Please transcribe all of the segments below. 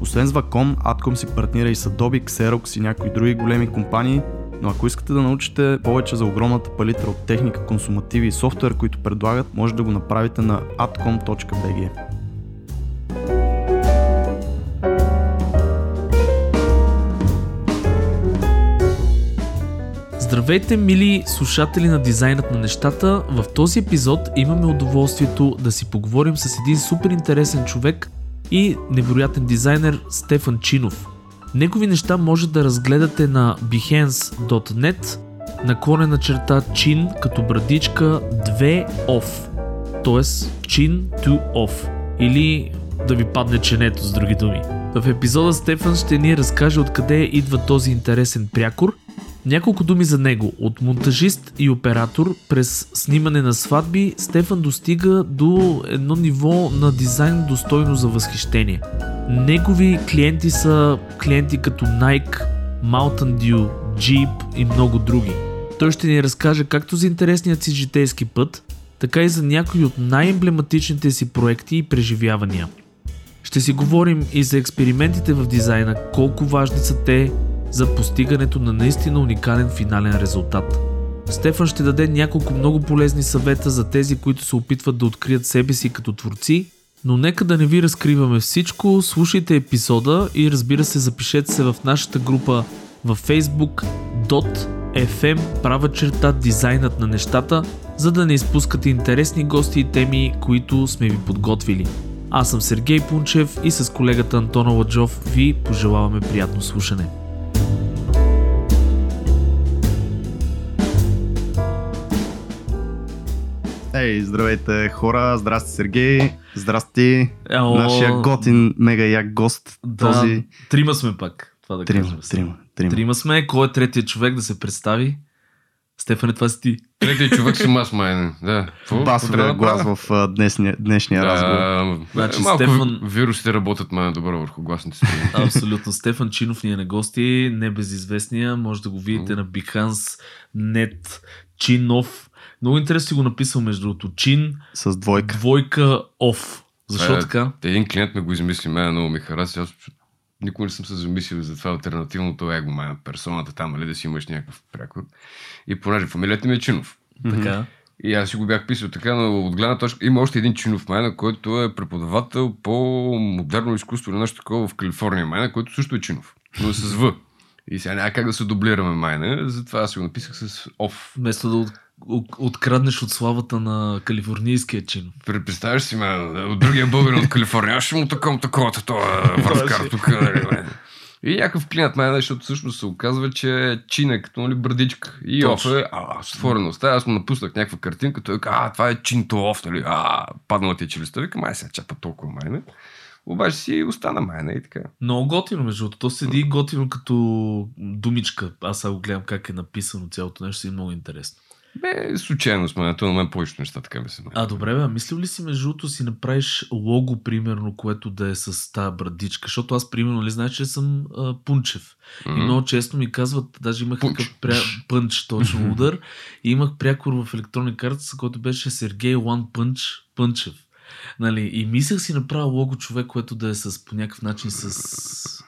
Освен с Wacom, Atcom си партнира и с Adobe, Xerox и някои други големи компании, но ако искате да научите повече за огромната палитра от техника, консумативи и софтуер, които предлагат, може да го направите на atcom.bg. Здравейте, мили слушатели на дизайнът на нещата. В този епизод имаме удоволствието да си поговорим с един супер интересен човек и невероятен дизайнер Стефан Чинов. Негови неща може да разгледате на behance.net наклонена черта чин като брадичка 2 off, т.е. чин to off или да ви падне ченето с други думи. В епизода Стефан ще ни разкаже откъде идва този интересен прякор няколко думи за него. От монтажист и оператор през снимане на сватби Стефан достига до едно ниво на дизайн достойно за възхищение. Негови клиенти са клиенти като Nike, Mountain Dew, Jeep и много други. Той ще ни разкаже както за интересният си житейски път, така и за някои от най-емблематичните си проекти и преживявания. Ще си говорим и за експериментите в дизайна, колко важни са те, за постигането на наистина уникален финален резултат. Стефан ще даде няколко много полезни съвета за тези, които се опитват да открият себе си като творци, но нека да не ви разкриваме всичко, слушайте епизода и разбира се запишете се в нашата група във Facebook .fm права черта дизайнът на нещата, за да не изпускате интересни гости и теми, които сме ви подготвили. Аз съм Сергей Пунчев и с колегата Антона Ладжов ви пожелаваме приятно слушане. Ей, здравейте хора, здрасти Сергей, здрасти Ало, нашия готин мега як гост. Да, Този... трима сме пак. Това да Трима, кажем. трима, трима. Трима сме. Кой е третият човек да се представи? Стефане, това си ти. Третият човек съм аз, майне. Да. Басовия да глас в а, днешния, днешния разговор. Да, Значи, малко Стефан- вирусите работят май добре върху гласните си. Абсолютно. Стефан Чинов ни е на гости, небезизвестния. Може да го видите на Behance.net Чинов. Много интересно си го написал между другото. Чин, С двойка. двойка, оф. Защо Е, така? Един клиент ме го измисли, мен много ми хареса. Аз никога не съм се замислил за това альтернативното его, май, персоната там, нали, да си имаш някакъв прякор. И понеже фамилията ми е Чинов. Така. И аз си го бях писал така, но от гледна точка има още един чинов майна, който е преподавател по модерно изкуство или нещо такова в Калифорния майна, който също е чинов, но е с В. И сега няма как да се дублираме майна, затова аз си го написах с ОФ. Вместо да откраднеш от славата на калифорнийския Чинов. Представяш си, ме, от другия българин от Калифорния, аз ще му таком такова, това върскар тук. нали. И някакъв клиент мен, защото всъщност се оказва, че е чин е като нали, брадичка. И оф е, а, с отворена уста, аз му напуснах някаква картинка, той каза, а, това е чинто оф, нали, а, паднала ти е челюстта, викам, ай сега чапа толкова майна. Обаче си остана майна и така. Много готино, между другото. То седи готино като думичка. Аз сега го гледам как е написано цялото нещо, си е много интересно. Бе, случайно сме, на мен повечето неща така ми се А, добре, бе, мислил ли си между другото си направиш лого, примерно, което да е с тази брадичка? Защото аз, примерно, ли знаеш, че съм а, Пунчев. И много често ми казват, даже имах Пунч. такъв пря... пънч, точно удар, и имах прякор в електронни карта, с който беше Сергей One Punch Пънчев. Нали, и мислех си направя лого човек, което да е с, по някакъв начин с,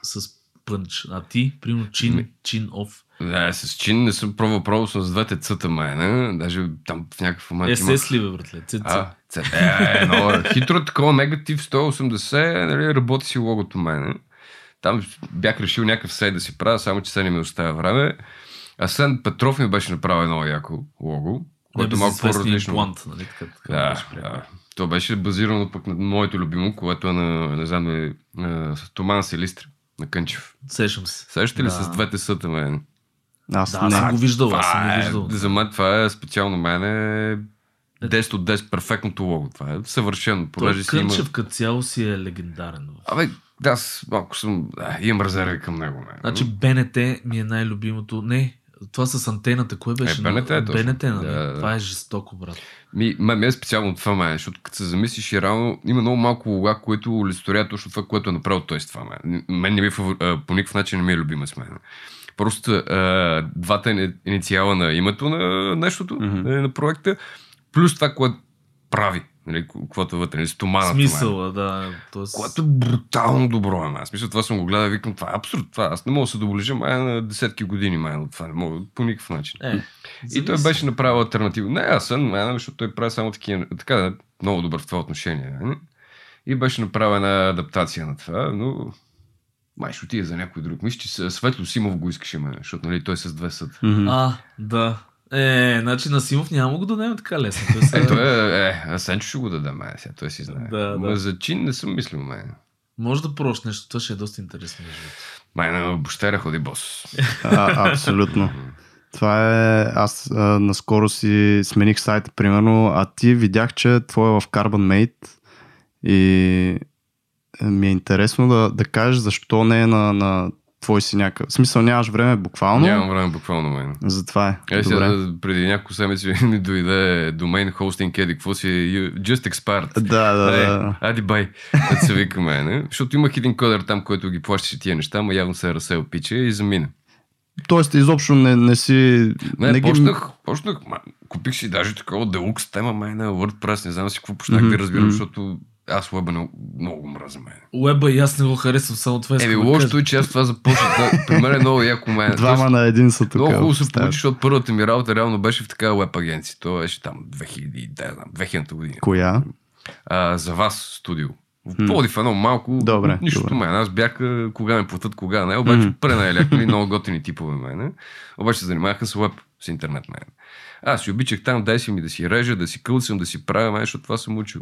с пънч. А ти, примерно, чин, чин оф. Да, с чин не съм пробвал, пробвал съм с двете цъта майна, даже там в някакъв момент Е, се ли, бе, братле? Цец, А, це, е, но хитро такова, негатив 180, нали, работи си логото мене. Там бях решил някакъв сайт да си правя, само че сега не ми оставя време. Асен Петров ми беше направил едно яко лого, Което е малко по-различно. имплант, нали? Така, така Да, беше да. То беше базирано пък на моето любимо, което е на, не знам, е, е, Томан Селистри на Кънчев. Сещам се. Сещате ли Да. с двете съта, мен? Аз Да, не. съм го виждал, аз съм го е, виждал. за мен това е специално мен е 10 от 10 перфектното лого. Това е съвършено. Той Понеже си има... Като цяло си е легендарен. Абе, да, аз малко съм... Да, имам резерви към него. Мен. Значи БНТ ми е най-любимото. Не, това с антената. Кое беше? Е, БНТ е точно. БНТ, нали? Да, да. Това е жестоко, брат. Ми, ме, ме е специално това, мен, защото като се замислиш и реално има много малко лога, които олицетворяват точно това, което е направил той с това. Мен, мен не ми е по никакъв начин не ми е любима с мен. Просто а, двата ини- инициала на името на нещото, mm-hmm. на проекта, плюс това, което прави, нали, каквото е вътре, нали, стоманата. мен. Смисъл, да. Тоест... Което е брутално добро, ама. Аз мисля, това съм го гледал и викам, това е абсурд. Това. Аз не мога да се доближа май на десетки години, май от това. Не мога по никакъв начин. Е, И той беше направил альтернатива. Не, аз съм, май, защото той прави само такива, така много добър в това отношение. Не? И беше направена адаптация на това, но май ще отиде за някой друг. Мисля, че Светло Симов го искаше мен, защото нали, той е с две съд. Мгм. А, да. Е, значи на Симов няма го дадем така лесно. Той се... Е, той е, е, а Сенчо ще го даде, май, сега той си знае. Да, Ма да. за чин не съм мислил, май. Може да прош нещо, това ще е доста интересно. Май на бощера ходи бос. А, абсолютно. Това е... Аз а, наскоро си смених сайта, примерно, а ти видях, че твой е в Carbon Mate и е, ми е интересно да, да кажеш защо не е на, на твой си някакъв. В смисъл нямаш време буквално. Нямам време буквално, мен. Затова е. Е, сега, преди няколко седмици ми дойде домейн хостинг, еди, какво си е, Just Expert. Да, да, Е, да. Ади бай, да се вика мене. Защото имах един кодер там, който ги плащаше тия неща, ма явно се е разсел пиче и замина. Тоест, изобщо не, не си... Не, не ги- почнах, почнах, ма, купих си даже такова делукс тема, май на WordPress, не знам си какво почнах Мгм, да разбирам, мгм. защото аз уеба много, много мразя мен. Уеба и аз не го харесвам, само това Еми, искам да лошото е, че аз това започнах. да- При мен е много яко мен. Двама на един са тук. Много хубаво се получи, защото първата ми работа реално беше в такава веб агенция. То беше там 2000, да, знам, 2000 година. Коя? а, за вас студио. В едно малко, Добре, нищо добре. мен. Аз бях кога ме платят, кога не. Обаче Мгм. пренаелякали много готини типове мене. Обаче се занимаваха с веб, с интернет мен. Аз си обичах там, дай си ми да си режа, да си кълцам, да си правя, мен, защото това съм учил.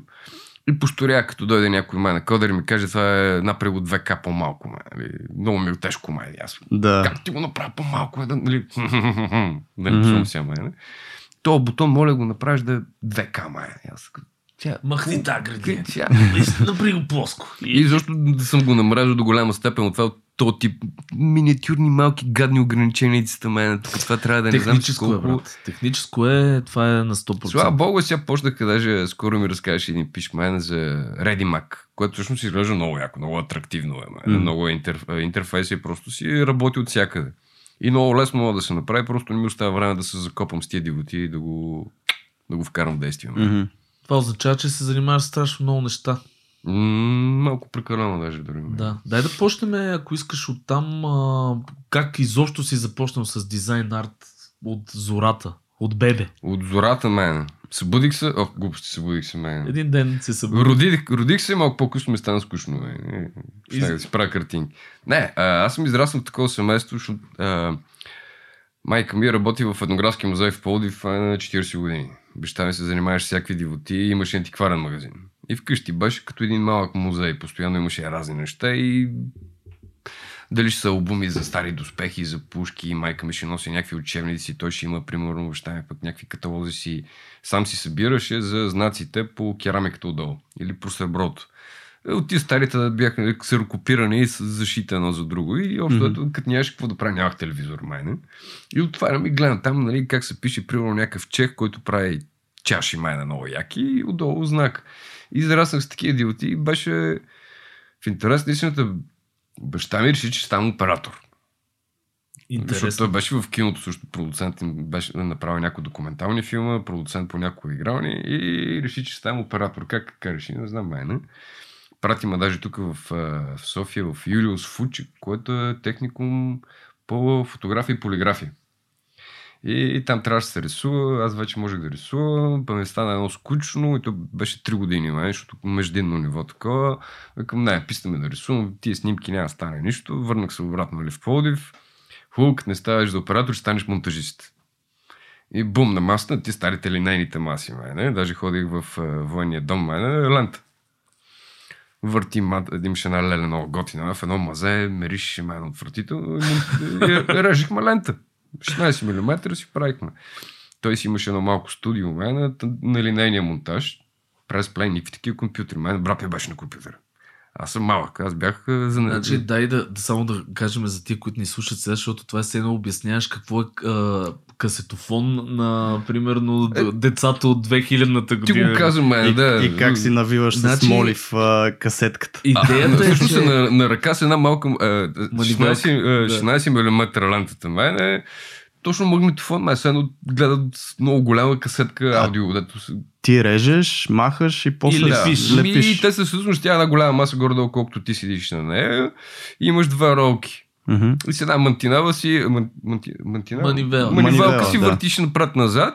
И посторя, като дойде някой май на кодер и ми каже, това е напрего 2К по-малко. Май. Нали, Много ми е тежко, май. Аз, Да. как ти го направя по-малко? Е, да, нали? да не псувам сега, май. То бутон, моля го направиш да е 2К, май. И Аз, тя, Махни та гради. тя, Направи го плоско. и защо да съм го намразил до голяма степен от това, този тип миниатюрни, малки, гадни ограничения мен. Тук това трябва да не знам Техническо е, колко. брат. Техническо е, това е на 100%. Слава богу, сега почнах, даже скоро ми разкажеш един пиш мен за ReadyMac, което всъщност изглежда много яко, много атрактивно е. М. Много е интер, интерфейс и просто си работи от всякъде. И много лесно мога да се направи, просто не ми остава време да се закопам с тия дивоти и да го, да го вкарам в действие. Мгм. Това означава, че се занимаваш страшно много неща. М, малко прекалено даже дори. мен. Да. Дай да почнем, ако искаш оттам, а, как изобщо си започнал с дизайн арт от зората, от бебе. От зората мен. Събудих се, ох, глупости, събудих се мен. Един ден се събуди. Родих, родих се, малко по-късно ми стана скучно. Бе. Щях да си правя картинки. Не, а, аз съм израснал в такова семейство, защото а, майка ми работи в етнографски музей в Пловдив а, на 40 години. Баща ми се занимаваше с всякакви дивоти и имаше антикварен магазин. И вкъщи беше като един малък музей. Постоянно имаше разни неща и дали ще са албуми за стари доспехи, за пушки, майка ми ще носи някакви учебници, той ще има, примерно, баща ми пък някакви каталози си. Сам си събираше за знаците по керамиката отдолу или по среброто. Е, От тия старите бяха ксерокопирани и с защита едно за друго. И общо, mm-hmm. като нямаше какво да прави, нямах телевизор, майне. И отварям и гледам там, нали, как се пише, примерно, някакъв чех, който прави чаши майна много яки и отдолу знак. И израснах с такива идиоти и беше в интерес на истината баща ми реши, че ще ставам оператор. Защото той Интересно. беше в киното също продуцент, им беше направил някои документални филма, продуцент по някои игрални и реши, че ставам оператор. Как, как реши, не знам мене. Прати ме даже тук в, в София, в Юлиус Фучик, което е техникум по фотография и полиграфия. И, и там трябваше да се рисува, аз вече можех да рисувам, па ми стана едно скучно и то беше 3 години, май, защото междинно ниво такова. Викам, не, писаме да рисувам, тия снимки няма да стане нищо. Върнах се обратно нали, в Пловдив. Хубаво, като не ставаш за оператор, станеш монтажист. И бум на масата, ти старите линейните маси, мене. Даже ходих в е, военния дом, мене, лента. Върти мат, имаше една леля много готина, в едно мазе, мериш мен отвратително и, и, режихме лента. 16 мм си правихме. Той си имаше едно малко студио, мен, на, на линейния монтаж. През плей, никакви такива компютри. Мен брат ми беше на компютъра. Аз съм малък, аз бях а, за Значи, дай да, да само да кажем за тия, които ни слушат сега, защото това се едно обясняваш какво е а, касетофон на, примерно, д- децата от 2000-та Е, Ти година. го казвам, мен, И, да. и как си навиваш Значи- с молив а, касетката. Идеята е, Всъщност че... на, на ръка с една малка а, 16, да. а, 16 мм лентата. Мен е точно магнитофон, мен едно гледат много голяма касетка аудио, дето се... Ти режеш, махаш и после И лепиш. Ми, лепиш. те са всъщност тя е една голяма маса горе-долу, колкото ти седиш на нея. И имаш два ролки. Мгм. И с една мантинава си... Ман, манти, мантинава? Манивела. Манивелка си да. въртиш напред-назад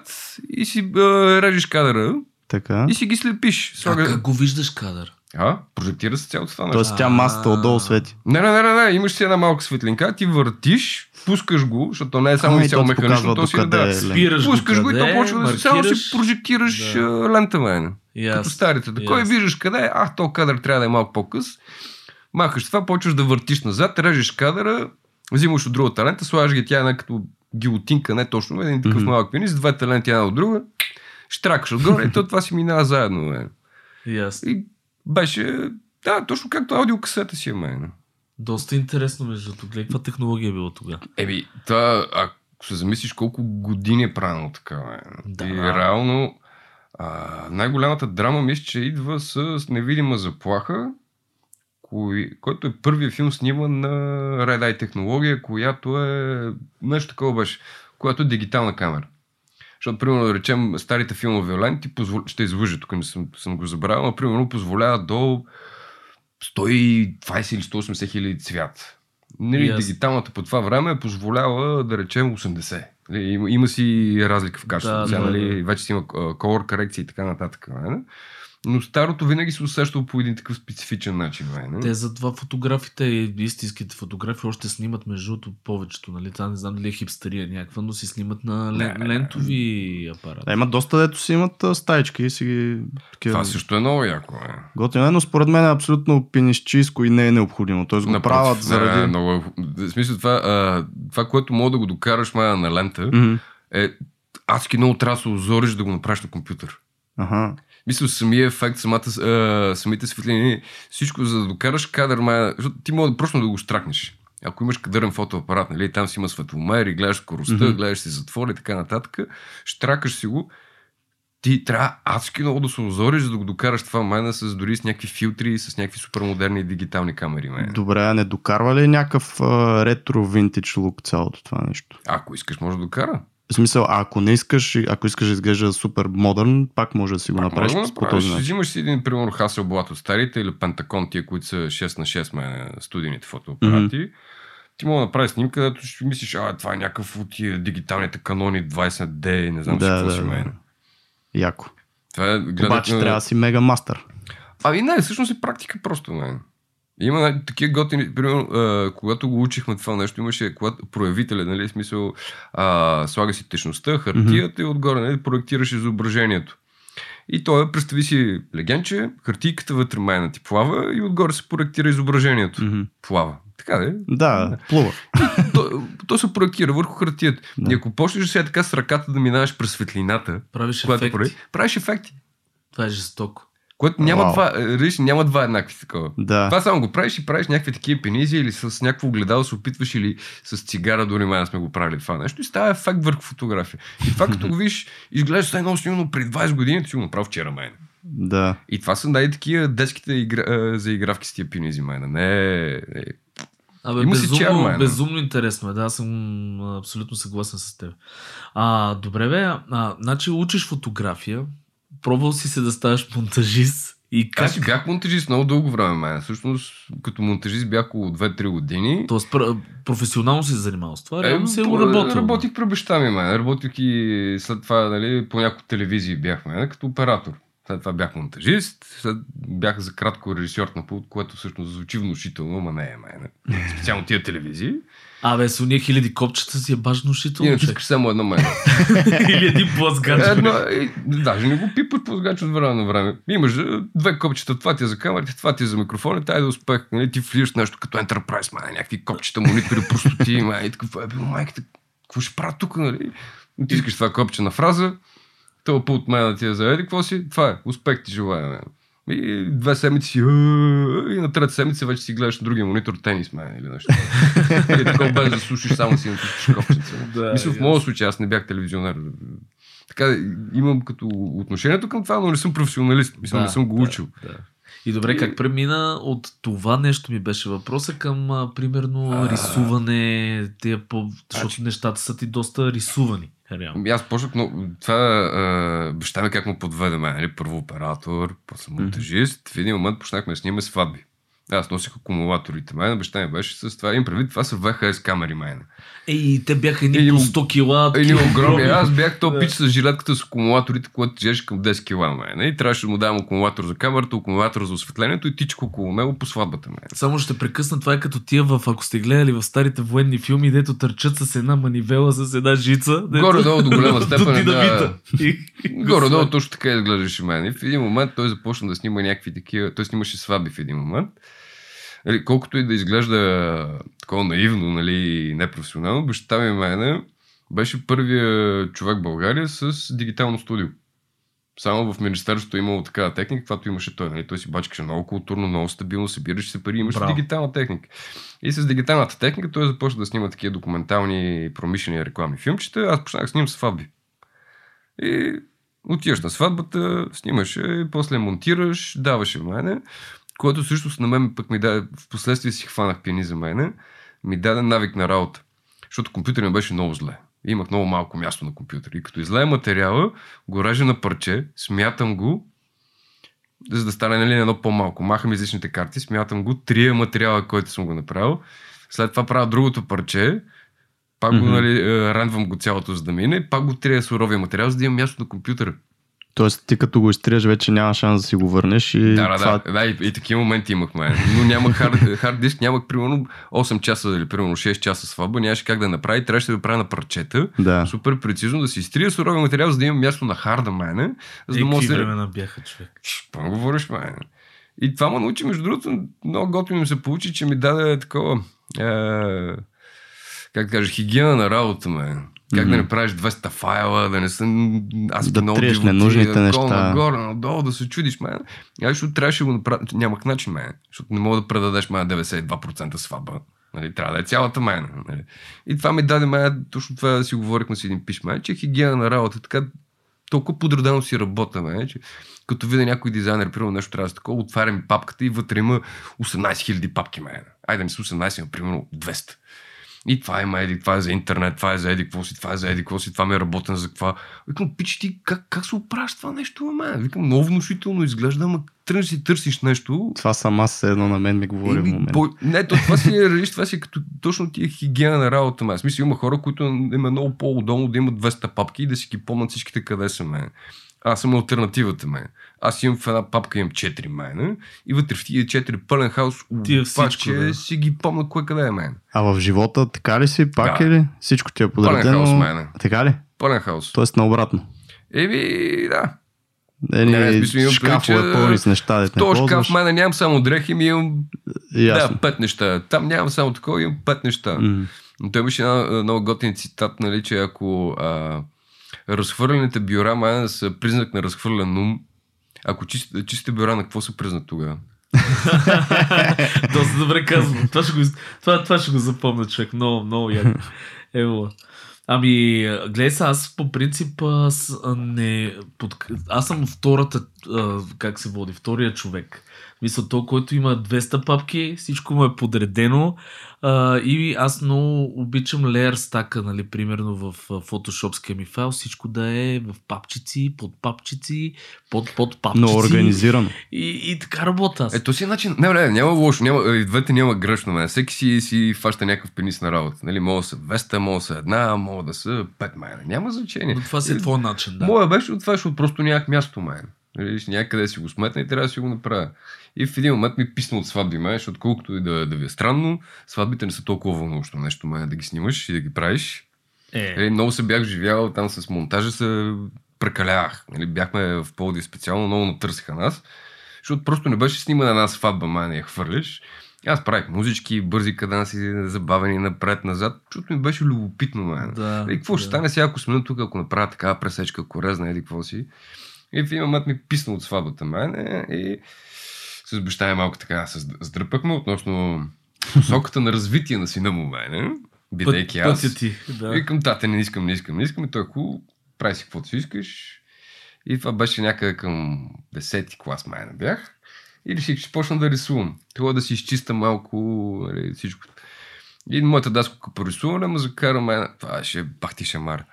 и си а, режеш кадъра Така. и си ги слепиш. А Слага... как го виждаш кадър? А, прожектира се цялото това нещо. Тоест тя масата отдолу свети. Не, не, не, не, не, имаш си една малка светлинка, ти въртиш, пускаш го, защото то не е само изцяло ти механично, то си докъде да. е. Спираш Пускаш го и то почва да се само си прожектираш Да. лента, мен. Като старите. Такой ясно. виждаш къде е, ах, то кадър трябва да е малко по-къс. Махаш това, почваш да въртиш назад, режеш кадъра, взимаш от другата лента, слагаш ги тя е една като гилотинка, не точно, един такъв Мгм. малък пенис, двете ленти една от друга, штракаш отгоре и то това си минава заедно. Мен. И беше, да, точно както аудиокасета си е мен. Доста интересно, между другото. Каква технология е било тогава. Еми, та, ако се замислиш колко години е правилно така, бе. Да. И реално а, най-голямата драма мисля, че идва с невидима заплаха, кой, който е първият филм сниман на Red Eye технология, която е нещо такова беше, която е дигитална камера. Защото, примерно, да речем, старите филмови ленти, позвол... ще излъжа, тук не съм, съм го забравил, но, примерно, позволяват до 120 или 180 хиляди цвят. Нали, Ясно. дигиталната по това време позволява, да речем, 80. Нали, Има, има си разлика в качеството. Да, да, нали, да. вече си има color корекции и така нататък. нали? Но старото винаги се усещало по един такъв специфичен начин. нали? Те затова фотографите и истинските фотографи още снимат между другото повечето, нали? Това не знам дали е хипстерия някаква, но си снимат на лен, Не. лентови апарати. Да, има доста дето си имат стаички и си ги такива. Това също е много яко. Е. Готино е, но според мен е абсолютно пинищийско и не е необходимо. Тоест го Напротив, правят не, заради... Не, много, е- в смисъл това, а, това, което мога да го докараш мая на лента, Мгм. е адски много трябва да се озориш да го направиш на компютър. Аха. Мисля, самия ефект, самата, а, самите светлини, всичко, за да докараш кадър, май, защото ти мога да просто да го штракнеш. Ако имаш кадърен фотоапарат, нали, там си има светломер и гледаш скоростта, mm-hmm. гледаш си затвор и така нататък, штракаш си го, ти трябва адски много да се озориш, за да го докараш това майна с дори с някакви филтри, с някакви супермодерни дигитални камери. Майна. Добре, а не докарва ли някакъв ретро винтидж лук цялото това нещо? Ако искаш, може да докара. В смисъл, ако не искаш, ако искаш да изглежда супер модерн, пак може да си го Пак направиш да по този начин. Взимаш си един, примерно, Hasselblad от старите или Pentagon, тия, които са 6 на 6 майна, студийните фотоапарати. Mm-hmm. Ти мога да направиш снимка, където ще мислиш, а, това е някакъв от тия дигиталните канони 20D, не знам си Да, какво да, си майна. Яко. Това е, гледах, Обаче на- трябва да си мега мастър. Ами не, всъщност е практика просто, мен. Има най- такива готини, примерно, а, когато го учихме това нещо, имаше когато проявителя, нали, в смисъл, а, слага си течността, хартията и отгоре, нали, проектираш изображението. И той, представи си легенче, хартийката вътре майна ти плава и отгоре се проектира изображението. Мгм. Плава. Така де. Да, плува. То, то се проектира върху хартията. Да. И ако почнеш сега така с ръката да минаваш през светлината, Правиш ефекти. прави, правиш ефекти. Това е жестоко. Което няма Вау. два, е, виж, няма два еднакви такова. Да. Това само го правиш и правиш някакви такива пенизи или с някакво огледало се опитваш или с цигара, дори май да сме го правили това нещо и става ефект върху фотография. И това като го виж, изглежда се едно снимано преди 20 години, ти си го направил вчера мен. Да. И това са най-такива детските игра, а, заигравки с тия пенизи майна. Не, не. Абе, Има си безумно, чар, безумно интересно е. Да, аз съм абсолютно съгласен с теб. А, добре, бе. А, значи учиш фотография, пробвал си се да ставаш монтажист и как... Аз бях монтажист много дълго време, мен. Всъщност, като монтажист бях около 2-3 години. Тоест, пр- професионално си се занимавал с това, Е, реално си по- го работил. Работих при баща ми, мен. Работих и след това, нали, по няколко телевизии бяхме, нали, като оператор. След това бях монтажист, след бях за кратко режисьор на пулт, което всъщност звучи внушително, ама не е мене. Специално тия телевизии. Абе, с уния хиляди копчета си е баш внушително. Иначе искаш само едно мене. Или един плазгач. Едно, и, даже не го пипаш плазгач от време на време. Имаш а, две копчета, това ти е за камерите, това ти е за микрофоните, айде успех. Нали? Ти влизаш в нещо като Enterprise, май, някакви копчета, монитори, простоти, май, и такъв, е, бе, майките, какво ще правя тук, нали? Натискаш това копче на фраза, това пулт мен да ти е за еди, какво си? Това е, успех ти желая. И две седмици, «Ааа», и на трета седмица вече си гледаш на другия монитор тенис, мен, или нещо. и такова без да слушаш, само си натискаш копчета. Да, Мисля, в моят случай аз не бях телевизионер. Така, имам като отношението към това, но не съм професионалист. Мисля, Да, не съм го да, учил. Да. И добре, как премина от това нещо ми беше въпроса към, а, примерно, А. рисуване, тия по... защото Значи- нещата са ти доста рисувани. Реално. Аз почнах, но това а, баща ми как му подведе мен, нали? Първо оператор, после монтажист. В един момент почнахме да снимаме сватби. Аз носих акумулаторите. Мен баща ми беше с това. Им предвид, това са VHS камери мен. Ей, те бяха едни Едни по ог- 100 кила. Едни огромни. Аз бях то пич с жилетката с акумулаторите, което тежеше към 10 кила мен. И трябваше да му давам акумулатор за камерата, акумулатор за осветлението и тичко около него по сватбата мен. Само ще прекъсна, това е като тия в, ако сте гледали в старите военни филми, дето търчат с една манивела, с една жица. Дето... Горе-долу до голяма степен, да. Горе-долу точно така изглеждаше мен. И в един момент той започна да снима някакви такива. Той снимаше сватби в един момент. Нали, колкото и да изглежда такова наивно, нали, и непрофесионално, баща ми мене беше първия човек в България с дигитално студио. Само в Министерството е имало такава техника, каквато имаше той. Нали? Той си бачкаше много културно, много стабилно, събираше се пари, имаше Браво. дигитална техника. И с дигиталната техника той започна да снима такива документални, промишлени рекламни филмчета. Аз почнах да снимам сватби. И отиваш на сватбата, снимаше, после монтираш, даваше мене, което също на мен пък ми даде, в последствие си хванах пиани за мене, ми даде навик на работа. Защото компютърът ми беше много зле. Имах много малко място на компютър. И като излея материала, го режа на парче, смятам го, за да стане нали, едно по-малко. Махам излишните карти, смятам го, трия материала, който съм го направил. След това правя другото парче, пак го, Мгм. нали, е, рендвам го цялото, за да мине, пак го трия суровия материал, за да имам място на компютъра. Тоест ти като го изтриеш вече няма шанс да си го върнеш и Да, да, това... да. да и, и, такива моменти имахме. Но нямах хард, хард диск, нямах примерно 8 часа или примерно 6 часа сватба, нямаше как да направи, трябваше да го правя на парчета. Да. Супер прецизно да си изтрия суровия материал, за да имам място на харда мене, за да Е, какви да времена бяха, човек. Какво говориш, мене? И това ме научи, между другото, много готино ми се получи, че ми даде такова, е, как да кажа, хигиена на работа, ме. Как Мгм. да не правиш 200 файла, да не са аз Да триеш ненужните неща. Нагоре, надолу, да се чудиш, мен. Аз защото трябваше да го направя. Нямах начин, мен. Защото не мога да предадеш мен 92% сватба. Нали, трябва да е цялата мен. Нали. И това ми даде мен, точно това да си говорихме с един пиш, мен, че хигиена на работа. Така толкова подредено си работа, мен, че като видя някой дизайнер, примерно нещо трябва да се такова, отварям папката и вътре има 18 000 папки, мен. Айде не са 18, но примерно 200. И това има еди, това е за интернет, това е за еди, какво си, това е за еди, какво си, това ми е работен за какво. Викам, пич ти, как, как се оправиш това нещо, ама? Викам, много внушително изглежда, ама тръгнеш си търсиш нещо. Това сама се едно на мен ми говори в Еми, момента. по... Не, то, това си е, това си е като точно ти е хигиена на работа. Ме. В смисъл, има хора, които им е много по-удобно да имат 200 папки и да си ги помнят всичките къде са мен. Аз съм альтернативата мен. Аз имам в една папка, имам 4 мене и вътре в тия 4 пълен хаос, е обаче да. си ги помня кое къде е мен. А в живота така ли си? Пак Да. е ли? Всичко ти е Пълен хаос, подредено? мене. Така ли? Пълен хаос. Тоест наобратно. Еми, да. Ени, Не, не, смисъл, имам шкафове пълни с неща, не То шкаф мене нямам само дрехи, ми имам Ясно. да, пет неща. Там нямам само такова, имам пет неща. М. Но той една а, много готин цитат, нали, че ако а, разхвърлените бюра май са признак на разхвърлен ум, ако чист, чистите бюра на какво са признак тогава? Доста добре казвам. Това ще го, това, това ще го запомня, човек. Много, много яко. Ево. Ами, гледай се, аз по принцип аз, не, под, аз съм втората, как се води, втория човек. Мисля, то, който има 200 папки, всичко му е подредено а, и аз много обичам layer стака, нали, примерно в фотошопския ми файл, всичко да е в папчици, под папчици, под, под папчици. Но организирано. И, и така работя аз. Ето си начин. Не, не, няма лошо. Няма, и двете няма грешно. Мен. Всеки си, си фаща някакъв пенис на работа. Нали, мога да са 200, мога да са една, мога да са 5 майна. Няма значение. Но това си е твой начин, да. Моя беше от това, защото просто нямах място, мен. Нали, някъде си го сметна и трябва да си го направя. И в един момент ми писна от сватби, май, защото колкото и да, да ви е странно, сватбите не са толкова вълнуващо нещо, май, да ги снимаш и да ги правиш. Е, Нали, много се бях живял там с монтажа, се прекалявах. Нали, бяхме в Пловдив специално, много натърсиха нас. Защото просто не беше снимана една сватба, май, не я хвърляш. Аз правих музички, бързи каданси, забавени напред-назад, защото ми беше любопитно, май. да, Нали, какво ще да. стане сега, ако сме тук, ако направя такава пресечка, корезна, еди какво си. И в един момент ми писна от сватбата мене и с баща ми малко така се сдръпахме относно посоката на развитие на сина му мене, бидейки Път, аз. пътя ти. Да. Викам, тате, не искам, не искам, не искам. И той е хубаво, прави си каквото си искаш. И това беше някъде към 10-ти клас, май не бях. И реших, че почна да рисувам. Това да си изчиста малко нали, всичко. И моята даска по рисуване ме закара мен. Това ще бахти шамар.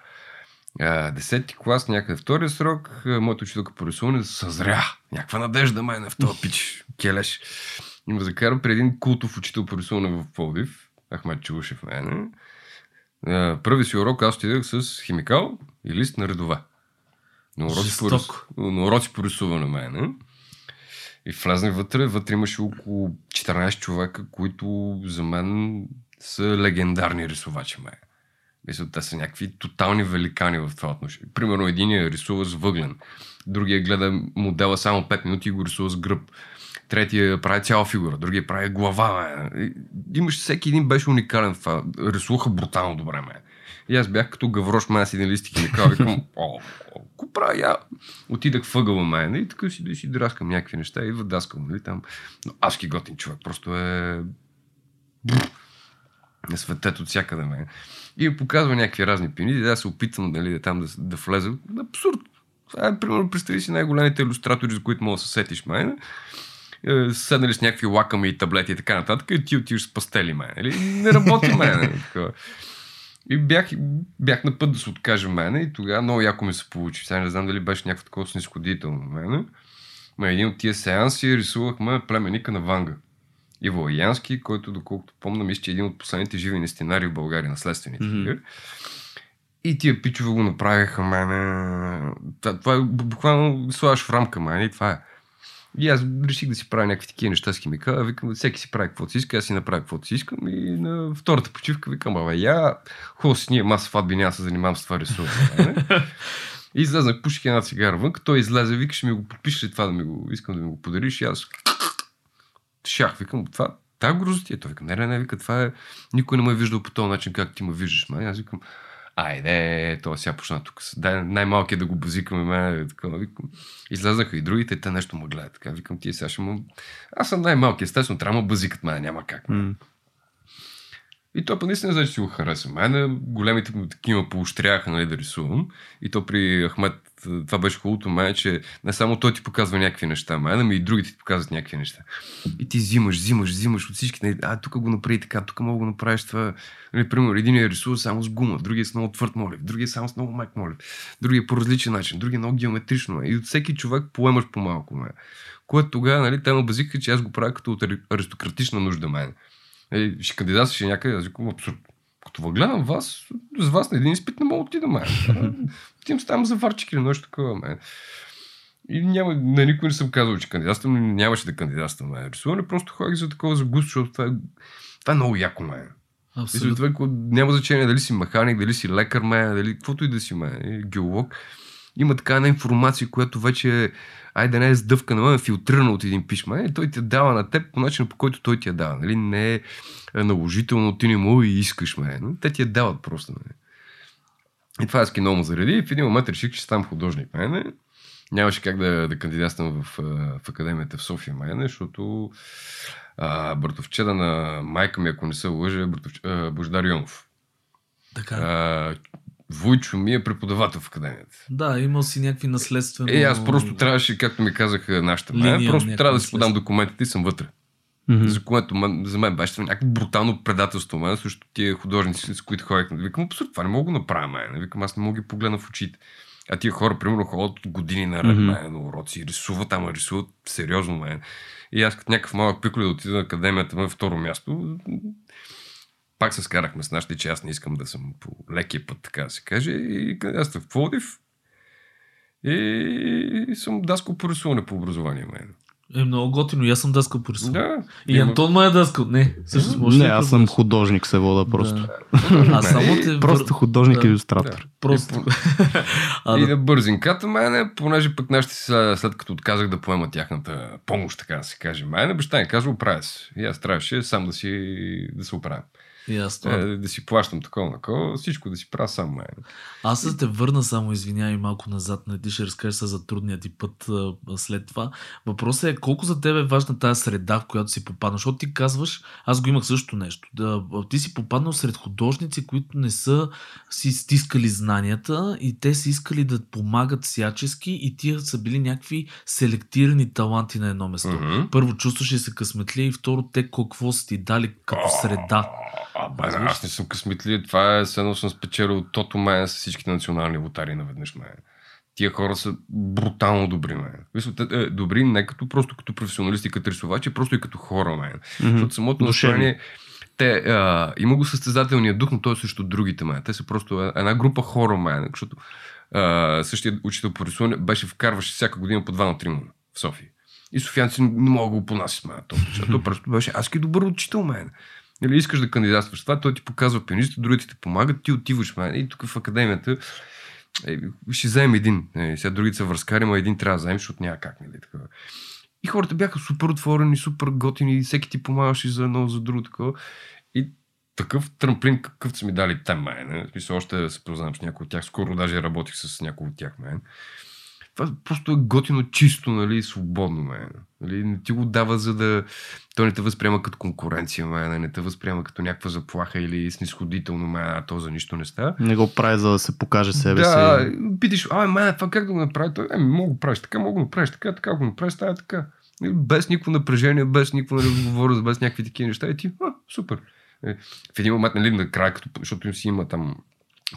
Десети клас, някъде втория срок, моята учителка по рисуване съзря. Някаква надежда мен в този пич. Келеш. И ме закара при един култов учител по рисуване в Пловдив. Ахмед Чулушев мене. Първи си урок аз отидах с химикал и лист на редова. На уроци, по, рис... Жестоко. на уроци по рисуване мене. И влезне вътре, вътре имаше около 14 човека, които за мен са легендарни рисувачи. Ме. Мисля, те са някакви тотални великани в това отношение. Примерно един рисува с въглен, другия гледа модела само 5 минути и го рисува с гръб. Третия прави цяла фигура, другия прави глава. Ме. Имаш всеки един беше уникален в това. Рисуваха брутално добре. Ме. И аз бях като гаврош ме, аз един лист и химикал. Викам, о, о, какво правя я? Отидах въгъла мен и така си, си драскам някакви неща и въдаскам, нали там. Но аз ки готин човек, просто е... Бррр. Светът от всякъде мен. И ми показва някакви разни пини, да се опитвам нали, да, там да, да влеза. Абсурд. Е, примерно, представи си най-големите иллюстратори, за които мога да се сетиш мен. Е, Седнали с някакви лаками и таблети и така нататък, и ти отиваш с пастели, мен. Нали? Не работи мен. Нали? И бях, бях на път да се откажа мене и тогава много яко ми се получи. Сега не знам дали беше някакво такова снисходително на мене. Ма един от тия сеанси рисувахме племеника на Ванга. Иво Янски, който, доколкото помня, мисля, че е един от последните живи нестинари в България, наследствените. Mm-hmm. И тия пичове го направиха мене. Това, е буквално слагаш в рамка мене и това е. И аз реших да си правя някакви такива неща с химикала. Викам, всеки си прави каквото си иска, аз си направя каквото си искам. И на втората почивка викам, абе, я, хубаво си ние, маса сватби, няма се занимавам с това рисуване. И излезнах, пуших една цигара вън, той излезе, вика, ще ми го подпишеш ли това да ми го, искам да ми го подариш. И аз шах, викам, това, та грозотия. Той вика, не, не, не, вика, това е, никой не ме е виждал по този начин, как ти ме виждаш. Ма. Аз викам, айде, това сега почна тук. Дай най-малкият да го базикаме мен. Викам. Излезнаха и другите, те нещо ме гледат. Така, викам, ти сега ще му... Аз съм най-малкият, естествено, трябва да базикат мен, няма как. М. И той па наистина значи си го хареса. Мене големите му такива поощряха нали, да рисувам. И то при Ахмед, това беше хубавото мен, че не само той ти показва някакви неща, мен, ами и другите ти показват някакви неща. И ти взимаш, взимаш, взимаш от всички. нали, А, тук го направи така, тук мога го направиш това. Нали, примерно, един я рисува само с гума, другия с много твърд молив, другия само с много мек молив, другия по различен начин, другия много геометрично. Е. И от всеки човек поемаш по-малко. Ме. Което тогава, нали, те ме че аз го правя като от ари- аристократична нужда мен. Е, ще кандидатстваш някъде, аз викам абсурд. Като въгледам вас, с вас на един изпит не мога да отида, мен. Отивам си там за варчик или нещо такова, мен. И няма, на никой не съм казал, че кандидатствам, нямаше да кандидатствам. Рисуване просто ходих за такова за густ, защото това е, това е много яко. Мисля, Абсолютно. това, какво- няма значение дали си механик, дали си лекар, ме, дали каквото и да си, ме, геолог. Има така една информация, която вече е, айде не е сдъвкана, но е филтрирана от един писма. И той ти я дава на теб по начина, по който той ти я дава. Нали? Не е наложително, ти не му и искаш ме. Но те ти я дават просто. Нали? И това аз много ме зареди. И в един момент реших, че ще ставам художник. Мене. Нямаше как да, да кандидатствам в, в академията в София, мене, защото а, братовчеда на майка ми, ако не се лъжа, е братовч... а, Бождар Йонов. Така. А, Войчо ми е преподавател в академията. Да, имал си някакви наследствено... Е, аз просто трябваше, както ми казаха нашата Линия, мен, просто трябва да си подам документите и съм вътре. Мгм. За което мен, за мен беше някакво брутално предателство, мен, също тия художници, с които ходих. Викам, абсурд, това не мога да направя, мен. Викам, аз не мога да ги погледна в очите. А тия хора, примерно, ходят години наред мен, на уроци, рисуват, ама рисуват сериозно мен. И аз като някакъв малък пикле да отида на академията на второ място, пак се скарахме с нашите, че аз не искам да съм по лекия път, така да се каже. И аз в Пловдив. И съм даскал по рисуване по образование, мен. Е много готино. И аз съм дъскал по рисуване. Да. И Антон ме е дъскал. Не, всъщност може Не, да аз съм художник се вода просто. Да. Аз само те... Просто художник Да. и иллюстратор. Просто. а, и да. на бързинката, мене, понеже пък нашите след, след като отказах да поема тяхната помощ, така да се каже, мене, баща ми казва, оправя се. И аз трябваше сам да си да се оправя. Ясно. Е, да си плащам такова, такова, всичко да си правя сам, мене. Аз ще те върна само, извинявай малко назад, не ти ще разкажеш за трудния ти път а, а, след това. Въпросът е колко за теб е важна тази среда, в която си попаднал, защото ти казваш, аз го имах също нещо, да, ти си попаднал сред художници, които не са си стискали знанията и те са искали да помагат всячески и тия са били някакви селектирани таланти на едно место. Мгм. Първо, чувстваш ли се късметли и второ, те какво са ти дали като среда. А, бе, аз не съм късметли. Това е едно съм спечелил тото мен с всичките национални лотари наведнъж мен. Тия хора са брутално добри, мен. Те, е, добри не като просто като професионалисти, като рисувачи, просто и като хора, мен. Мгм. Защото самото настроение, те, а, има го състезателния дух, но той е също другите, мен. Те са просто една група хора, мен. Защото а, същия учител по рисуване беше вкарваше всяка година по два на трима в София. И софиянци не могат да го понасят, мен. То, защото просто беше адски добър учител, мен. Или искаш да кандидатстваш това, той ти показва пианиста, другите ти помагат, ти отиваш, мен. И тук в академията е, ще вземем един. Е, сега другите са връзкари, ма един трябва да вземем, защото няма как, нали, такова. И хората бяха супер отворени, супер готини, всеки ти помагаше за едно, за друго, такова. И такъв трамплин, какъв са ми дали те мен. В смисъл, още се познавам с някой от тях. Скоро даже работих с някой от тях мен. Това просто е готино, чисто, нали, свободно, мен. Нали, не ти го дава, за да... Той не те възприема като конкуренция, мен, не те възприема като някаква заплаха или снисходително, мен, а то за нищо не става. Не го прави за да се покаже себе да, си. питаш, а, мен, това как да го направи? Той, еми, мога го правиш така, мога го направиш така, така го направиш, става така. Нали, Без никакво напрежение, без никакво нали, говоря, без някакви такива неща. И ти, а, супер. Е, В един момент, нали, накрая, като, защото им си има там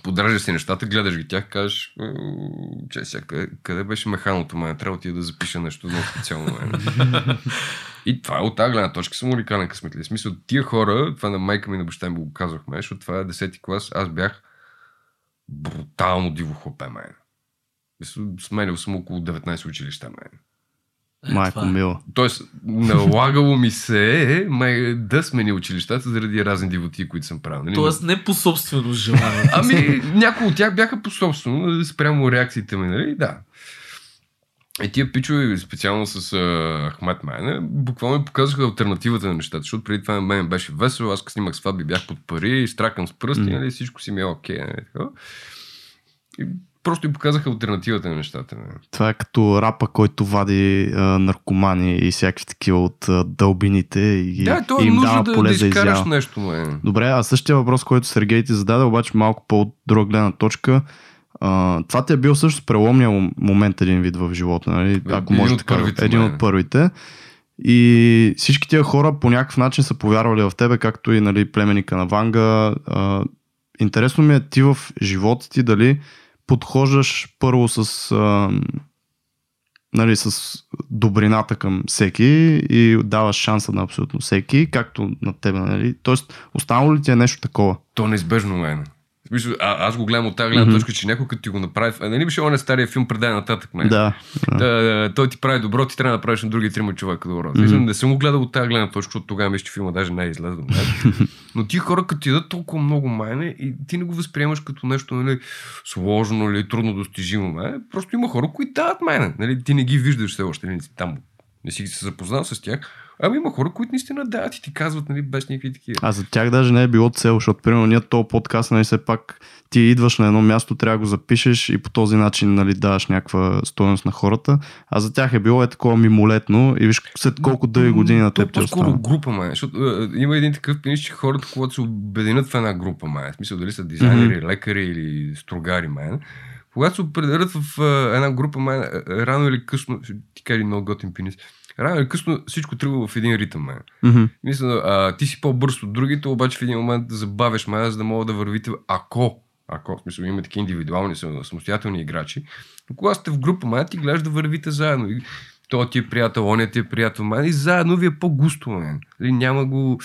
подражаш си нещата, гледаш ги тях, кажеш, «Е, че сега, къде, къде беше механото, мен? Трябва ти да запиша нещо много специално. И това е от тази гледна точка съм уникален късметли. В смисъл, тия хора, това на майка ми на баща ми го казахме, защото това е 10-ти клас, аз бях брутално диво хлапе, мен. Сменял съм около 19 училища, мен. Е, Майко е. мила. Тоест, налагало ми се е, май, да смени училищата заради разни дивоти, които съм правил. Нали? Тоест не по собствено желание. Ами, някои от тях бяха по собствено, нали, спрямо реакциите ми, нали? Да. И тия пичове, специално с а, Ахмат Майна, буквално ми показаха альтернативата на нещата, защото преди това на мен беше весело, аз снимах сватби бях под пари, стракам с пръсти, Мгм. нали, всичко си ми е окей. Нали, и просто ми показаха альтернативата на нещата. Това е като рапа, който вади а, наркомани и всякакви такива от а, дълбините и, Да, то е и им нужно дава да, поле да изкараш изява. нещо, ме. Добре, а същия въпрос, който Сергей ти зададе, обаче малко по друга гледна точка. А, това ти е бил също преломния момент един вид в живота, нали? Ако един може така. първите, Един от първите. И всички тия хора по някакъв начин са повярвали в тебе, както и нали, племеника на Ванга. А, интересно ми е ти в живота ти дали подхождаш първо с, а, нали, с добрината към всеки и даваш шанса на абсолютно всеки, както на тебе. Нали? Тоест, останало ли ти е нещо такова? То неизбежно мен. В смисъл, А, аз го гледам от тази гледна точка, че някой като ти го направи. А, нали беше оня стария филм предай нататък, мен. Да. да. Да, той ти прави добро, ти трябва да направиш на други трима човека добро. Mm-hmm. Не съм го гледал от тази гледна точка, защото тогава мисля, че филма даже не е излезъл. нали? Но ти хора, като ти дадат толкова много майне и ти не го възприемаш като нещо нали, сложно или трудно достижимо. Майне. Просто има хора, които дават майне. Нали? Ти не ги виждаш все още. Не си там не си се запознал с тях. Ами има хора, които наистина дават и ти казват нали, без никакви такива. А за тях даже не е било цел, защото примерно ние този подкаст, нали, все пак ти идваш на едно място, трябва да го запишеш и по този начин нали, даваш някаква стоеност на хората. А за тях е било е такова мимолетно и виж след колко дълги години на теб ти по-скоро група, май. Защото е, има един такъв пенис, че хората, когато се обединят в една група, май. В смисъл дали са дизайнери, Мгм. лекари или строгари, май. Когато се определят в е, една група, май, е, рано или късно, ще ти кажа много готин пенис, рано или късно всичко тръгва в един ритъм, май. Мгм. Мисля, а, ти си по-бърз от другите, обаче в един момент да забавяш май, за да могат да вървите, ако, ако, в смисъл, има такива индивидуални, са- самостоятелни играчи, но когато сте в група, май, ти гледаш да вървите заедно. И той ти е приятел, оня ти е приятел, май, и заедно ви е по-густо. Нали, Няма го...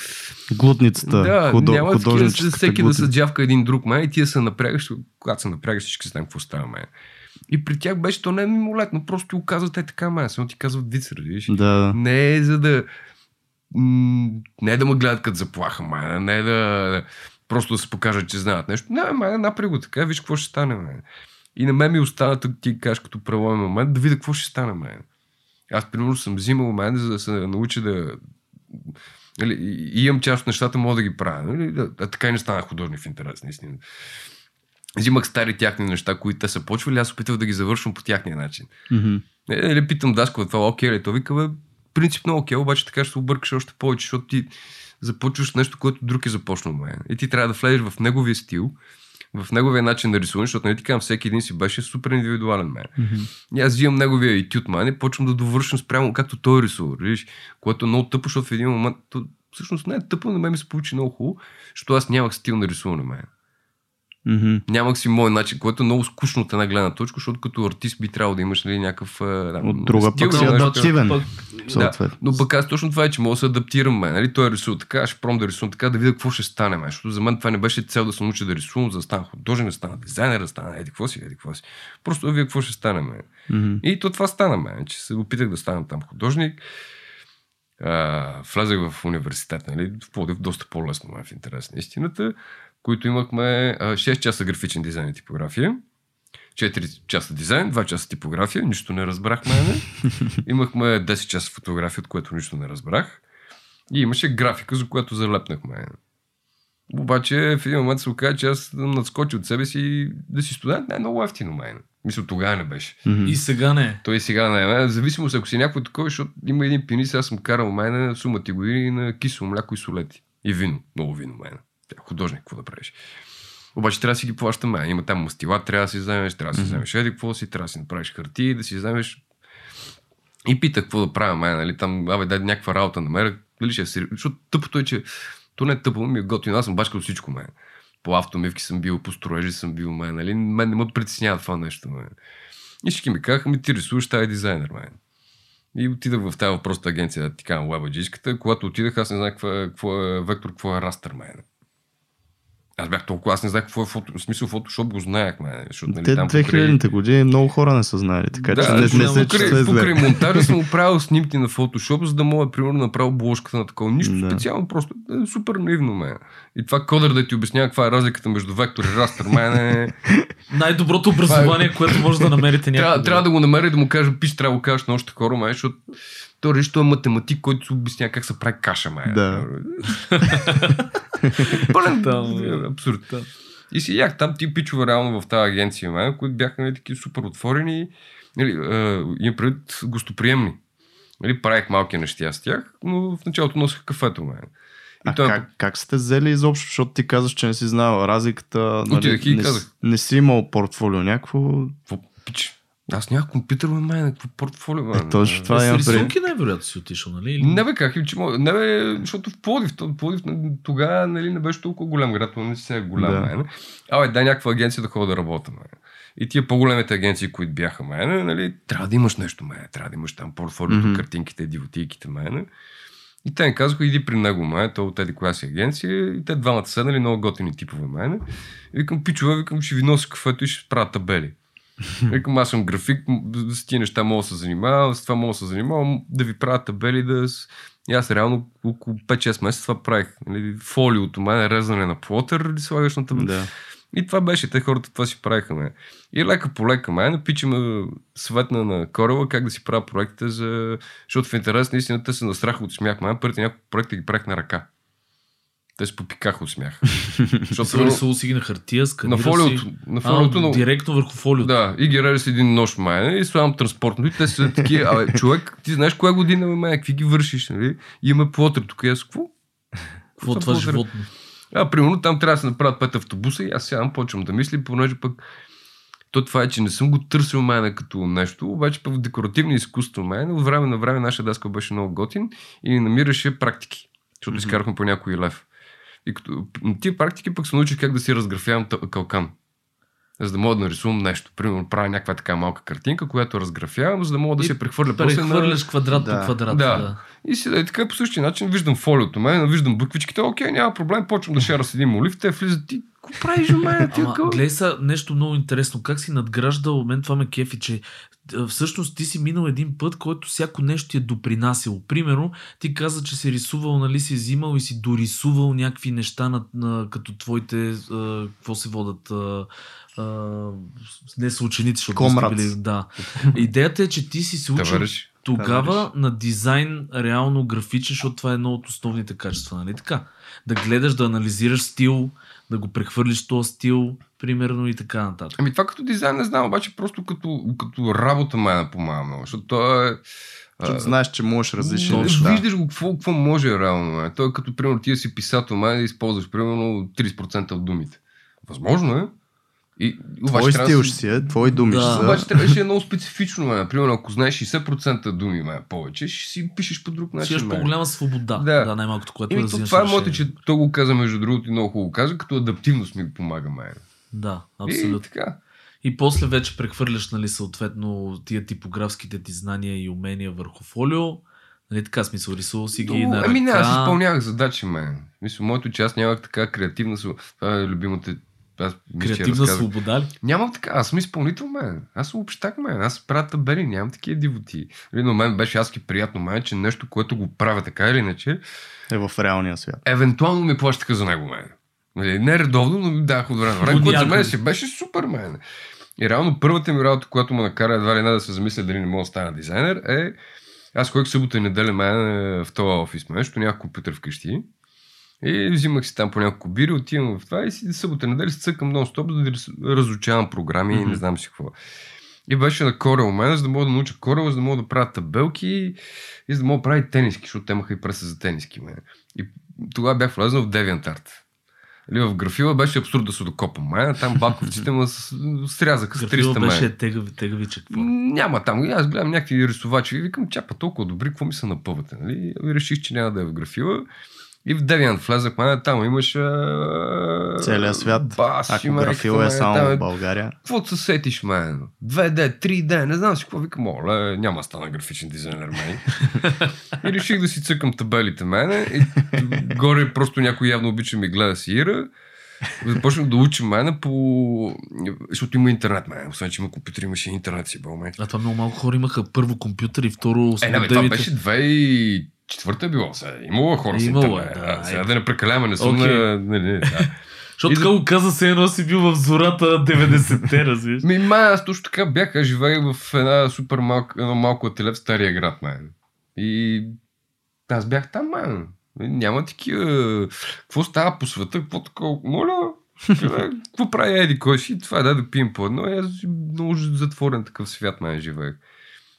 Глутницата, да, худо, няма такива, всеки да глутница. се джавка един друг, май, и тия се напрягаш, когато се напрягаш, всички знаем какво става, май. И при тях беше то не е мимолетно, просто ти оказват е така, ма, само ти казват виц, разбираш. Да. Не е за да... м, Не е да ме гледат като заплаха, май, не е да просто да се покажат, че знаят нещо. Не, май, напри го така, виж какво ще стане, май. И на мен ми остана, тук ти кажеш като правоен момент, да видя какво ще стане, май. Аз, примерно, съм взимал мен, за да се науча да... Нали, и- и имам част от нещата, мога да ги правя. Нали? А така и не станах художник в интерес, наистина. Взимах стари тяхни неща, които те са почвали, аз опитах да ги завършвам по тяхния начин. Мгм. Е, питам Даско, това окей ли? Той вика, бе, принципно окей, обаче така ще се объркаш още повече, защото ти започваш нещо, което друг е започнал мен. И ти трябва да влезеш в неговия стил, в неговия начин да рисуваш, защото нали ти казвам, всеки един си беше супер индивидуален мен. Mm-hmm. И аз взимам неговия етюд мен и почвам да довършвам спрямо както той рисува, виж, което е много тъпо, защото в един момент, то, всъщност не е тъпо, на мен ми се получи много хубаво, защото аз нямах стил на рисуване мен. Мгм. Нямах си мой начин, което е много скучно от една гледна точка, защото като артист би трябвало да имаш нали, някакъв... а, да, От друга стил, пък си адаптивен. Пък. Да, но пък аз точно това е, че мога да се адаптирам, мен. Нали? Той рисува така, аз ще пром да рисувам така, да видя какво ще стане, мен. Защото за мен това не беше цел да се науча да рисувам, за да стана художник, да стана дизайнер, да стана еди какво си, еди какво си. Просто да видя какво ще стане, мен. Мгм. И то това стана, мен, че се опитах да стана там художник. А, влезах в университет, нали, в доста по-лесно, мен, в интерес на истината, които имахме а, 6 часа графичен дизайн и типография. 4 часа дизайн, 2 часа типография, нищо не разбрах мене. Имахме 10 часа фотография, от което нищо не разбрах. И имаше графика, за която залепнах мене. Обаче в един момент се оказа, че аз надскочи от себе си да си студент не е много ефтино мене. Мисля, тогава не беше. И сега не. Той сега не е. В Зависимост, ако си някой такова, защото има един пианист, аз съм карал мене сума ти години на кисело мляко и солети. И вино. Много вино мене. Е художник, какво да правиш. Обаче трябва да си ги плащаме. Има там мастила, трябва да си вземеш, трябва да си вземеш еди какво си, трябва да си направиш хартии, да си вземеш. И питах какво да правя, мен, нали, там, абе, дай някаква работа намеря, дали ще се... Защото тъпото е, че то не е тъпо, ми е готино, аз съм бачкал всичко, мен. По автомивки съм бил, по строежи съм бил, мен, нали, мен не ме притеснява това нещо, мен. И всички ми казаха, ми ти рисуваш, тази дизайнер, мен. И отидах в тази въпросната агенция, да ти лабаджийската. Когато отидах, аз не знаех какво е, какво е вектор, какво е растър, мен. Аз бях толкова, аз не знаех какво е фото, в смисъл фотошоп го знаех, мен. Защото, нали, Те там покрай- 2000-те години много хора не са знали, така че да, не, не защото се покрай, чувства покрай зле. монтажа съм правил снимки на фотошоп, за да мога, примерно, да направя обложката на такова. Нищо Да. специално, просто е супер наивно, мен. И това кодър да ти обяснява каква е разликата между вектор и растър, мен е... Най-доброто образование, което може да намерите някъде. трябва, трябва да го намеря и да му кажа, пиш, трябва да го кажеш на още хора, мен, защото той реши, е математик, който се обяснява как се прави каша, мен. Да. Пълен абсурд. И си ях там ти пичове реално в тази агенция, мен, които бяха нали, такива супер отворени. Нали, е, имам предвид гостоприемни. Нали, правих малки неща с тях, но в началото носех кафето, мен. И А той как, как сте взели изобщо, защото ти казваш, че не си знал разликата, Отидах и не, казах. не си имал портфолио някакво, Какво пич? Аз нямах компютър, бе, мен, какво портфолио, мен. Е, точно това С имам рисунки най-вероятно си отишъл, нали? Или- Не бе, как, че, мога- не бе, защото в Плодив, то- Плодив тогава нали, не беше толкова голям град, но не си е голям, Да. да. мен. Абе, дай някаква агенция да ходя да работя, мен. И тия по-големите агенции, които бяха мен, нали, трябва да имаш нещо, мен. Трябва да имаш там портфолиото, mm-hmm. картинките, дивотийките, мен. И те ми казаха, иди при него, мен, той от тези коя си агенция. И те двамата седнали, много готини типове, мен. И викам, пичове, викам, ще ви нося кафето и ще правя табели. Викам, аз съм график, с тия неща мога да се занимавам, с това мога да се занимавам, да ви правя табели, да... И аз реално около 5-6 месеца това правих. Нали, фолиото, мен, резане на плотър, слагаш на табели. да. И това беше, те хората това си правиха. Ме. И лека по лека, ме, напичаме съветна на Корела как да си правя проектите, за... защото в интерес наистина те се насраха от смях. Ме, първите няколко проекта ги правих на ръка. Те се попикаха от смях. защото Срисувал си ги на хартия, на сканирал фолиото, си. на фолиото, а, но... Директно върху фолиото. Да, и ги реже с един нож майна и слагам транспортно. И те са такива, абе, човек, ти знаеш коя година ме майна, какви ги вършиш, нали? И има плотър тук, и аз какво? Какво са това животно? А, примерно там трябва да се направят пет автобуса и аз сядам, почвам да мисля, понеже пък то това е, че не съм го търсил мене като нещо, обаче пък в декоративно изкуство мене, от време на време нашия даска беше много готин и намираше практики, защото mm-hmm. изкарахме по някой лев. И като, на тия практики пък се научих как да си разграфявам калкан. За да мога да нарисувам нещо. Примерно правя някаква така малка картинка, която разграфявам, за да мога да И се прехвърля после на... Прехвърляш квадрат Да. по квадрат. Да. Да. И си, е, така по същия начин виждам фолиото мен, виждам буквичките, окей, няма проблем, почвам да шара с един молив, те влизат и Какво правиш, мен? Ти Ама, гледай са нещо много интересно. Как си надграждал, мен това ме кефи, че а, всъщност ти си минал един път, който всяко нещо ти е допринасило. Примерно, ти каза, че си рисувал, нали си взимал и си дорисувал някакви неща на, на, като твоите, а, какво се водат, а, а, не са ученици, защото сте Комрадс. били, да. Идеята е, че ти си се учил Тогава на дизайн реално графичен, защото това е едно от основните качества, нали така? Да гледаш, да анализираш стил, да го прехвърлиш този стил, примерно и така нататък. Ами това като дизайн не знам, обаче просто като, като работа ме помага много, защото то е... Защото знаеш, че можеш различни неща. Виждаш го какво, какво може реално. Той е като, примерно, ти си писател, май да използваш примерно 30% от думите. Възможно е. И, Твой трябва стил да ще си е, твои думи Да. ще са. Обаче трябваше е много специфично. Ме. Примерно, ако знаеш 60% думи ме, повече, ще си пишеш по друг Ще начин. имаш ме. по-голяма свобода. Да. Да, най-малкото, което да то, взимаш това е моето, че той го каза между другото и много хубаво каза, като адаптивност ми помага мен. Да, И абсолютно. така. И после вече прехвърляш, нали, съответно, тия типографските ти знания и умения върху фолио. Нали така, смисъл, рисувал си ги Но, на ръка. ами не, аз изпълнявах задачи, мен. Мисля, моето, че аз нямах така креативна. Това е любимата. Аз Креативна свобода ли? Нямам така, аз съм изпълнител, мен. Аз съм общак, мен. Аз правя табели, нямам такива дивоти. Нали, на мен беше адски приятно, мен, че нещо, което го правя така или иначе, Е в реалния свят. евентуално ми плащаха за него, мен. Нали, не редовно, но ми даха от време на време, което за мен си беше супер, мен. И реално първата ми работа, която ме накара едва ли не да се замисля дали не мога да стана дизайнер, е аз ходих събота и неделя мен в този офис, мен, защото нямах компютър вкъщи. И взимах си там по няколко бири, отивам в това и си събота неделя си цъкам нон-стоп, за да разучавам програми и не знам си какво. И беше на Corel мен, за да мога да науча Corel, за да мога да правя табелки и за да мога да правя и тениски, защото те имаха и преса за тениски. Мен. И тогава бях влезнал в DeviantArt. Или в графила беше абсурд да се докопам. Мен, там батковците ме срязаха с 300 Графила мен. беше тегави, тегавичък. Няма там. И аз гледам някакви рисувачи и викам, чапа толкова добри, какво ми се напъвате, нали? И реших, че няма да е в графила. И в Deviant влезахме, там имаше... Целият свят. Бас, Ако има, графил е само там, е в България. Какво се сетиш, мен? 2D, 3D, не знам си какво викам. Оле, няма стана графичен дизайнер, мен. и реших да си цъкам табелите, мене. И горе просто някой явно обича ми гледа си Ира. Започнах да учим мене по... Защото има интернет, мене. Освен, че има компютър, имаше интернет си, бълме. А това много малко хора имаха първо компютър и второ... Е, не, бе, това беше 2000 четвърта е било. Сега имало е хора с имало, е, интернет. Да, е. сега е... да не прекаляваме, не съм okay. на... Не, не, да. Защото така го каза, се едно си бил в зората 90-те, разбираш. Ми, май, аз точно така бях. Аз живеех в една супер малко, едно малко ателе в Стария град, май. И аз бях там, май. Няма такива... Какво става по света? Какво такова? Моля, какво прави Еди кой си? Това да да пием по едно. Аз много затворен такъв свят, май, живеех.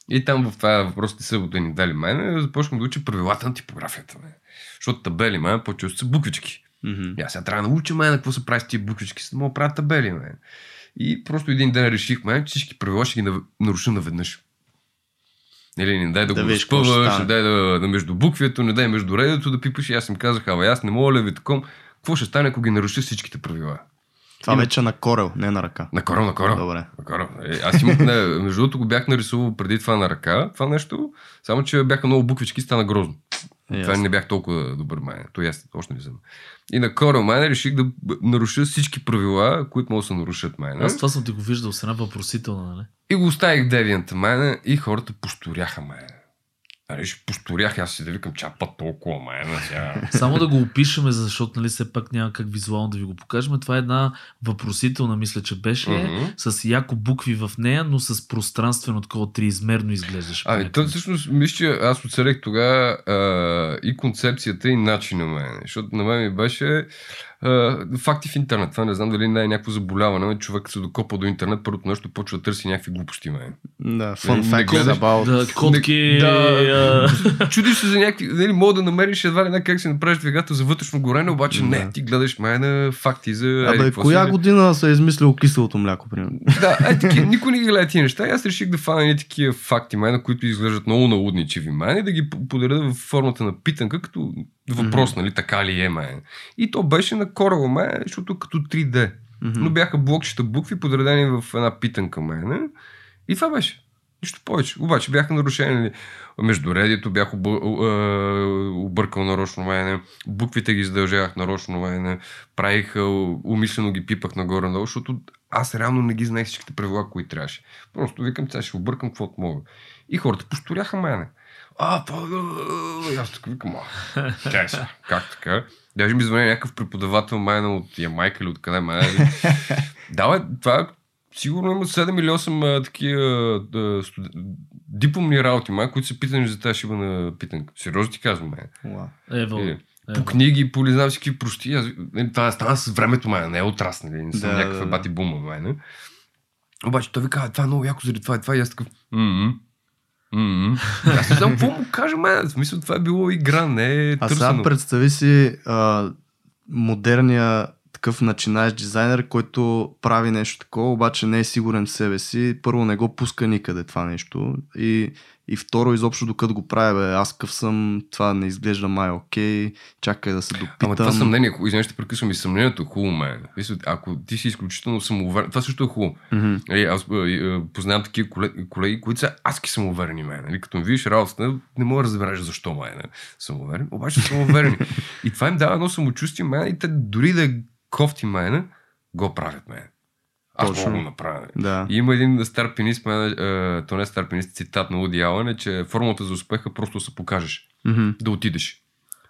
И там в това въпросите събота ни дали мен, започнах да уча правилата на типографията. Мен. Защото табели, мен, по-често са буквички. Мгм. И аз сега трябва да науча мен какво се прави с тия буквички, за да мога да правя табели, мен. И просто един ден реших, мен, че всички правила ще ги наруша наведнъж. Или не дай да, Да го разпъваш, не дай да, да между буквието, не дай между редото да пипаш. И аз им казах, абе, аз не мога ли ви таком. Какво ще стане, ако ги наруша всичките правила? Това Има- вече на корел, не на ръка. На корал, на корал. Добре. На корал. Е, аз имах, не, между другото го бях нарисувал преди това на ръка, това нещо, само че бяха много буквички и стана грозно. Е, Това не бях толкова добър майнер. То ясно, още не съм. И на Corel Miner реших да наруша всички правила, които могат да се нарушат майнер. Аз това съм ти го виждал с една въпросителна, нали? И го оставих Deviant майнер и хората посторяха майнер. Али ще посторях, аз си да викам, чапа толкова майнер сега. Само да го опишеме, защото нали все пак няма как визуално да ви го покажем. Това е една въпросителна, мисля, че беше, Мгм. с яко букви в нея, но с пространствено такова триизмерно изглеждаше. по Ами, то всъщност, мисля, че аз оцелех тогава и концепцията, и начина мен. Защото на мен ми беше факти в интернет. Това не знам дали не е някакво заболяване, но човек се докопа до интернет, първото нещо почва да търси някакви глупости мен. Да, fun Не- не facts гледаш- about... Да, котки... Да. а, Чудиш се за някакви, нали, мога да намериш едва ли не как си направиш двигател за вътрешно горене, обаче не, Да. ти гледаш май на факти за... Абе, коя си. година се е измислило киселото мляко, примерно? Да, е, таки, никой не ги гледа тия неща. И аз реших да фана едни такива факти, май, на които изглеждат много налудничеви, май, и да ги п- подаря в формата на питанка, като въпрос, нали, така ли е, май. И то беше на Май, защото като 3D. Мгм. Но бяха блокчета букви, подредени в една питанка, май, не? И това беше. Нищо повече. Обаче бяха нарушени междуредието, бях обър... объркал нарочно мене, буквите ги издължавах нарочно мене, правих, умишлено ги пипах нагоре-надолу, защото аз реално не ги знаех всичките правила, които трябваше. Просто викам, сега ще объркам каквото мога. И хората посторяха мене. А. И аз така викам, а, чай как така? Даже ми звъня някакъв преподавател майна от Ямайка или откъде майна. да, бе, това сигурно има 7 или 8 а, такива а, студ... дипломни работи, май, които се питани за тази шиба на питанка. Сериозно ти казвам, май. Ево. Е, по книги, по не знам всички прости. Аз, не, това стана с времето, май, не е отрас, нали? Не съм Да, някаква да, да. бати бума, май, не? Обаче той ви казва, това е много яко заради това и това. И аз такъв, м Аз не знам какво му кажа, май. В смисъл, това е било игра, не е А сега търсено. представи си а, модерния такъв начинаещ дизайнер, който прави нещо такова, обаче не е сигурен в себе си. Първо не го пуска никъде това нещо. И, и второ, изобщо докато го прави, бе, аз къв съм, това не изглежда май окей, чакай да се допитам. Ама това съмнение, извинявай, ще прекъсвам и съмнението е хубаво. Мисля, ако ти си изключително самоуверен, това също е хубаво. Мгм. Е, аз е, е, познавам такива колеги, колеги, които са адски самоуверени мен. Нали? Като ми видиш работата, не мога да разбереш защо мен е самоуверен, обаче са самоуверени. и това им дава едно самочувствие мен и те дори да е кофти мен, го правят мен. Аз Точно. мога да го направя. Да. И има един стар пенист, е, то не е стар пенист, цитат на Уди Алън е, че формулата за успеха просто се покажеш. Мгм. Да отидеш.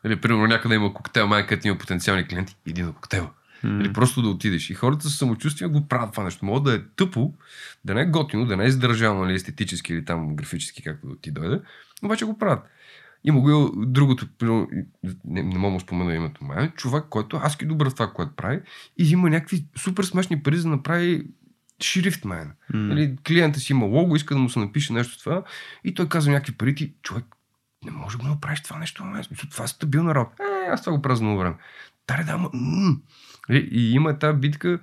Или, примерно, някъде има коктейл, май, където има потенциални клиенти, иди на коктейла. Или просто да отидеш. И хората с самочувствие го правят това нещо. Мога да е тъпо, да не е готино, да не е издържано, нали, естетически или там графически, както ти дойде, обаче го правят. Има го и другото, не, не мога да спомена името май, човек, който аз ки добър в това, което прави, и има някакви супер смешни пари за да направи шрифт мен. М. Нали, клиента си има лого, иска да му се напише нещо това и той казва някакви пари, ти човек, не може да го направиш това нещо, смисъл, това е стабилна работа. Е, аз това го правя за много време. Таре да, ама, м. и, и има тази битка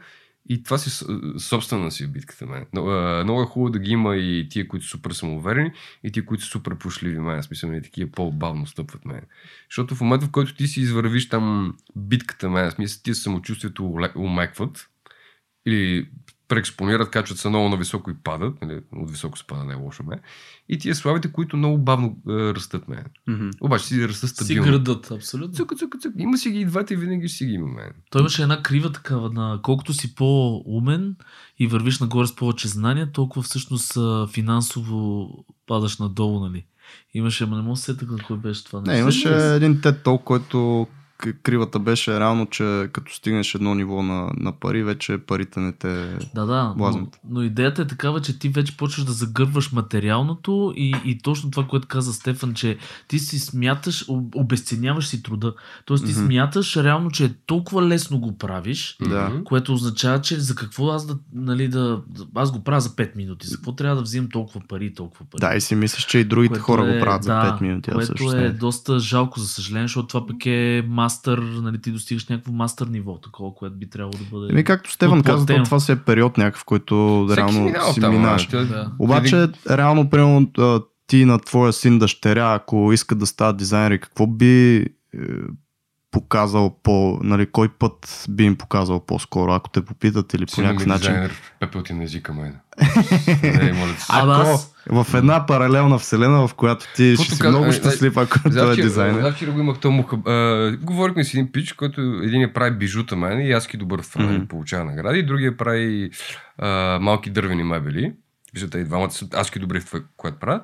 и това си собствена си е битката мен. Но, а, много е хубаво да ги има и тия, които са супер самоуверени и тия, които са супер пушливи мен. Смисъл, и такива по-бавно стъпват мен. Защото в момента, в който ти си извървиш там битката мен, смисъл, тия самочувствието умекват или преекспонират, качват се много на високо и падат, нали, от високо спада не е лошо ме. И тия слабите, които много бавно е, растат мен. Мгм. Обаче си растат Си стабилно. градът, абсолютно. Цука, цука, цука. Има си ги и двата и винаги си ги има мен. Той имаше една крива такава, на колкото си по-умен и вървиш нагоре с повече знания, толкова всъщност финансово падаш надолу, нали? Имаше, ама не мога да се сета кой беше това. Не, имаше един TED Talk, който кривата беше реално, че като стигнеш едно ниво на, на пари, вече парите не те... Да, да, но, Блазнат. но идеята е такава, че ти вече почваш да загърваш материалното и, и точно това, което каза Стефан, че ти си смяташ, об- обесценяваш си труда. Тоест ти Мгм. смяташ реално, че толкова лесно го правиш, Да. Което означава, че за какво аз да, нали, да, аз го правя за 5 минути, за какво трябва да взимам толкова пари и толкова пари. Да, и си мислиш, че и другите Което хора е- го правят за да, 5 минути. Което всъщност е доста жалко, за съжаление, защото това пък е мастър, нали, ти достигаш някакво мастър ниво, такова, което би трябвало да бъде. Еми, както Стефан каза, то това си е период някакъв, който Всеки реално минава си там, минаваш. а, тя- Да. Обаче, реално, примерно, ти на твоя син дъщеря, ако искат да стават дизайнери, какво би е, показал по, нали, кой път би им показал по-скоро, ако те попитат или по някакъв начин. дизайнер, пепел ти на езика, мен. Не, моля. Абе, Ако аз- в една паралелна вселена, в която ти Каквото ще си много е, е, щастлив, ако той е дизайнер. завчера го имах този муха. Говорихме с един пич, който един я прави бижута мен и аз ки добър в нали, получава награди, и другия прави а, малки дървени мебели. Виждате, и двамата са аз ки добри в това, което правят.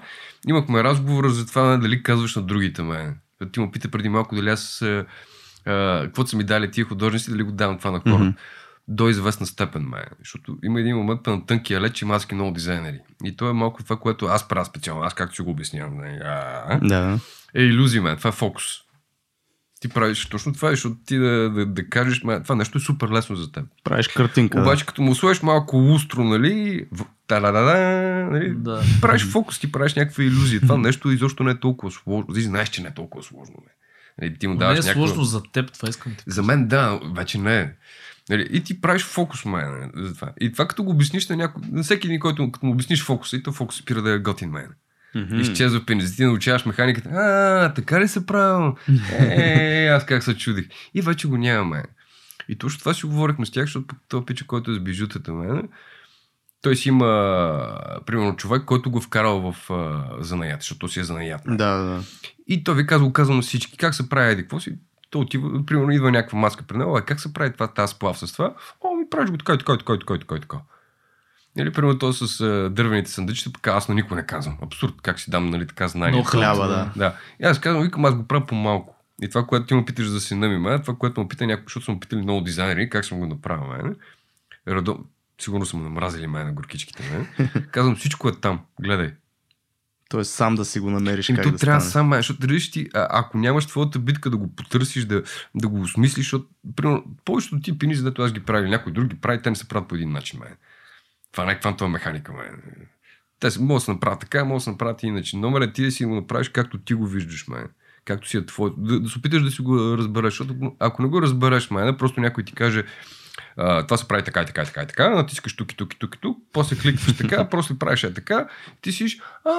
Имахме разговор за това нали, дали казваш на другите мен. Ти му пита преди малко дали аз а, каквото са ми дали тия художници, дали го давам това на хората. Мгм. До известна степен, ме. Защото има един момент на тънкия лед, че има адски много дизайнери. И то е малко това, което аз правя специално. Аз както си го обяснявам. нали, а, Да. е иллюзия, мен. Това е фокус. Ти правиш точно това, защото ти да, да, да кажеш, мен, това нещо е супер лесно за теб. Правиш картинка. Обаче, като му сложиш малко лустро, нали, в- та-да-да-да, нали, Да. правиш фокус, ти правиш някаква иллюзия. Това нещо изобщо не е толкова сложно. Ти знаеш, че не е толкова сложно. Бе. Нали, ти му даваш не е някаква... сложно за теб, това искам ти. За мен да, вече не е. Нали, И ти правиш фокус, мен. За това. И това като го обясниш на някой, на всеки един, който като му обясниш фокуса, и то фокус спира да е готин мен. Мгм. Изчезва пенис, ти научаваш механиката. А, така ли се правил? Е, аз как се чудих. И вече го нямаме. И точно това си говорихме с тях, защото този пича, който е с бижутата мен, той си има, примерно, човек, който го е вкарал в а, занаят, защото си е занаят. Да, да. И той ви казва, казва на всички, как се прави еди, какво си? Той отива, примерно, идва някаква маска при него, а как се прави това, тази сплав с това? О, ми правиш го така, и така, и така, и така, и така, и така. Или, примерно, то с а, дървените съндъчета, пък аз на никой не казвам. Абсурд, как си дам, нали, така знание. Но хляба, да. Да. И аз казвам, викам, аз го правя по-малко. И това, което ти му питаш за сина ми, ме, това, което му пита някой, защото съм питали много дизайнери, как съм го направил, мене. Радо... Сигурно съм му намразили мен на горкичките, мен. Казвам, всичко е там, гледай. Тоест сам да си го намериш Еми, как то да трябва стане. сам, май, защото дали ти, а, ако нямаш твоята битка да го потърсиш, да, да го осмислиш, защото, примерно, повечето ти пини, дето аз ги правя, някой друг ги прави, те не се правят по един начин, май. Това не е квантова механика, май. Те се, могат да се направят така, могат да се направят и иначе. Номер е ти да си го направиш както ти го виждаш, май. Както си е твоето. Да, да се опиташ да си го разбереш, защото ако не го разбереш, май, просто някой ти каже, а, това се прави така и така така така, натискаш тук и тук и тук и тук, после кликваш така, после правиш е така, ти си, а,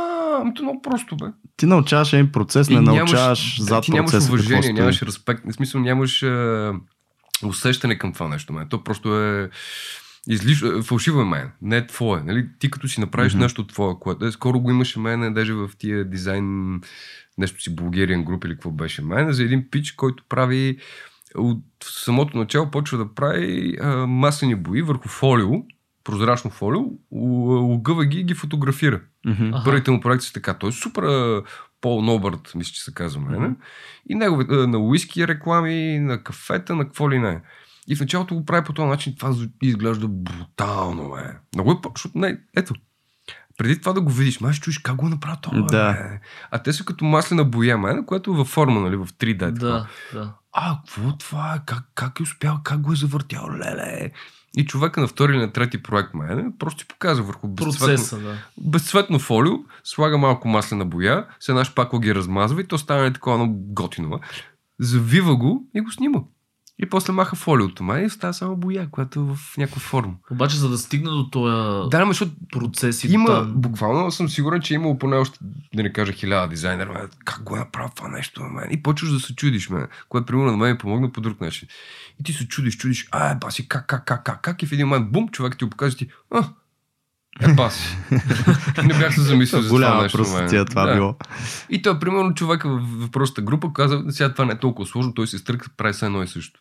ами то много просто бе. Ти научаваш един процес, не научаваш да, зад ти нямаш процеса какво уважение, стои. нямаш респект, в смисъл нямаш е, усещане към това нещо. Мен. То просто е излиш... е, фалшиво е мен, не е твое. Нали? Ти като си направиш mm-hmm. нещо твое, което е, скоро го имаше мен, даже в тия дизайн, нещо си Bulgarian груп или какво беше мен, за един пич, който прави от самото начало почва да прави а, маслени бои върху фолио, прозрачно фолио, у- огъва ги и ги фотографира. Аха. Първите му проекти са така. Той е супер а, Пол Нобърт, мисля, че се казва мене. И неговите, а, на уиски реклами, на кафета, на какво ли не. И в началото го прави по този начин, това изглежда брутално, бе. Много е, по- защото не, ето, преди това да го видиш, май ще чуеш как го направи това, Да. бе. А те са като маслена боя, мен, която е във форма, нали, в 3D. така. Да, да. А, какво това е? Как, как е успял? Как го е завъртял? Леле! И човека на втори или на трети проект мен просто ти показва върху безцветно, Процеса, да. безцветно фолио, слага малко маслена боя, с една шпакла ги размазва и то стане такова едно готино. Завива го и го снима. И после маха фолиото май и става само боя, която е в някаква форма. Обаче, за да стигне до този Да, защото процес и има, там... буквално съм сигурен, че има поне още, да не кажа хиляда дизайнера, ме, как го е направил това нещо, мен. И почваш да се чудиш, мен, което примерно на мен ми помогна по друг начин. И ти се чудиш, чудиш, а, е, баси, как, как, как, как, как, и в един момент, бум, човек ти го показва и ти, а, е, баси. не бях се замислил за това Голяма нещо. простотия това да. било. И той, примерно, човек в въпросната група каза, сега това не е толкова сложно, той се стръка, прави се едно и също.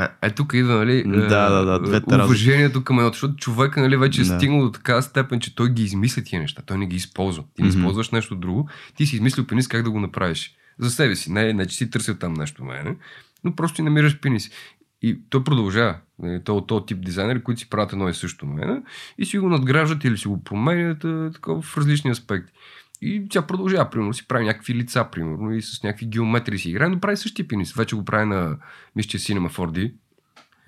Е, е тук идва, нали, Да, да, да, разлики. уважението към едното, защото човека, нали, вече е Да. стигнал до такава степен, че той ги измисля тия неща, той не ги използва. Ти не Мгм. използваш нещо друго, ти си измислил пенис как да го направиш. За себе си, не, не че си търсил там нещо, мене, но просто ти намираш пенис. И той продължава. Нали, Той от този тип дизайнери, които си правят едно и също мене, и си го надграждат или си го променят а, такова в различни аспекти. И тя продължава, примерно, си прави някакви лица, примерно, и с някакви геометрии си играе, но прави същия пенис. Вече го прави на, мисля, че Cinema 4D.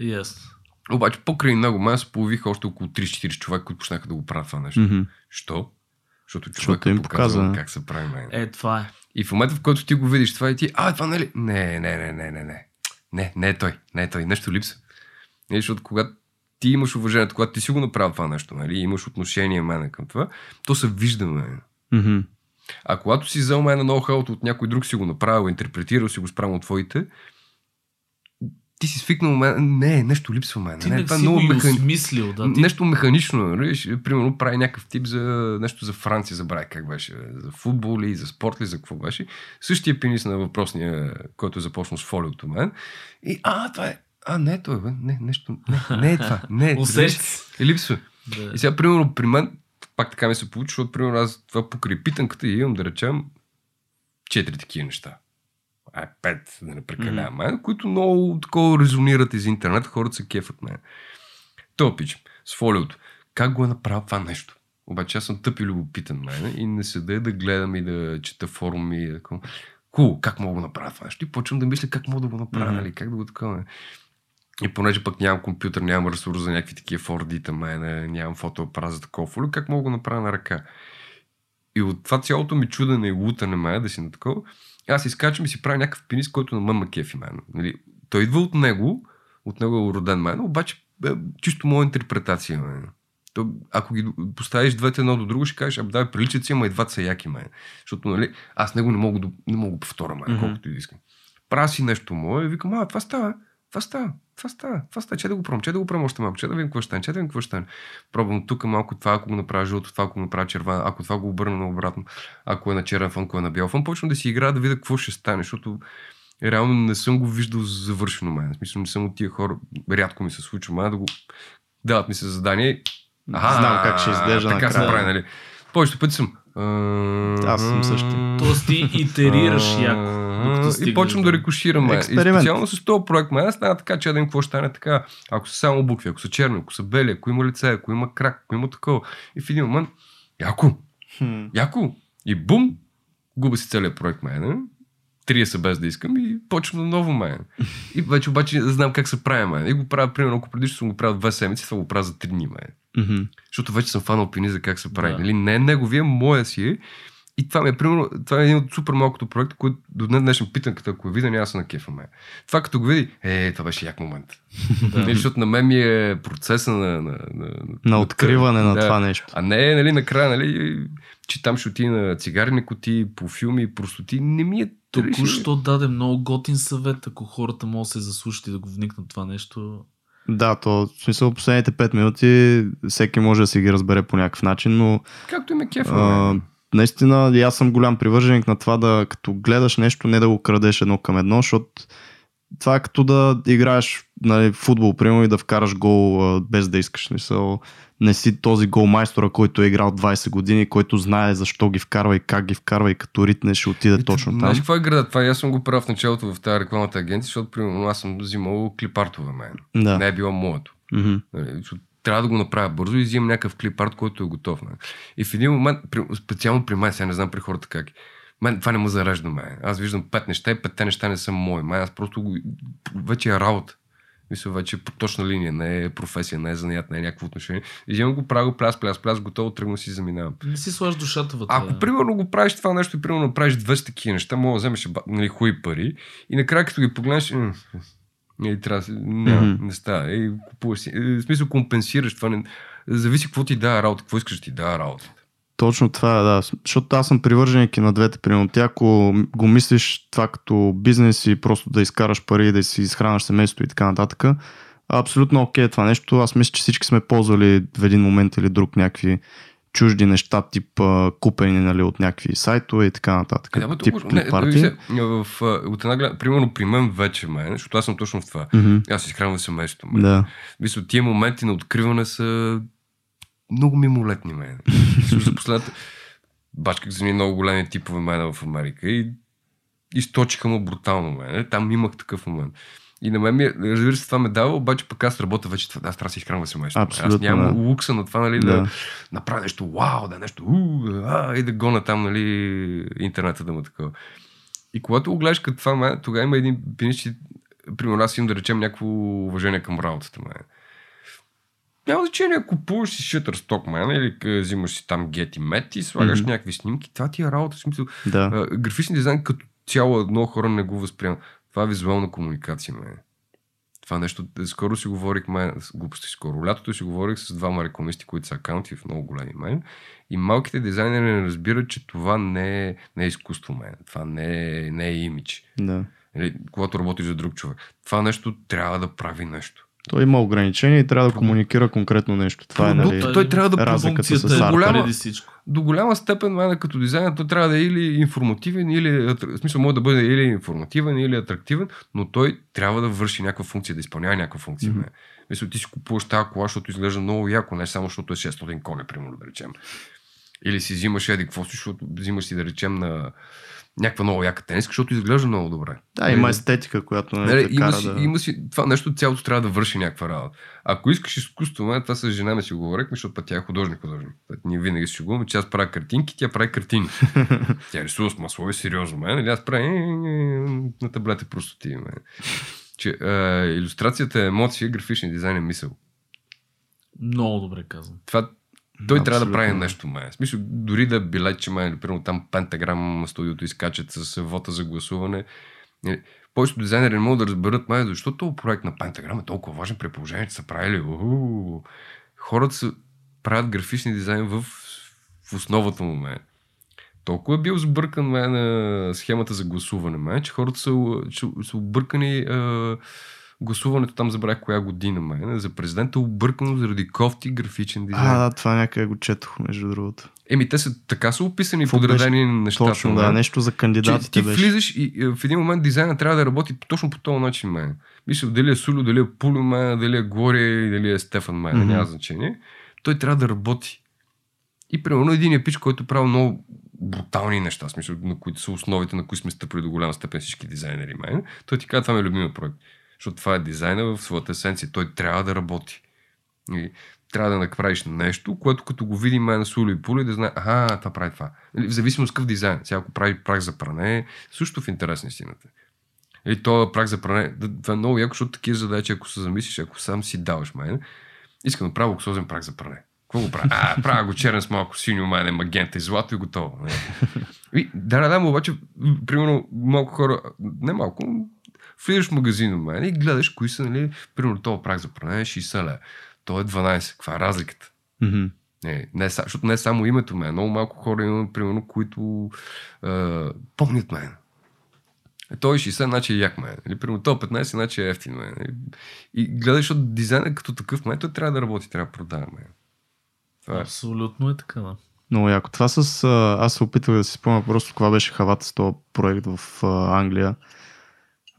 Yes. Обаче покрай него мен се появиха още около 3-4 човека, които почнаха да го правят това нещо. Мгм. Що? Защото човек им показва показва. как се прави мен. Е, това е. И в момента, в който ти го видиш това и ти, а, това нали? Не, не, не, не, не, не. Не, не е той, не е той. Нещо липса. Не, защото когато ти имаш уважението, когато ти си го направил това нещо, нали, имаш отношение мене към това, то се вижда мене. Мгм. А когато си взел на ноу-хауто от някой друг си го направил, интерпретирал си го спрямо твоите, ти си свикнал мен, не, нещо липсва мен. Ти не, не, това е си много го и механ... осмислил, да. Ти... Нещо механично, нали? Ще- примерно прави някакъв тип за нещо за Франция, забравя как беше, за футбол ли, за спорт ли, за какво беше. Същия пенис на въпросния, който е започнал с фолиото мен. И, а, това е, а, не е той, бе. не, нещо, не, не е това, не е. Усеща И липсва. Да. И сега, примерно, при мен, пак така ми се получи, защото, примерно, аз това покрай питанката и имам, да речем, четири такива неща. А, пет, да не прекалявам, mm-hmm. които много такова резонират из интернет, хората се кефат мен. То пич, с фолиото. Как го е направил това нещо? Обаче аз съм тъп и любопитен мен и не седа да гледам и да чета форуми и такова. Хубаво, как мога да направя това нещо? И почвам да мисля как мога да го направя, Мгм. нали? Как да го такова. И понеже пък нямам компютър, нямам ресурс за някакви такива фордита, мене, нямам фотоапарат за такова фолио, как мога да направя на ръка? И от това цялото ми чудене и лутане май да си на такова, аз изкачвам и си правя някакъв пенис, който на мъма кефи мен. Нали? Той идва от него, от него е роден мен, обаче е чисто моя интерпретация. Мен. То, ако ги поставиш двете едно до друго, ще кажеш, абе, да, приличат си, ама и двата са яки мен. Защото, нали, аз него не мога, да- не мога повторя мен, Мгм. колкото и искам. Правя си нещо мое и викам, а, това става. Това става, това става, това става, че да го пробвам, че да го пробвам още малко, че да видим какво ще стане, че да видим какво ще стане. Пробвам тук малко това, ако го направя жълто, това, ако го направя червено, ако това го обърна наобратно, ако е на черен фон, ако е на бял фон, почвам да си играя да видя какво ще стане, защото реално не съм го виждал завършено мен. Смисъл не съм от тия хора, рядко ми се случва, май да го дават ми се задание. Аха, Знам как ще изглежда Така се прави, нали? Повечето пъти съм. Аз съм същия. Тоест ти итерираш яко. И почвам да рекуширам. И специално с този проект, май стана така, че да видим какво ще стане така. Ако са само букви, ако са черни, ако са бели, ако има лице, ако има крак, ако има такова. И в един момент, яко, яко. И бум, губа си целият проект? Трия са без да искам и почвам на ново, май. И вече обаче знам как се прави, май. И го правя, примерно, ако преди съм го правил две седмици, това го правя за три дни, май. Мгм. Защото вече съм фанал пини за как се прави. Да. Нали? Не е неговия, моя си е. И това ми е, примерно, това е един от супер малкото проекта, който до днес днешен питам, като ако го видя, няма се на кефа ме. Това като го види, е, това беше як момент. Да. Нали, защото на мен ми е процеса на... На, на, На откриване на да. това нещо. А не, нали, накрая, нали, че там ще отида на цигарни коти, по филми, простоти. Не ми е Току-що даде много готин съвет, ако хората могат да се заслушат и да го вникнат това нещо. Да, то в смисъл последните 5 минути всеки може да си ги разбере по някакъв начин, но Както им е кефа. бе. наистина аз съм голям привърженик на това да като гледаш нещо, не да го крадеш едно към едно, защото това е като да играеш нали, футбол, примерно, и да вкараш гол без да искаш. Мисъл, не си този гол майстора, който е играл 20 години, който знае защо ги вкарва и как ги вкарва и като ритне ще отиде Ето, точно там. Знаеш какво е града? Това и аз съм го правил в началото в тази рекламната агенция, защото примерно аз съм взимал клипартове мен. Да. Не е било моето. Нали, защото трябва да го направя бързо и взимам някакъв клипарт, който е готов. Нали. И в един момент, специално при мен, сега не знам при хората как е. Мен това не му зарежда мен. Аз виждам пет неща и петте неща не са мои. Мен аз просто го... вече е работа. Мисля, вече е по точна линия, не е професия, не е занаят, не е някакво отношение. И взимам го, правя го, пляс, пляс, пляс, готово, тръгна си заминавам. Не си слагаш душата вътре. Ако примерно го правиш това нещо и примерно направиш 200 такива неща, мога да вземеш нали, хуи пари и накрая като ги погледнеш, не, трябва, не, не става. И купуваш си. Е, В смисъл компенсираш това. Не, зависи какво ти дава работа, какво искаш да ти дава работа. Точно това е, да. Защото аз съм привърженик и на двете. Примерно, ти ако го мислиш това като бизнес и просто да изкараш пари, да си изхранаш семейството и така нататък, абсолютно окей е това нещо. Аз мисля, че всички сме ползвали в един момент или друг някакви чужди неща, тип купени нали, от някакви сайтове и така нататък. Е, да, бе, тип не, клипарти. се, в, а, от една гледна, примерно при мен вече, мен, защото аз съм точно в това. Мгм. Аз изхранвам семейството. Мен. Да. Мисля, тия моменти на откриване са много мимолетни мен. За последната... Бачках за много големи типове мен в Америка и източиха му брутално мен. Там имах такъв момент. И на мен ми, е- разбира се, това ме дава, обаче пък аз работя вече това. Аз трябва да си изхранвам семейството. Аз Абсолютно, нямам да. лукса на това, нали, да, Да. направя нещо вау, да нещо у, а, и да гона там, нали, интернета да му такова. И когато го гледаш като това, мен, тогава има един примерно аз имам да речем някакво уважение към работата. Мен. Няма значение, купуваш си Shutterstock, мен, или взимаш си там Get и Met и слагаш Мгм. някакви снимки. Това ти е работа. В смисъл, Да. а, графичен дизайн като цяло много хора не го възприемат. Това е визуална комуникация, мен. Това нещо, скоро си говорих, с глупости скоро, лятото си говорих с двама рекламисти, които са акаунти в много големи мен. И малките дизайнери не разбират, че това не е, не е изкуство, мен. Това не е, не е имидж. да. Или, когато работиш за друг човек. Това нещо трябва да прави нещо. Той има ограничения и трябва да комуникира конкретно нещо. Това е, нали, той, той трябва да разликата Функцията с е арта. голяма- до голяма степен, мен, като дизайнер, той трябва да е или информативен, или, в смисъл, може да бъде или информативен, или атрактивен, но той трябва да върши някаква функция, да изпълнява някаква функция. Mm-hmm. Мисля, ти си купуваш тази кола, защото изглежда много яко, не само защото е 600 коня, примерно, да речем. Или си взимаш еди какво си, защото взимаш си, да речем, на някаква много яка тениска, защото изглежда много добре. Да, има Нали? естетика, която не Нали, те има, си, да... има си, това нещо цялото трябва да върши някаква работа. Ако искаш изкуство, мен, това с жена ми си говорихме, защото пък тя е художник художник. Ние винаги си шегуваме, че аз правя картинки, тя прави картини. тя рисува с масло и сериозно, мен, нали аз правя е, е, е, на таблета простоти. Мен. Че, е, иллюстрацията е емоция, графичен дизайн е мисъл. Много добре казвам. Това той трябва да Абсолютно, прави нещо, май. В смисъл, дори да е билетче, май, примерно там пентаграм студиото изкачат с вота за гласуване. Нали, Повечето дизайнери не могат да разберат, май, защо този проект на пентаграм е толкова важен при положение, че са правили. Уху. Хората са, правят графични дизайн в, в основата му, май. Толкова е бил сбъркан май, на схемата за гласуване, май, че хората са, че са объркани а, гласуването там забравих коя година, мен, за президента объркано заради кофти графичен дизайн. А, да, това някъде го четох, между другото. Еми, те са така са описани Какво подредени на нещата. Точно, да, нещо за че кандидатите ти беше. влизаш и е, в един момент дизайна трябва да работи точно по този начин, мен. Мисля, дали е Сулю, дали е Пулю, мен, дали е Глория, дали е Стефан, мен, Мгм. няма значение. Той трябва да работи. И примерно един е пич, който прави много брутални неща, смисъл, на които са основите, на които сме стъпили до голяма степен всички дизайнери, мен. Той ти казва, това ми е любимия проект. Защото това е дизайна в своята есенция. Той трябва да работи. И трябва да направиш нещо, което като го види мен на Сулю и Пули, да знае, аха, това прави това. Нали, В зависимост какъв дизайн. Сега ако прави прах за пране, също в интерес на истината. Или то прах за пране, това е много яко, защото такива задачи, ако се замислиш, ако сам си даваш мен, искам да правя луксозен прах за пране. Какво го правя? А, правя го черен с малко синьо, мене, магента и злато и готово. Не. И, да, да, да, обаче, примерно, малко хора, не малко, влизаш в магазин у мен и гледаш кои са, нали, примерно, този прах за пране е 60 лева. То е 12. Каква е разликата? Мгм. Не, не, защото не е само името мен. Много малко хора имам, примерно, които е, помнят мен. Е, той е 60, значи е як мен. Или, примерно, той е 15, значи е ефтин мен. И гледаш, защото дизайнът като такъв мен, той трябва да работи, трябва да продава мен. Това е. Абсолютно е така, да. Много яко. Това с... Аз се опитвах да си спомня просто каква беше хавата с този проект в Англия.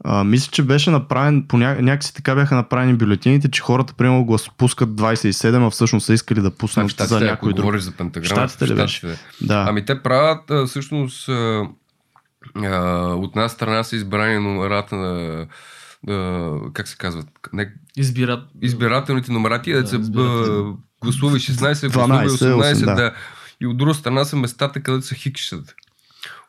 А, мисля, че беше направен, по ня... някакси така бяха направени бюлетините, че хората примерно го пускат 27, а всъщност са искали да пуснат в за щатите, ако някой друг. говориш за пентаграма. Щатите ли беше? Да. Ами те правят а, всъщност а, а, от една страна са избрани номерата на а, как се казват? Не, Избират... избирателните номера, тия Да, избирателни. да, гласувай 16, 12, гласувай 18, 8, да. да. И от друга страна са местата, където са хикшата.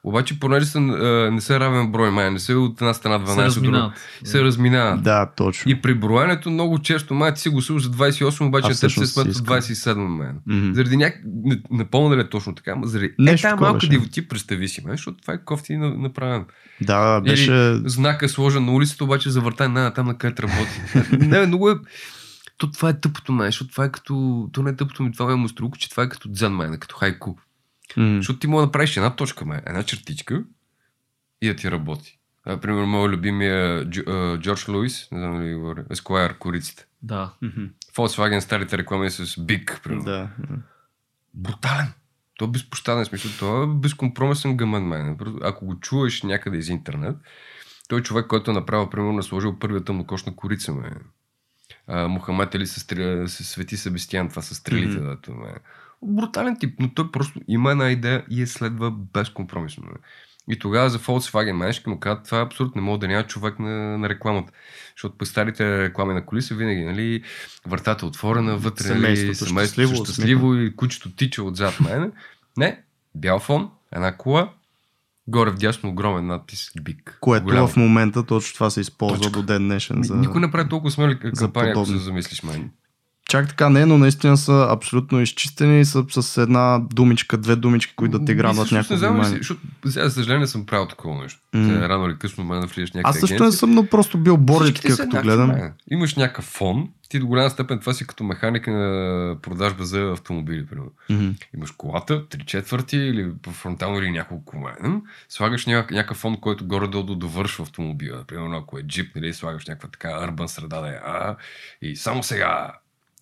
Обаче, понеже са, а, не са равен брой, май, не са от една страна 12, се разминават. се разминават. Да, точно. И при броенето много често май ти си гласуваш за 28, обаче А те се от 27 мен. Мгм. Заради няк... Не, не помня дали е точно така, но заради Нещо е, такова малка дивоти, представи си, мен, защото това е кофти на- направено. Да, беше... Или знака е сложен на улицата, обаче завъртай на там на където работи. не, много е... То това е тъпото, мен, защото това е като... То не е тъпото ми, това е муструлко, че това е като дзен, мен, като хайку. М. Защото ти мога да направиш една точка, мен, една чертичка и да ти работи. А, примерно, моят любимия а, Джордж Луис, не знам дали говоря, Esquire, кориците. Да. Мгм. Volkswagen старите реклами с Big, примерно. Да. Брутален. Той е безпощаден смисъл. Той е безкомпромисен гъмън мен. Ако го чуеш някъде из интернет, той е човек, който е направил, примерно, насложил първия тъмнокошна корица, ме. А, Мухамед Али се, стрел... се свети Себестиян, това са стрелите, mm-hmm. дето, ме. Брутален тип, но той просто има една идея и я следва безкомпромисно. И тогава за Volkswagen, мен ще му кажат, това е абсурд, не мога да няма човек на, на рекламата. Защото по старите реклами на коли са винаги, нали, вратата отворена, вътре, Семейството щастливо, семейството щастливо и кучето тича отзад мене. Не, бял фон, една кола, горе вдясно огромен надпис Биг. Което Голямо. в момента точно това се използва Точка. до ден днешен. За... Никой не прави толкова смели кампания, ако се замислиш, мен. Чак така не, но наистина са абсолютно изчистени и са с една думичка, две думички, които да те Всъщност някакво не внимание. защото сега, за съжаление, съм правил такова нещо. Сега, Рано или късно, мен да влизаш някакъв Аз също не съм, но просто бил са като еднакви, гледам. бе. Имаш някакъв фон, ти до голяма степен това си като механик на продажба за автомобили, примерно. Мгм. Имаш колата, три четвърти или по фронтално или няколко мен. Слагаш няк- някакъв фон, който горе-долу да довършва автомобила. Примерно ако е джип, нали, слагаш някаква така арбан среда да е А. И само сега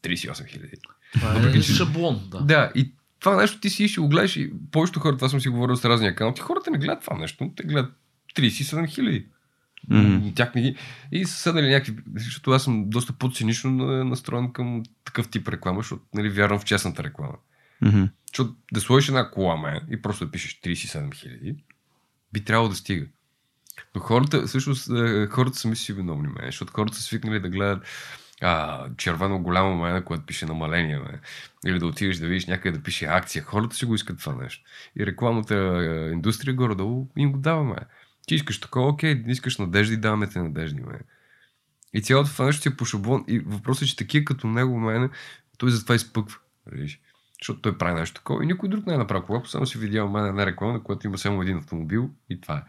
38 хиляди. Това е че- шаблон, да. Да, и това нещо ти си ще го гледаш и повечето хора, това съм си говорил с разния канал, ти хората не гледат това нещо, те гледат 37 хиляди. Мгм. Тях не ги... И са седнали някакви... Защото аз съм доста по-цинично на- настроен към такъв тип реклама, защото нали, вярвам в честната реклама. Мгм. Защото да сложиш една кола ме и просто да пишеш 37 хиляди, би трябвало да стига. Но хората, всъщност, е, хората сами си виновни, ме, защото хората са свикнали да гледат а, червено голямо мене, което пише намаление, ме. или да отидеш да видиш някъде да пише акция. Хората си го искат това нещо. И рекламната е, индустрия горе-долу им го даваме. Ти искаш такова, окей, искаш надежди, даваме те надежди, ме. И цялото това нещо си е по. И въпросът е, че такива като него, мене, той затова изпъква. Виж? Защото той прави нещо такова и никой друг не е направил. Когато само си видял мен една реклама, на която има само един автомобил и това е.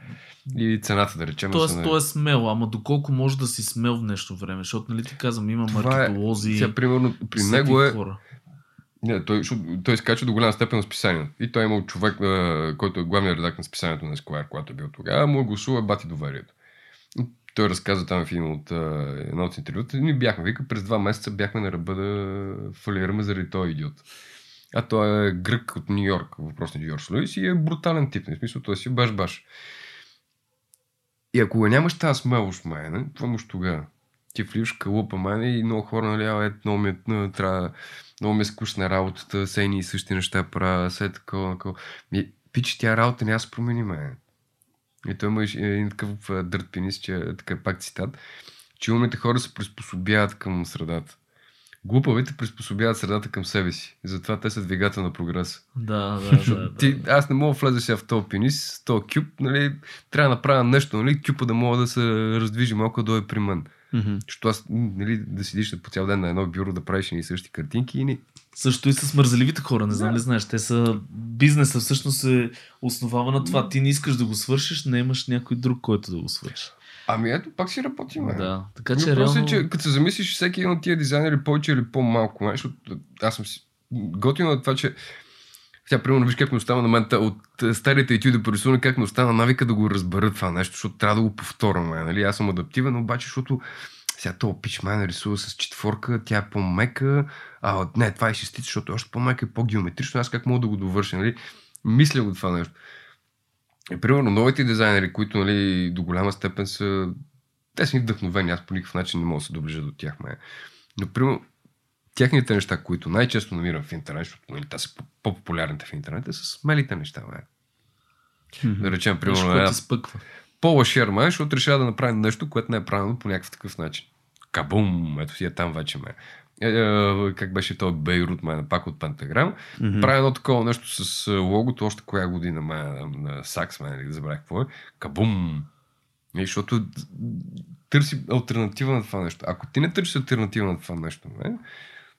И цената, да речем, Тоест, на- той е смел, ама доколко може да си смел в нещо време, защото, нали ти казвам, има Това е- маркетолози, Сега, примерно, при него е... хора. Не, той, защото той скача до голяма степен на списанието. И той е имал човек, който е главният редактор на списанието на Esquire, когато е бил тогава, му е гласува бати доверието. той разказа там в един от едно от интервюта. Ние бяхме, вика, през два месеца бяхме на ръба да фалираме заради този идиот. А той е грък от Нью Йорк, въпросният Джордж Луис и е брутален тип. В смисъл, той си баш-баш. И ако нямаш тази смелост, майна, това му тогава. Ти влизаш в калупа, майна, и много хора, нали, а, ето, много ми, е, трябва, много ми е скучна работата, сейни и същи неща правя, все такова, такова. Ми, пич, тя работа няма се промени, майна. И той има един такъв дърт пенис, че е така пак цитат, че умните хора се приспособяват към средата. Глупавите приспособяват средата към себе си. Затова те са двигател на прогреса. Да, да, да. да. Ти, аз не мога да влеза сега в този пенис, в този кюб, нали, трябва да направя нещо, нали, кюпа да мога да се раздвижи малко да дойде при мен. Защото аз, нали, да седиш по цял ден на едно бюро, да правиш и същи картинки и ни... Също и с мързеливите хора, не знам Да. ли знаеш, те са... Бизнеса всъщност се основава на това. Ти не искаш да го свършиш, не имаш някой друг, който да го свърши. Ами ето, пак си работим. Да, така че реално... е, че като се замислиш, всеки един от тия дизайнери повече или по-малко, нали, защото аз съм си готино от това, че тя, примерно, виж как ми остава на мен от е, старите етюди по рисуване, как ми остана навика да го разбера това нещо, защото трябва да го повторям. Нали? Аз съм адаптивен, обаче, защото сега то пич май нарисува с четворка, тя е по-мека, а не, това е шестица, защото е още по-мека и по-геометрично, аз как мога да го довърша, нали? Мисля го това нещо. И, примерно, новите дизайнери, които нали, до голяма степен са... Те са ми вдъхновени, аз по никакъв начин не мога да се доближа до тях. Ме. Но, примерно, тяхните неща, които най-често намирам в интернет, защото нали, те са по- по-популярните в интернет, те са смелите неща. Ме. Да речем, Нещо, примерно, ти спъква. Пола Шерман, защото решава да направи нещо, което не е правилно по някакъв такъв начин. Кабум, ето си е там вече ме. Е, е, как беше то Бейрут, ме, пак от Пентаграм. Мгм. Прави едно такова нещо с е, логото, още коя година ме, на, на Сакс, ме, нали, забравих какво е. Кабум! И, защото търси альтернатива на това нещо. Ако ти не търсиш альтернатива на това нещо, ме,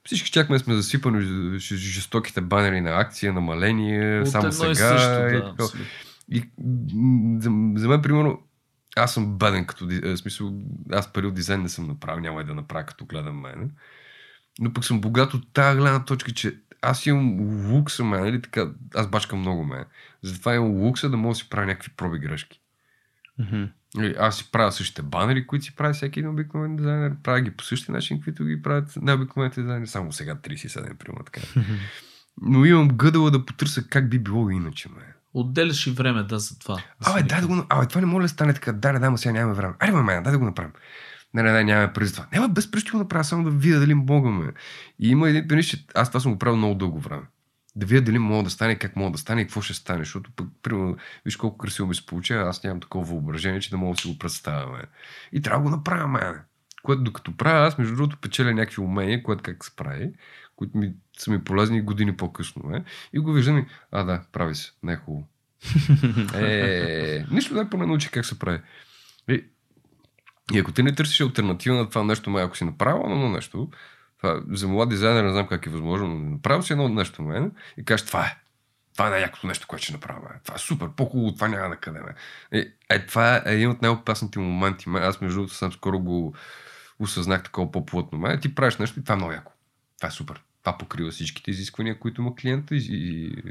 всички чакаме сме засипани жестоките банери на акция, намаление, От само сега. и също, и да, абсолютно. И за, за мен, примерно, аз съм беден като в смисъл, аз пари от дизайн не съм направил, няма и да направя като гледам мене. Но пък съм богат от тази гледна точка, че аз имам лукса, мен, нали така, аз бачкам много мен. Затова имам лукса да мога да си правя някакви проби грешки. Нали, Аз си правя същите банери, които си прави всеки един обикновен дизайнер. Правя ги по същия начин, каквито ги правят необикновените дизайнери. Само сега 37, примерно така. Но имам гъдала да потърся как би било иначе, ме. Отделяш и време, да, за това. Абе, дай да го... Абе, това не може да стане така. Да, да, да, сега нямаме време. Айде, ме, дай да го направим. Не, не, не, нямаме през това. Няма без през ще го направя, само да видя дали мога, ме. И има един пенис, че аз това съм го правил много дълго време. Да видя дали мога да стане, как мога да стане и какво ще стане. Защото, пък, примерно, виж колко красиво ми се получава, аз нямам такова въображение, че да мога да си го представя. Ме. И трябва да го направя, ме. Което докато правя, аз между другото печеля някакви умения, което как се прави, които ми, са ми полезни години по-късно. Ме. И го виждам и, а да, прави се, не е хубаво. Е, нищо не поне научи как се прави. И, ако ти не търсиш альтернатива на това нещо, май, ако си направил едно нещо, това, за млад дизайнер не знам как е възможно, но направил си едно нещо, мен, и кажеш, това е. Това е най-якото нещо, което ще направя. Ме. Това е супер, по-хубаво, това няма на къде. Ме. Е, е, това е един от най-опасните моменти. Ме. Аз, между другото, съм скоро го осъзнах такова по-плътно. Ме. Ти правиш нещо и това е много яко. Това е супер. Това покрива всичките изисквания, които има клиента и,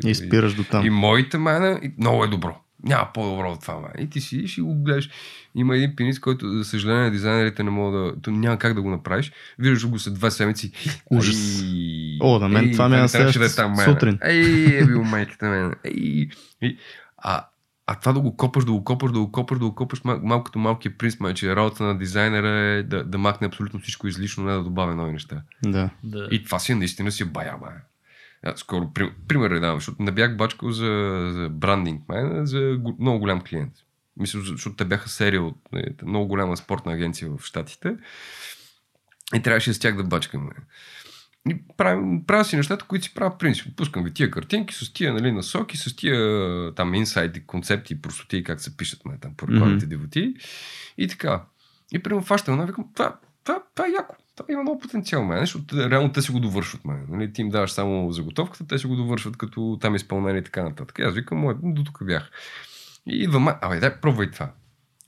и, И спираш до там. и моите мене, и много е добро. Няма по-добро от това. Мене. И ти си и го гледаш. Има един пенис, който, за съжаление, дизайнерите не могат да... То няма как да го направиш. Виждаш го след две седмици. Ужас. Ей, О, на мен ей, това ми е на следващата там, мене. сутрин. Ей, е бил майката мен. Ей, ей. А, а това да го копаш, да го копаш, да го копаш, да го копаш, мал- малко като малкият принц, май, че работа на дизайнера е да, да махне абсолютно всичко излишно, не да добавя нови неща. Да. Да. И това си е наистина си бая, бая. А, Скоро, при, пример да давам, защото не бях бачкал за, за брандинг, май, за го- много голям клиент. Мисля, защото те бяха серия от е, много голяма спортна агенция в Штатите. И трябваше с тях да бачкаме. И правя, правя си нещата, които си правя принцип. Пускам ви тия картинки с тия нали, насоки, с тия там инсайти, концепти, простоти, как се пишат ме, там рекламните Мгм. девоти. И така. И примерно фащам, една, викам, това, това, това е яко. Това има много потенциал, мен, защото реално те си го довършват, мен. Нали? Ти им даваш само заготовката, те си го довършват като там изпълнение и така нататък. И аз викам, мое, до тук бях. И идвам, абе, дай, пробвай това.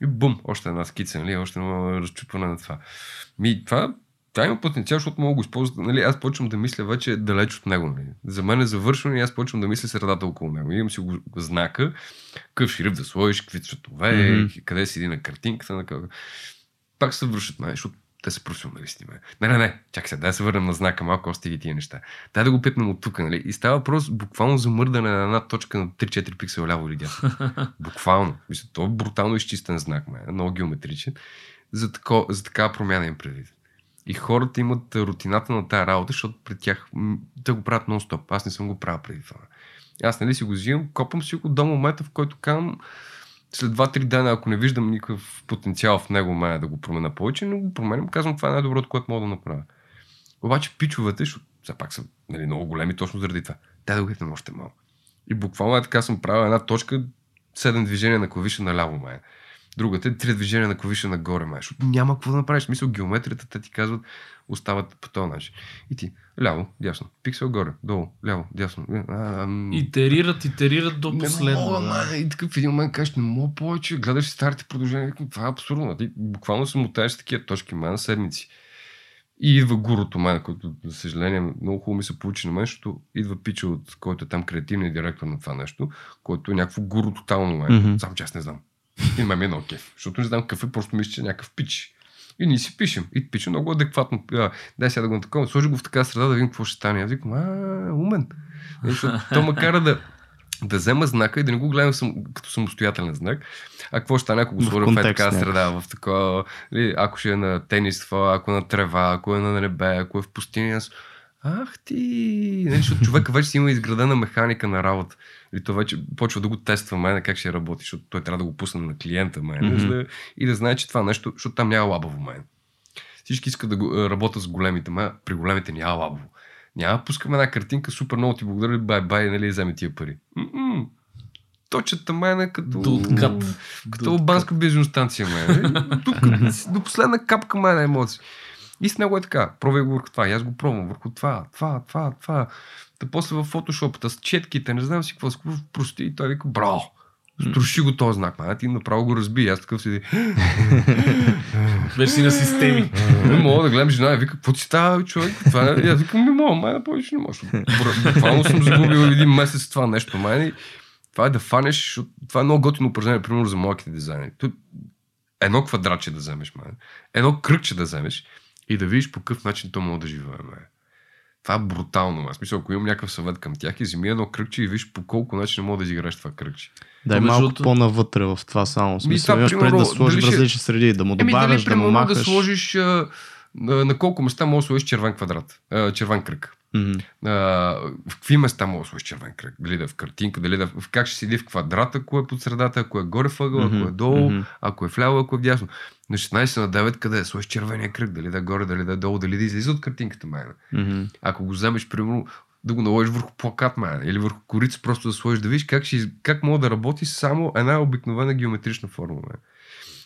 И бум, още една скица, нали? още едно разчупване на това. Ми, това, това има потенциал, защото мога да го използват. Нали? Аз почвам да мисля вече далеч от него. Нали? За мен е завършено и аз почвам да мисля средата около него. Имам си го знака, какъв шрифт да сложиш, какви цветове, mm-hmm. къде седи на картинката. На къде... пак се май, защото те са професионалисти. Ме. Не, не, не, чакай се, дай да се върнем на знака, малко още ги тия неща. Дай да го пипнем от тук, нали? И става въпрос буквално за мърдане на една точка на 3-4 пиксела ляво или дясно. буквално. Мисля, то е брутално изчистен знак, ме, много геометричен. За, тако, за такава промяна им предвид. И хората имат рутината на тая работа, защото пред тях те го правят нон-стоп. Аз не съм го правил преди това. Аз нали си го взимам, копам си го до момента, в който казвам, след 2-3 дена, ако не виждам никакъв потенциал в него, мая да го променя повече, но го променям, казвам, това е най-доброто, което мога да направя. Обаче пичовете, защото все пак са нали, много големи точно заради това. Те да още малко. И буквално е така съм правил една точка, 7 движения на клавиша наляво, мая. Другата е 3 движения на клавиша нагоре, май. Защото няма какво да направиш. Мисъл, геометрията те ти казват, остават по този начин. И ти, ляво, дясно, пиксел горе, долу, ляво, дясно. А, ам... Итерират, итерират до Не последно. мога, да. ма, и такъв в един момент кажеш, не мога повече, гледаш си старите продължения, това е абсурдно. Ти буквално се мотаеш с такива точки, ма, на седмици. И идва гурото, мен, който, за съжаление, много хубаво ми се получи на мен, защото идва пича, от който е там креативният директор на това нещо, който е някакво гуру тотално, мен. Мгм. Само че аз не знам. И на мен ми е много кеф, защото не знам какъв е, просто мисля, че е някакъв пич. И ние си пишем. И пише много адекватно. Дай сега да го такова. Сложи го в така среда да видим какво ще стане. Аз викам, а, умен. То ме кара да, да взема знака и да не го гледам сам, като самостоятелен знак. А какво ще стане, ако го сложа в, така среда, в такова, нали, ако ще е на тенис, това, ако е на трева, ако е на небе, ако е в пустиня. Аз... Ах ти! Нали, защото човека вече си има изградена механика на работа. И то вече почва да го тества мен как ще работи, защото той трябва да го пусне на клиента мен, mm-hmm. да, и да знае, че това нещо, защото там няма лабаво мен. Всички искат да го, е, работят с големите, ма при големите няма лабаво. Няма, пускаме една картинка, супер много ти благодаря, бай, бай, нали, вземе тия пари. М-м. Точата мен е като... До откат. Като До албанска бензиностанция, мен. Тук, до последна капка мен е емоции. И с него е така. Пробвай го върху това. И аз го пробвам върху това, това, това, това. Та после в фотошопата с четките, не знам си какво, с какво прости. И той вика, браво! Струши го този знак. Ти направо го разби. Аз такъв си. Беше си на системи. Не мога да гледам жена и вика, какво ти става, човек? Това е... И аз викам, не мога, май, повече не. Бр- Буквално съм загубил един месец това нещо, май. Това е да фанеш, това е много готино упражнение, примерно за малките дизайнери. Едно квадратче да вземеш, май. Едно кръгче да вземеш и да видиш по какъв начин то може да живее, май. Това е брутално. Аз мисля, ако имам някакъв съвет към тях, и вземи едно кръгче и виж по колко начин мога да изиграеш това кръгче. Да е между малко другото- по-навътре в това само. В смисъл, това, имаш пред да сложиш дали различни среди, да му Еми, добавяш, дали, да му махаш. да сложиш а, на, на колко места може да сложиш червен квадрат, а, червен кръг. Мгм. А, в какви места може да сложиш червен кръг? Дали да е в картинка, дали да е в как ще седи в квадрата, ако е под средата, ако е горе въгъл, ако Мгм, е долу, мгм. ако е вляво, ако е вдясно. На 16 на 9 къде е? Сложиш червения кръг, дали да е горе, дали да е долу, дали да излиза от картинката, майна. Мгм. Ако го вземеш, примерно, да го наложиш върху плакат, майна, или върху корица, просто да сложиш, да видиш как, ще, как може да работи само една обикновена геометрична форма. Майна.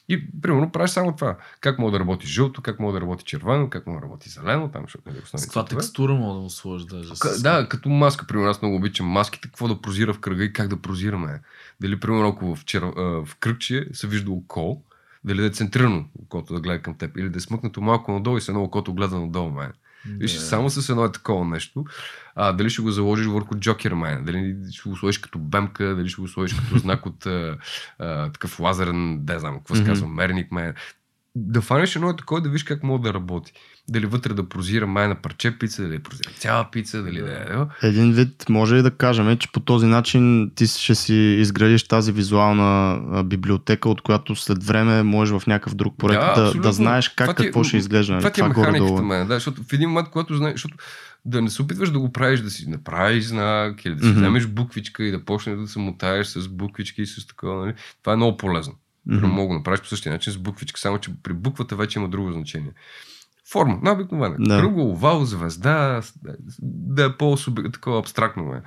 И, примерно, правиш само това. Как мога да работи жълто, как мога да работи червено, как мога да работи зелено, там, защото нали, С основните каква текстура мога да му сложиш даже? К- С- Да, като маска, примерно, аз много обичам маските, какво да прозира в кръга и как да прозираме. Дали, примерно, ако в, чер... а, в кръгче се вижда око, дали да е центрирано окото да гледа към теб, или да е смъкнато малко надолу и с едно окото гледа надолу, май. Виж, само с едно е такова нещо. А, дали ще го заложиш върху Джокер май, дали ще го сложиш като бемка, дали ще го сложиш като знак от а, а, такъв лазерен, не знам, какво се казва, мерник май. Да фанеш едно е такова, да видиш как мога да работи. Дали вътре да прозира май на парче пица, дали да прозира цяла пица, дали да е. Един вид, може и да кажем, че по този начин ти ще си изградиш тази визуална библиотека, от която след време можеш в някакъв друг проект Да, да, да, знаеш как Това ти е- какво ще изглежда. нали? Това ти е Това механиката, мен, да, защото в един момент, когато знаеш, защото да не се опитваш да го правиш, да си направиш знак или да си Мгм. вземеш буквичка и да почнеш да се мотаеш с буквички и с такова, нали? това е много полезно. Mm-hmm. Мога да направиш по същия начин с буквичка, само че при буквата вече има друго значение. Форма, най-обикновена. Да. Да. Кръго, овал, звезда, с- да е по-такова абстрактно. Бе.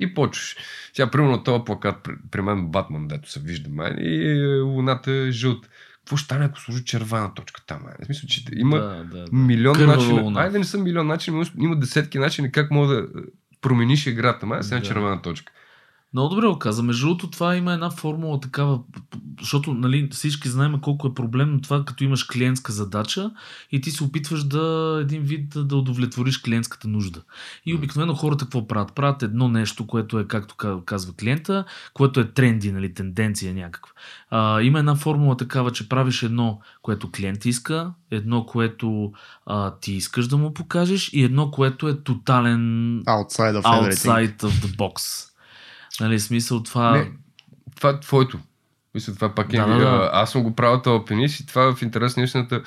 И почваш. Сега, примерно, този плакат, при, при мен Батман, дето се вижда, мен, и е, луната е жълт. Какво ще стане, ако сложи червена точка там? В смисъл, че има Да, да, да. милион Кървава начини. луна. Айде не са милион начини, но има десетки начини как мога да е, промениш играта. Ма, сега Да. червена точка. Много добре го каза. Между другото, това има една формула такава, защото нали, всички знаем колко е проблемно това, като имаш клиентска задача и ти се опитваш да един вид да, да удовлетвориш клиентската нужда. И обикновено хората какво правят? Правят едно нещо, което е, както казва клиента, което е тренди, нали, тенденция някаква. А, има една формула такава, че правиш едно, което клиент иска, едно, което а, ти искаш да му покажеш и едно, което е тотален outside of, outside of the box. Нали, смисъл това... Не, това е твоето. Мисля, това пак е. Да, да, да. Аз съм го правил този пенис и това в интерес на истината.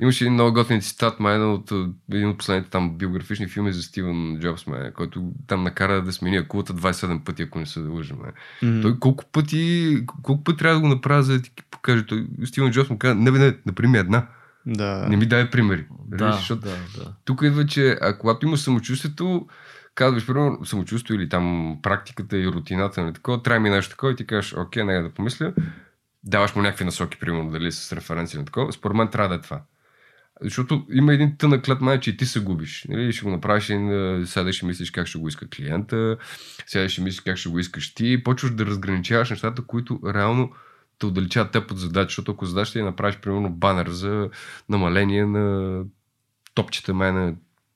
Имаше един много готин цитат, майна от един от последните там биографични филми за Стивен Джобс, май, който там накара да смени акулата 27 пъти, ако не се да лъжа. Mm-hmm. Той колко пъти, колко пъти трябва да го направи, за да ти покаже. Той, Стивен Джобс му каза, не, не, например една. Да. Не ми дай примери. Да, защото да, да. Тук идва, че а, когато имаш самочувствието, казваш, примерно, самочувство или там практиката и рутината, нали, такова, трябва ми нещо такова и ти кажеш, окей, нека да помисля. Даваш му някакви насоки, примерно, дали с референция на такова. Според мен трябва да е това. Защото има един тънък лед, май, че и ти се губиш. Нали? Ще го направиш и сега ще мислиш как ще го иска клиента, сега ще мислиш как ще го искаш ти и почваш да разграничаваш нещата, които реално те отдалечават теб от задача, защото ако задача е направиш, примерно, банер за намаление на топчета, май на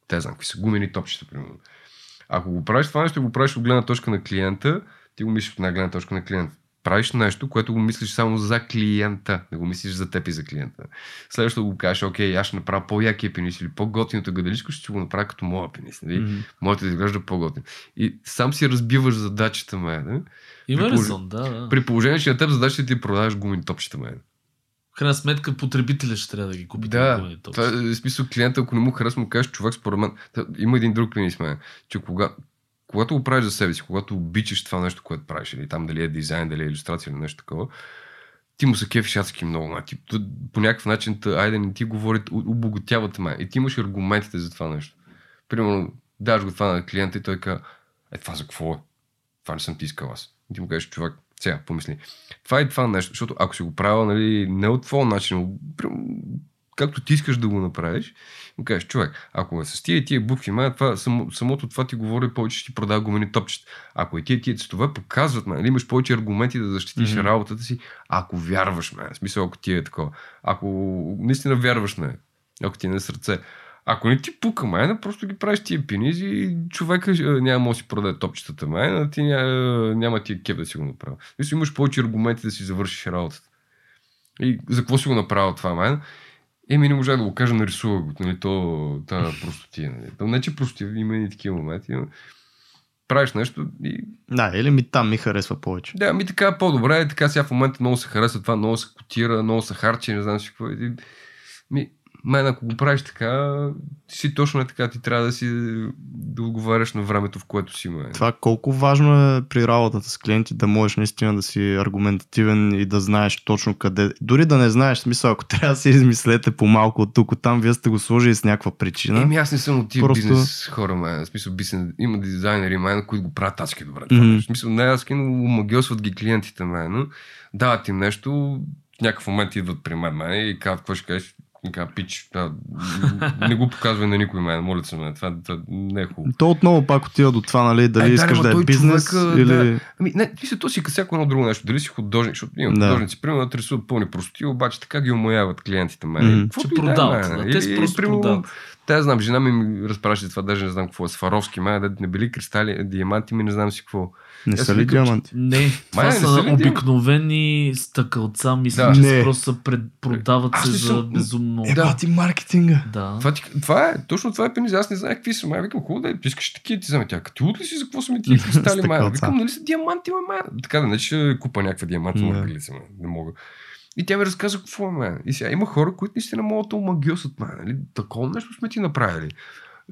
те знам, какви са гумени топчета, примерно. Ако го правиш това нещо, го правиш от гледна точка на клиента, ти го мислиш от една гледна точка на клиента. Правиш нещо, което го мислиш само за клиента, не го мислиш за теб и за клиента. Следващото го кажеш, окей, аз ще направя по-якия пенис или по-готиното гаделичко, ще го направя като моя пенис. Нали? Mm-hmm. Моята изглежда по-готин. И сам си разбиваш задачата ме. Да? Има резон, да, да. При положение, че на теб задачата ти е продаваш гумени топчета ме. В крайна сметка потребителя ще трябва да ги купи. Да, това е смисъл клиента, ако не му харесва, му кажеш, човек, според мен, има един друг клиент мен, че кога, когато го правиш за себе си, когато обичаш това нещо, което правиш, или там дали е дизайн, дали е иллюстрация или нещо такова, ти му се кефиш адски много, ма. Ти, по някакъв начин, тъ, айде не ти говорят, обогатявате ме. И ти имаш аргументите за това нещо. Примерно, даш го това на клиента и той казва, е това за какво е? Това не съм ти искал аз. И ти му кажеш, човек, сега, помисли. Това е това нещо, защото ако си го правил нали, не от твоя начин, както ти искаш да го направиш, му кажеш, човек, ако е с тия тия букви, ма, това, само, самото това ти говори повече, ще ти продава гумени топчета. Ако и тия тия цветове показват, нали, имаш повече аргументи да защитиш mm-hmm. работата си, ако вярваш, ме, в смисъл, ако ти е такова. Ако наистина вярваш, не, ако ти е на сърце. Ако не ти пука майна, просто ги правиш тия пенизи и човека няма да си продаде топчетата майна, ти няма, няма тия кеп да си го направи. Мисля, имаш повече аргументи да си завършиш работата. И за какво си го направил това майна? Еми, не можа да го кажа, нарисува го. Нали, то, та простотия. Нали. То, не, че простотия, има и такива моменти. Но правиш нещо и... Да, или ми там ми харесва повече. Да, ми така по-добре. Така сега в момента много се харесва това, много се котира, много се харчи, не знам си какво. Ми, мен ако го правиш така, ти си точно е така, ти трябва да си да отговаряш на времето, в което си има. Това колко важно е при работата с клиенти да можеш наистина да си аргументативен и да знаеш точно къде. Дори да не знаеш, смисъл, ако трябва да си измислете по малко от тук, от там, вие сте го сложили с някаква причина. Еми аз не съм от тия Просто... бизнес хора, ме. В смисъл, бизнес, има дизайнери, мен, които го правят адски добре. Mm-hmm. В смисъл, не аз но магиосват ги клиентите, мен. Дават им нещо, в някакъв момент идват при мен, и казват, какво ще кажеш, и пич, да, не го показвай на никой мен, моля се мен, това, това не е хубаво. То отново пак отива до това, нали, дали е, искаш да, да е бизнес човек, или... Да. Ами, не, ти се то си всяко едно друго нещо, дали си художник, защото има да. художници, примерно да рисуват пълни простоти, обаче така ги умояват клиентите мен. Mm-hmm. Че продават, да, те или, просто продават. Те знам, жена ми разпраща това, даже не знам какво е, Сваровски, май, да не били кристали, диаманти ми, не знам си какво. Не са ли диаманти? Не, това Май, са не обикновени стъкълца, мисля, да. че не. просто пред, продават се за съм... безумно. Е, да. ти маркетинга. Да. Това, ти, това е, точно това е пениза. Аз не знам какви са. Май викам, хубаво да е, искаш такива, ти вземе тя. Ти ли си за какво са ми тия кристали, май? Викам, нали са диаманти, май? Така да не ще купа някаква диаманта на yeah. не мога. И тя ми разказа какво е, И сега има хора, които наистина могат да омагиосат, мен. Нали? Такова нещо сме ти направили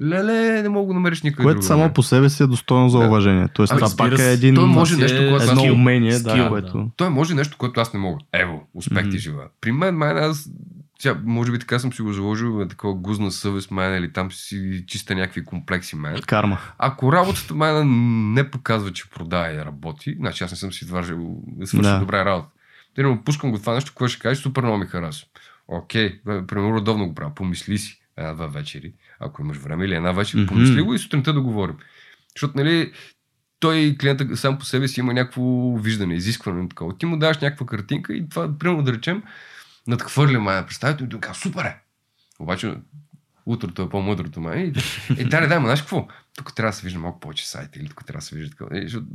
леле, не мога да намериш никой Което друг, само не. по себе си е достойно за уважение. Тоест, ами, това пак е един той може нещо, което едно аз умение, скил, да, което... Той може нещо, което аз не мога. Ево, успех ти жива. При мен, мен, аз сега, може би така съм си го заложил, на такова гузна съвест мен или там си чиста някакви комплекси мен. Карма. Ако работата мен не показва, че продава и работи, значи аз не съм си изважил да свърши да. добра работа. Примерно, пускам го това нещо, което ще кажеш, супер много ми харесва. Окей, примерно, редовно го правя, помисли си една-два вечери, ако имаш време или една вечер, mm-hmm. помисли го и сутринта да говорим. Защото, нали, той клиента сам по себе си има някакво виждане, изискване. Такова. Ти му даваш някаква картинка и това, примерно да речем, надхвърля мая представител и той казва, супер е! Обаче утрото е по-мъдрото май. И, и да, да, ма знаеш какво? Тук трябва да се вижда малко повече сайта или тук трябва да се вижда. Е, защото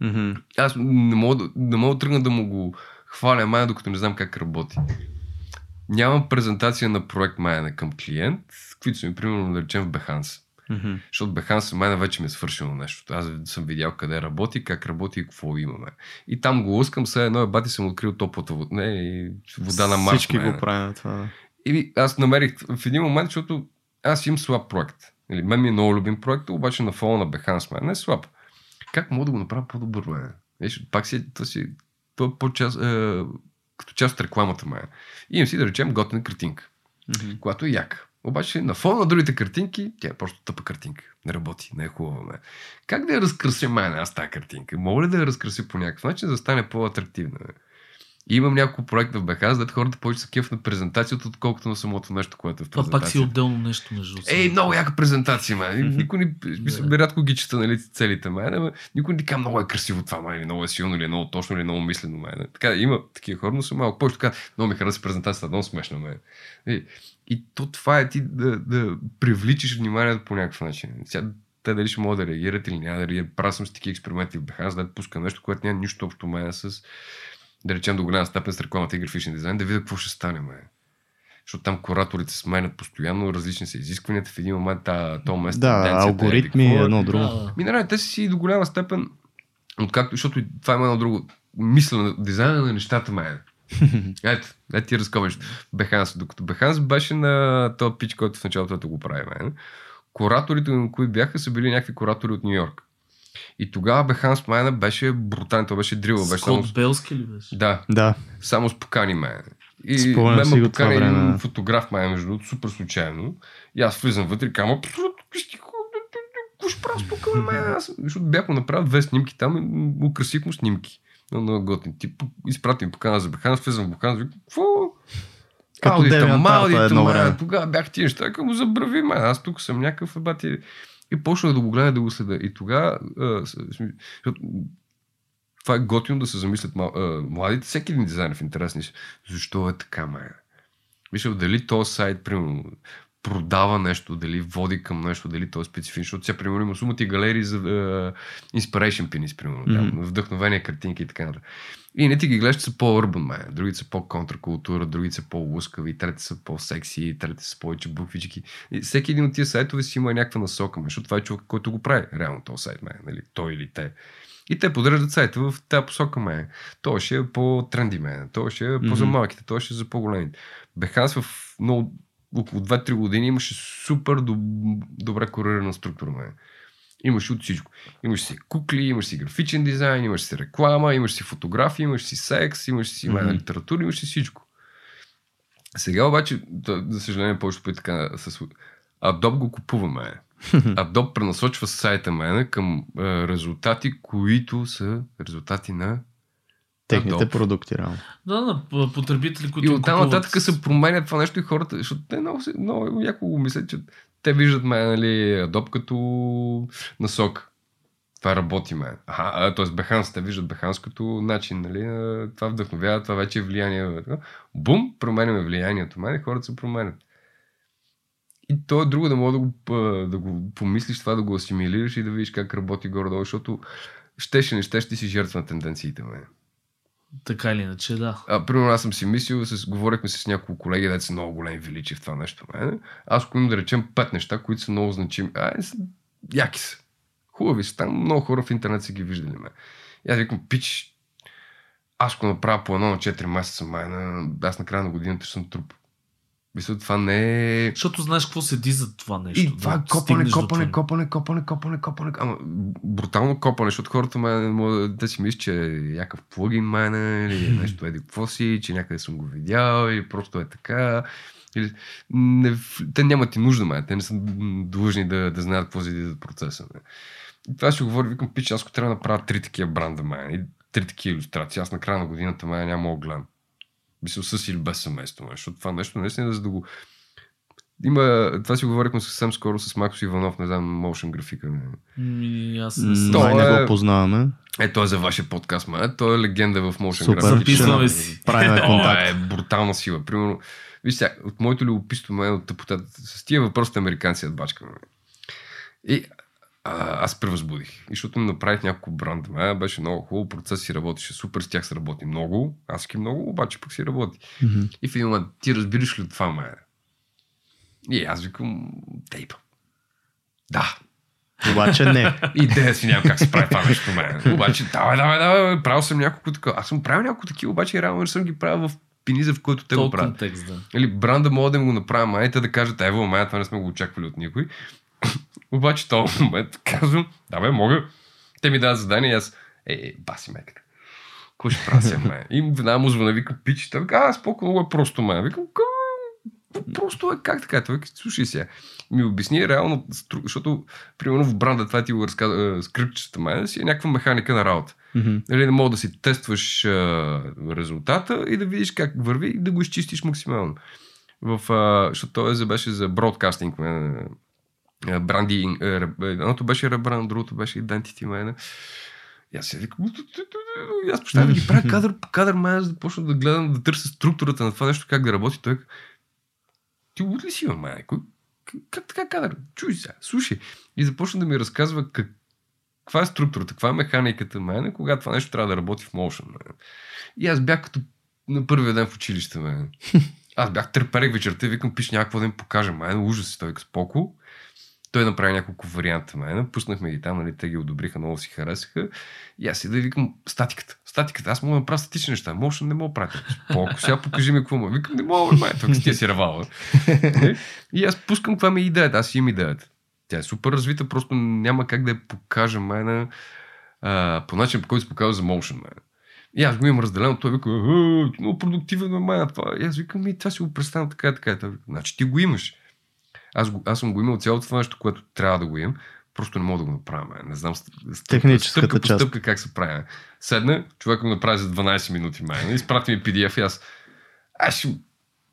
Мгм. аз не мога, да- не мога да тръгна да му го хваля мая, докато не знам как работи. Нямам презентация на проект Майна към клиент, каквито са ми, примерно, да речем в Behance. Мгм. Защото Behance Майна вече ми е свършило нещо. Аз съм видял къде работи, как работи и какво имаме. И там го лъскам, сега едно е бати съм открил топлата вода. Не, и вода на Марс. Всички Майна. го правят това. И аз намерих в един момент, защото аз имам слаб проект. Или, мен ми е много любим проект, обаче на фона на Behance не е слаб. Как мога да го направя по-добър, мен? Виж, пак си, то си, то е по-част, е, като част от рекламата мен. И имам си, да речем, готина картинка, Мгм. която е яка. Обаче на фона на другите картинки, тя е просто тъпа картинка. Не работи, не е хубава. Мен. Как да я разкрася мен аз тази картинка? Мога ли да я разкрася по някакъв начин, за да стане по-атрактивна? Бе? И имам няколко проекта в БХ, за да хората повече са кеф на презентацията, отколкото на самото нещо, което е в Това презентацията. пак си отделно нещо между Ей, много яка презентация, ме. Никой ни, мисля, Да. рядко ги чета, нали, целите, ме. Никой не казва, много е красиво това, ме, или много е силно, или е много точно, или много мислено, ме. Така, има такива хора, но са малко повече така, много ми хареса презентацията, много смешна, ме. И, и то това е ти да, да привличаш вниманието по някакъв начин. Сега, те дали ще могат да реагират или няма да реагират. Правил съм с такива експерименти в Behance, да пуска нещо, което няма нищо общо мен с, да речем до голяма степен с рекламата и графичен дизайн, да видя какво ще стане, ме. Защото там кураторите се сменят постоянно, различни са изискванията. В един момент та, то место Да, алгоритми, едно друго. Да, Ми, не, те си до голяма степен, откакто, защото това има едно друго, мислене, дизайна на нещата, ме. Ето, ето ти разковеш. Беханс. Докато Беханс беше на този пич, който в началото го прави. Мен. Кураторите, на които бяха, са били някакви куратори от Нью Йорк. И тогава Беханс Майна беше брутален, той беше дрил. Беше само... Скот Белски ли беше? Да, Да, само с покани мен. И Спомням мен ме покани един време. фотограф май, между другото, супер случайно. И аз влизам вътре и казвам, «Пф, ти какво ще правя с тук? Аз, защото бях му направил две снимки там и украсих му снимки. Много, много готин. Ти изпрати ми покана за Беханс, влизам в Беханс, викам, какво? Като Аудита, Малдита, време. Тогава бях тия неща, му забрави, ме. Аз тук съм някакъв бати. И почнах да го гледа, да го следа. И тогава, това е готино да се замислят младите, всеки един дизайнер в интересни. Защо е така, май? Мисля, дали този сайт, примерно, продава нещо, дали води към нещо, дали то е специфично. Защото сега, примерно, има сумати галерии за uh, inspiration pins, примерно, там, Мгм. вдъхновения, картинки и така нататък. И не ти ги гледаш, са по-урбан, май. Другите са по-контракултура, другите са по-лускави, трети са по-секси, трети са повече буквички. И всеки един от тия сайтове си има някаква насока, защото това е човек, който го прави, реално този сайт, май, нали? той или те. И те подреждат сайта в тази посока, май. Той ще е по-тренди, май. Той ще е по-за малките, той ще е за по-големите. Беханс в много, около 2-3 години имаше супер доб- добре корирана структура, май. Имаше от всичко. Имаш си кукли, имаш си графичен дизайн, имаш си реклама, имаш си фотография, имаш си секс, имаш си mm-hmm. литература, имаш си всичко. Сега обаче, да, за съжаление, повечето пъти така с Adobe го купуваме. Adobe пренасочва сайта мене към е, резултати, които са резултати на техните Adobe. продукти, реално. Да, на потребители, които И оттам нататък се променя това нещо и хората, защото те много, много яко го мислят, че те виждат мен, нали, Adobe като насок. Това работи мен. Аха, т.е. Behance, те виждат Behance като начин, нали, това вдъхновява, това вече е влияние. Бум, променяме влиянието мен и хората се променят. И то е друго да мога да го, да го помислиш това, да го асимилираш и да видиш как работи горе-долу, защото щеше, не щеше, ти си жертва на тенденциите, мен. Така или иначе, да. А, примерно аз съм си мислил, с, говорихме с няколко колеги, да са много големи величи в това нещо. Мене. Аз ако да речем пет неща, които са много значими. А, са, яки са. Хубави са. Там много хора в интернет са ги виждали. Ме. И аз викам, пич, аз ако направя по едно на 4 месеца, майна, аз на края на годината съм труп. Мисля, това не е... Защото знаеш какво седи за това нещо. И това да копане, копане, копане, копане, копане, копане. Ама брутално копане, защото хората ме- те си мислят, че е някакъв плагин мене, или е нещо еди какво си, че някъде съм го видял, или просто е така. Или, не, те нямат и нужда, мен. Те не са длъжни да, да знаят какво седи за процеса. Не. И това ще говоря, викам, пич, аз ако трябва да направя три такива бранда, мен, и три такива иллюстрации, аз на края на годината, мен, няма да Мисля, с или без семейство, защото това нещо наистина, за да го Има, това си говорихме съвсем скоро с Макс Иванов, не знам, motion графика. Не. Ми, аз не съм. То Май не е- го познаваме. Е, той е за вашия подкаст, ма. Той е легенда в motion Супер. графика. Записваме си. Правим О, контакт. е брутална сила. Примерно, виж сега, от моето любопитство, мен от тъпотата, с тия въпросите американци да бачкаме. И а, аз превъзбудих. И защото ми направих няколко бранда. Ме, беше много хубаво, процес си работеше супер, с тях се работи много, аз ки много, обаче пък си работи. Мгм. И в един момент, ти разбираш ли това, ме? И аз викам, тейпа. Да, Обаче не. Идея си нямам как се прави това нещо мен. Обаче, давай, давай, давай, правил съм няколко такива. Аз съм правил няколко такива, обаче реално не съм ги правил в пиниза, в който те го Този правят. контекст, да. Или бранда мога да им го направя, май те да кажат, ево, май, това не сме го очаквали от никой. Обаче този момент казвам, да бе, мога. Те ми дадат задание и аз, е, е баси меката. Какво ще сега, май? И веднага му звъна, вика, пич, той вика, а, споко, много е просто, май. Викам, «Ка, просто е как така? Той вика, слушай сега. Ми обясни реално, защото, примерно в бранда, това ти го разказа, е, с кръгчета, май, си е някаква механика на работа. Мгм. Нали, да мога да си тестваш а, резултата и да видиш как върви и да го изчистиш максимално. В, а, защото той беше за бродкастинг, мен, брандинг, а, ре- едното беше ребранд, другото беше identity, мен. И аз си викам, аз почнах да ги правя кадър по кадър, мен, аз да почна да гледам, да търся структурата на това нещо, как да работи. Той ти луд ли си, бе, май? Как, така кадър? Чуй сега, слушай. И започна да ми разказва как, каква е структурата, каква е механиката мен, когато това нещо трябва да работи в Motion. Мен. И аз бях като на първия ден в училище. Мен. Аз бях търперех вечерта и викам, пиш някакво да им покажа. Мен, ужас, той споко. Той направи няколко варианта мен. Пуснахме ги там, нали, те ги одобриха, много си харесаха. И аз си да викам статиката. Статиката. Аз мога да направя статични неща. Моtion не мога да правя. Споко, сега покажи ми какво му. Викам, не мога, май, тук си ти си ревала. И аз пускам каква ми е идеята. Аз имам идеята. Тя е супер развита, просто няма как да я покажа а, по начин, по който се показва за motion man. И аз го имам разделено, той вика, «А, много продуктивен е майна това. И аз викам, ми, това си го представям така и така. И той вика, значи ти го имаш. Аз, го, аз съм го имал цялото това нещо, което трябва да го имам. Просто не мога да го направя. Не знам стъпка, стъпка по част. стъпка как се прави. Седна, човек го направи за 12 минути. Май. Изпрати ми PDF и аз. Аз ще.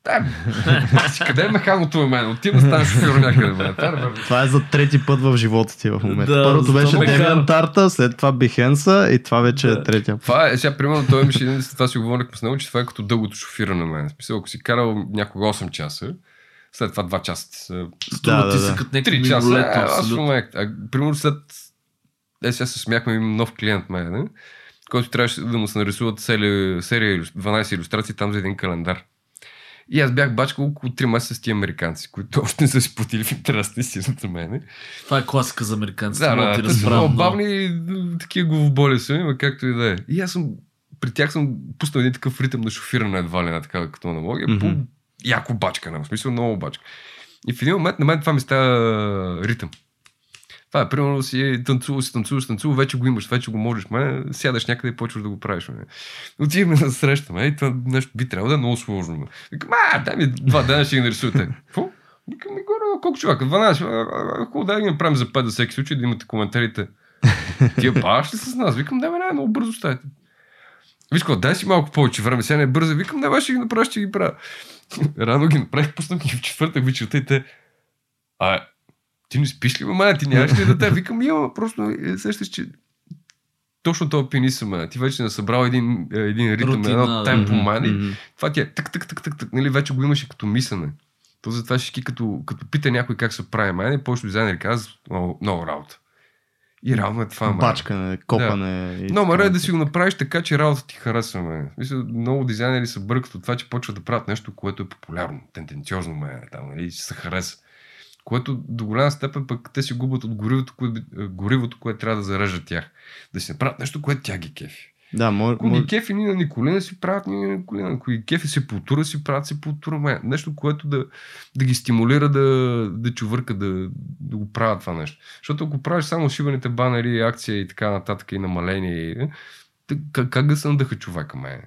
Да, аз къде е механото на мен? Отивам да стана шофьор някъде. Това е за трети път в живота ти в момента. Да, Първото беше? Deviant Тарта, след това Бихенса и това вече е Да. третия път. Това е, сега, примерно, той имаше един, това си говорихме с него, че това е като дългото шофиране на мен. Смисъл, ако си карал някога 8 часа, след това 2 часа Струва Да, ти да, се като 3 часа. Е, аз в примерно след... Е, сега се смяхме, имам нов клиент, мен, не? който трябваше да му се нарисуват серия, серия илюс- 12 иллюстрации там за един календар. И аз бях бачкал около 3 месеца с тия американци, които още не са си платили в интерес на истината мен. Това е класика за американците. Да, да, те са много бавни, такива главоболи са, има както и да е. И аз съм, при тях съм пуснал един такъв ритъм на шофиране едва ли на такава като аналогия, по яко бачка, в смисъл много бачка. И в един момент на мен това ми става ритъм. Това е, примерно си танцувал, си танцуваш, танцувал, вече го имаш, вече го можеш, ме, сядаш някъде и почваш да го правиш. Ме. Отиваме на среща, ме, и това нещо би трябвало да е много сложно. Ме. Викам, а, дай ми два дена ще ги нарисувате. Какво? Викам, ми горе, колко човека? 12. А, а, а, Хубаво, да ги направим за 5 за всеки случай, да имате коментарите. Тия баш ли с нас? Викам, да, бе, не, много бързо ставите. Виж какво, дай си малко повече време, сега не е бързо. Викам, да, бе, ще ги направя, ще ги правя. Рано ги направих, пуснах ги в четвъртък вечерта и те. А, ти не спиш ли, мама? Ти нямаш ли дете? Викам, има, просто е, сещаш, че точно този пианист съм, май. Ти вече не събрал един, е, един ритъм, Рутина, едно темпо, Мгм, мани. мгм. Това ти е тък, тък, тък, тък, тък, нали, вече го имаш и като мислене. То затова ще като, като пита някой как се прави майне, повечето дизайнери казват много, много работа. И равно е това. Бачкане, копане. и Но, така ма е да си го направиш така, че работа ти харесва, ме. Мисля, много дизайнери се бъркат от това, че почват да правят нещо, което е популярно, тенденциозно, ме, там, нали, и се хареса. Което до голяма степен пък те си губят от горивото, кое, е, горивото, което трябва да зарежат тях. Да си направят нещо, което тя ги кефи. Да, може, Ако ги кефи ни на Николина си правят ни на Николина. Ако ги кефи сепултура си правят сепултура. Ме. Нещо, което да, да ги стимулира да, да чувърка, да, да го правят това нещо. Защото ако правиш само шибаните банери, акция и така нататък и намаление, и, е, как, как да се надъха човека, ме?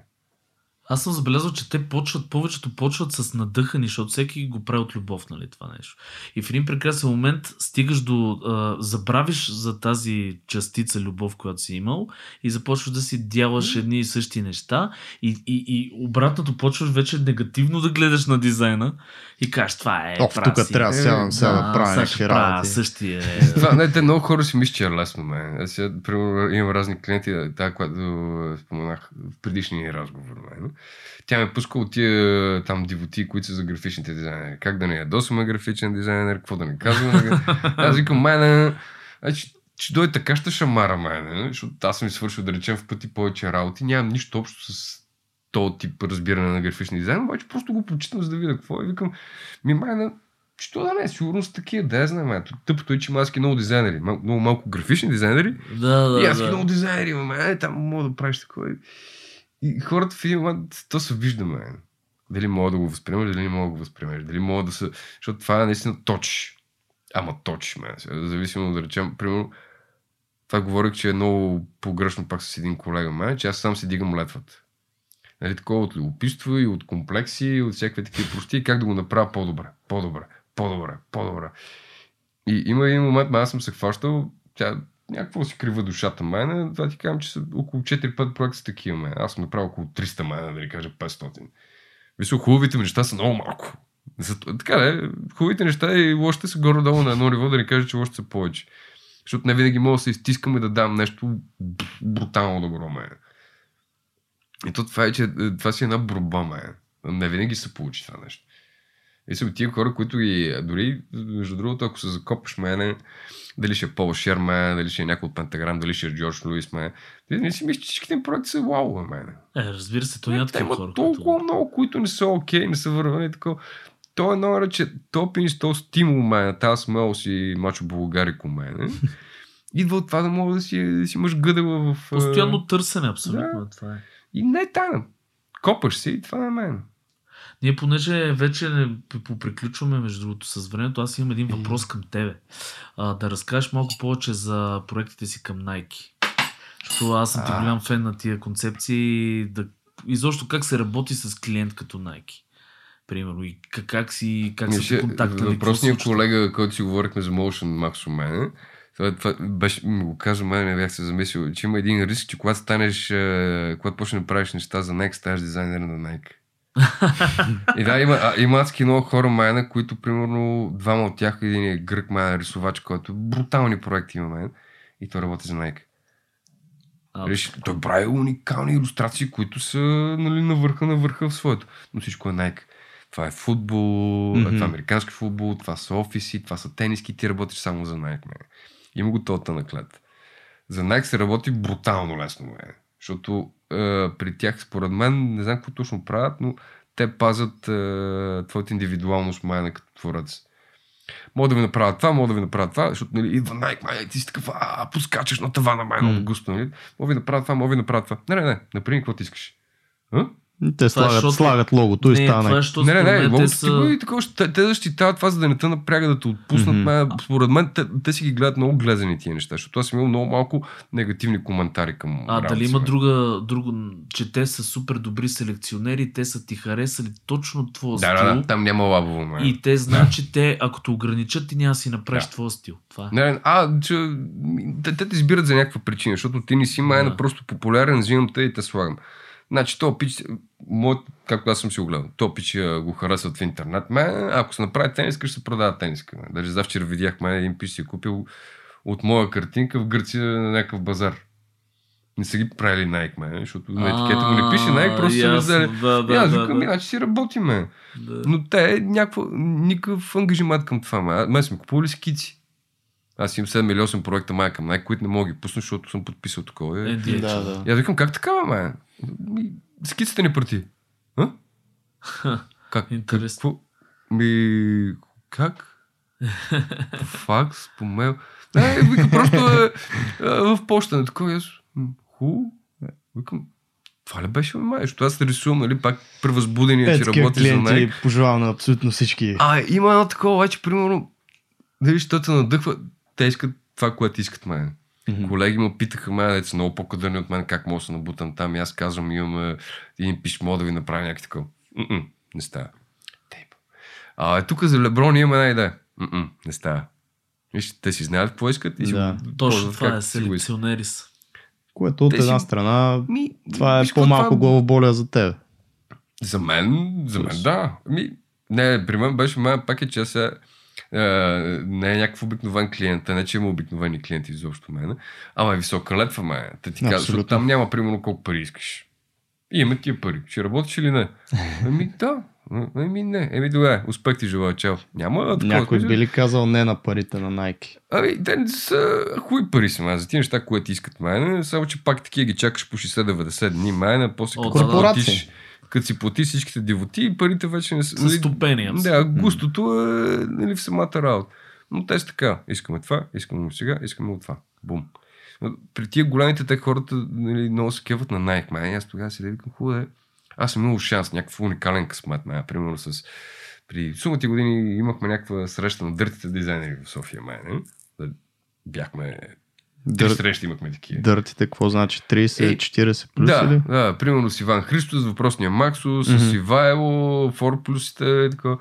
Аз съм забелязал, че те почват, повечето почват с надъхани, защото всеки го прави от любов, нали, това нещо. И в един прекрасен момент стигаш до... А, забравиш за тази частица любов, която си имал и започваш да си дяваш едни и същи неща и, и, и обратното почваш вече негативно да гледаш на дизайна и кажеш, това е Ох, тук трябва сега да сега да правя сега някакви правя работи. същия. Това, не, те много хора си мислят, че е лесно, ме. Аз сега, примерно, имам разни клиенти, тази, която е, споменах в предишния ни разговор, ме. Тя ме пуска от тия там дивоти, които са за графичните дизайнери. Как да не ядосваме графичен дизайнер, какво да не казваме. Аз викам, майна, значи, че дойде така ще шамара мене, защото аз съм свършил да речем в пъти повече работи, нямам нищо общо с този тип разбиране на графичен дизайн, обаче просто го почитам за да видя какво е. Викам, ми майна, че то да не е сигурно са такива, да знам, ме. Тъпото е, че има адски много дизайнери, мал, много малко графични дизайнери Да, да, и адски да. много дизайнери имаме, е, там мога да правиш такова. И хората в един момент, то се вижда, мен. Дали мога да го възприемеш, дали не мога да го възприемеш, дали мога да се... Защото това е наистина точиш. Ама точиш, мен. Зависимо да речем, примерно, това говорих, че е много погрешно пак с един колега мен, че аз сам си дигам летвата. Нали, такова от любопитство и от комплекси, и от всякакви такива прости, как да го направя по-добре, по-добре, по-добре, по-добре. И има един момент, аз съм се хващал, тя някакво си крива душата мене, това ти казвам, че са около 4-5 проекта са такива мене. Аз съм направил около 300 мене, да не кажа 500. Висо, хубавите неща са много малко. Зато, така да, хубавите неща и лошите са горе-долу на едно ниво, да не кажа, че лошите са повече. Защото не винаги мога да се изтискам и да дам нещо брутално добро мене. И то това е, че е, това си една борба, ме. Не винаги се получи това нещо. И са тия хора, които ги, дори, между другото, ако се закопаш мене, дали ще е Пол Шермен, дали ще е някой от Пентаграм, дали ще е Джордж Луис, ме. Ти не си мислиш, че всичките им проекти са вау, мене. Е, разбира се, то Те такива хора. толкова които- много, които не са окей, не са вървани такова. То е номер, че то пиниш, то стимул мене, тази смелост и мачо Българико мене. Идва от това да мога да си, да си имаш гъдела в... Постоянно търсене, абсолютно. Това е. И не е тайна. Копаш си и това е мен. Ние, понеже вече не поприключваме, между другото, с времето, аз имам един въпрос към тебе. А, да разкажеш малко повече за проектите си към Nike. Защото аз съм ти голям фен на тия концепции. Да... Изобщо как се работи с клиент като Nike. Примерно, и как, как си, как са Мише, те контактали. Въпросният колега, който си говорихме за Motion Max у мене, това, беше, ми го каза, мен не бях се замислил, че има един риск, че когато станеш, е, когато почнеш да правиш неща за Nike, ставаш дизайнер на Nike. и да, има, а, има адски много хора майна, които примерно двама от тях, един е грък майна рисувач, който брутални проекти има мен и той работи за Nike. Виж, той прави уникални иллюстрации, които са нали, на върха на върха в своето. Но всичко е Nike. Това е футбол, mm-hmm. това е американски футбол, това са офиси, това са тениски, ти работиш само за Nike. Ме. Има го този наклет. За Nike се работи брутално лесно. Ме. Защото е, при тях, според мен, не знам какво точно правят, но те пазят е, твоята индивидуалност, майна като творец. Мога да ви направя това, мога да ви направя това, защото нали, идва Nike, май, ти си такъв, а, поскачаш на тавана, май, много М. густо, нали? Мога ви направя това, мога ви направя това. Не, не, не, направи какво ти искаш. А? Те Това е, слагат, защото- слагат логото и не, стана. това е, защото Не, не, не, логото са... и такова, те, те защитават това, за да не те напряга да те отпуснат. Mm-hmm. Според мен, те, те си ги гледат много глезени тия неща, защото аз съм имал много малко негативни коментари към А, дали има друга, друго, че те са супер добри селекционери, те са ти харесали точно твоя Да, стил. да, да, там няма лабово, ме. И те знаят, че те, ако те ограничат, ти няма да си направиш Да. твоя стил. Това е. Не, не, а, че, те, те те избират за някаква причина, защото ти не си майна Да. просто популярен, взимам те и те слагам. Значи, то пич, моят, както аз съм си го гледал, то пич го харесват в интернет. Ме, ако се направи тениска, ще се продава тениска. Ме. Даже завчера видях, мен един пич си е купил от моя картинка в Гърция на някакъв базар. Не са ги правили Nike, ме, защото на етикета му не пише Nike, просто са взели. Да, и аз да, викам, да, иначе си работиме. да. Но те някаква, никакъв ангажимент към това. Ме. Мен сме купували скици. Аз имам 7 или 8 проекта мая към най, които не мога да ги пусна, защото съм подписал такова. Е. Да, да. И аз викам, как така, Ми, скицата ни прати. А? Как? Интересно. Какво? Ми, как? По факс, по мейл. Не, вика, просто е, е, в почта на такова. Аз, ху? Викам, това ли беше, май? Защото аз рисувам, нали, пак превъзбудения, Е, че такива работи за Nike. клиенти пожелавам на абсолютно всички. А, има едно такова, обаче, примерно, дали, те надъхва, те искат това, което искат мен. Колеги му питаха ме, деца много по-кадърни от мен, как мога да се набутам там. И аз казвам, имам един писмо да ви направя някакво такова. Не става. Тейп. А е, тук за Леброн имаме една идея. М-м, не става. Виж, те си знаят какво искат и си Да. го Точно това е, както си го искат. селекционери са. Което от Те си- една страна, Ми, това е по-малко това- главоболя за теб. За мен, за мен, да. Ми, не, при мен беше моя пак е, че аз сега е, не е някакъв обикновен клиент, а не че има обикновени клиенти изобщо мене, ама е висока летва ме. Те ти казват, защото там няма примерно колко пари искаш. И имаме тия пари. Ще работиш или не? Ами да. Ами не. Еми добре, успех ти желая, чао. Няма такова. Някой би ли казал не на парите на Nike? Ами, те са хуй пари са, ма, за тия неща, които искат мене, само че пак такива ги чакаш по 60-90 дни, мене, после О, като да, да. Като си платиш всичките дивоти и парите вече не са... С стопени. Да, густото е нали, в самата работа. Но те са така. Искаме това, искаме сега, искаме това. Бум. При тия големите те хората нали, много се кеват на Nike. Май, аз тогава си да викам, хубаво е. Аз съм имал шанс, някакъв уникален късмет. Май, примерно с... При сумати години имахме някаква среща на дъртите дизайнери в София. Май, не? Да Бяхме... Три Дър... срещи имахме такива. Дъртите, какво значи? 30, Е, 40 плюс да, или? да, примерно с Иван Христос, с въпросния Максус, с Мгм. Ивайло, Фор плюсите, така.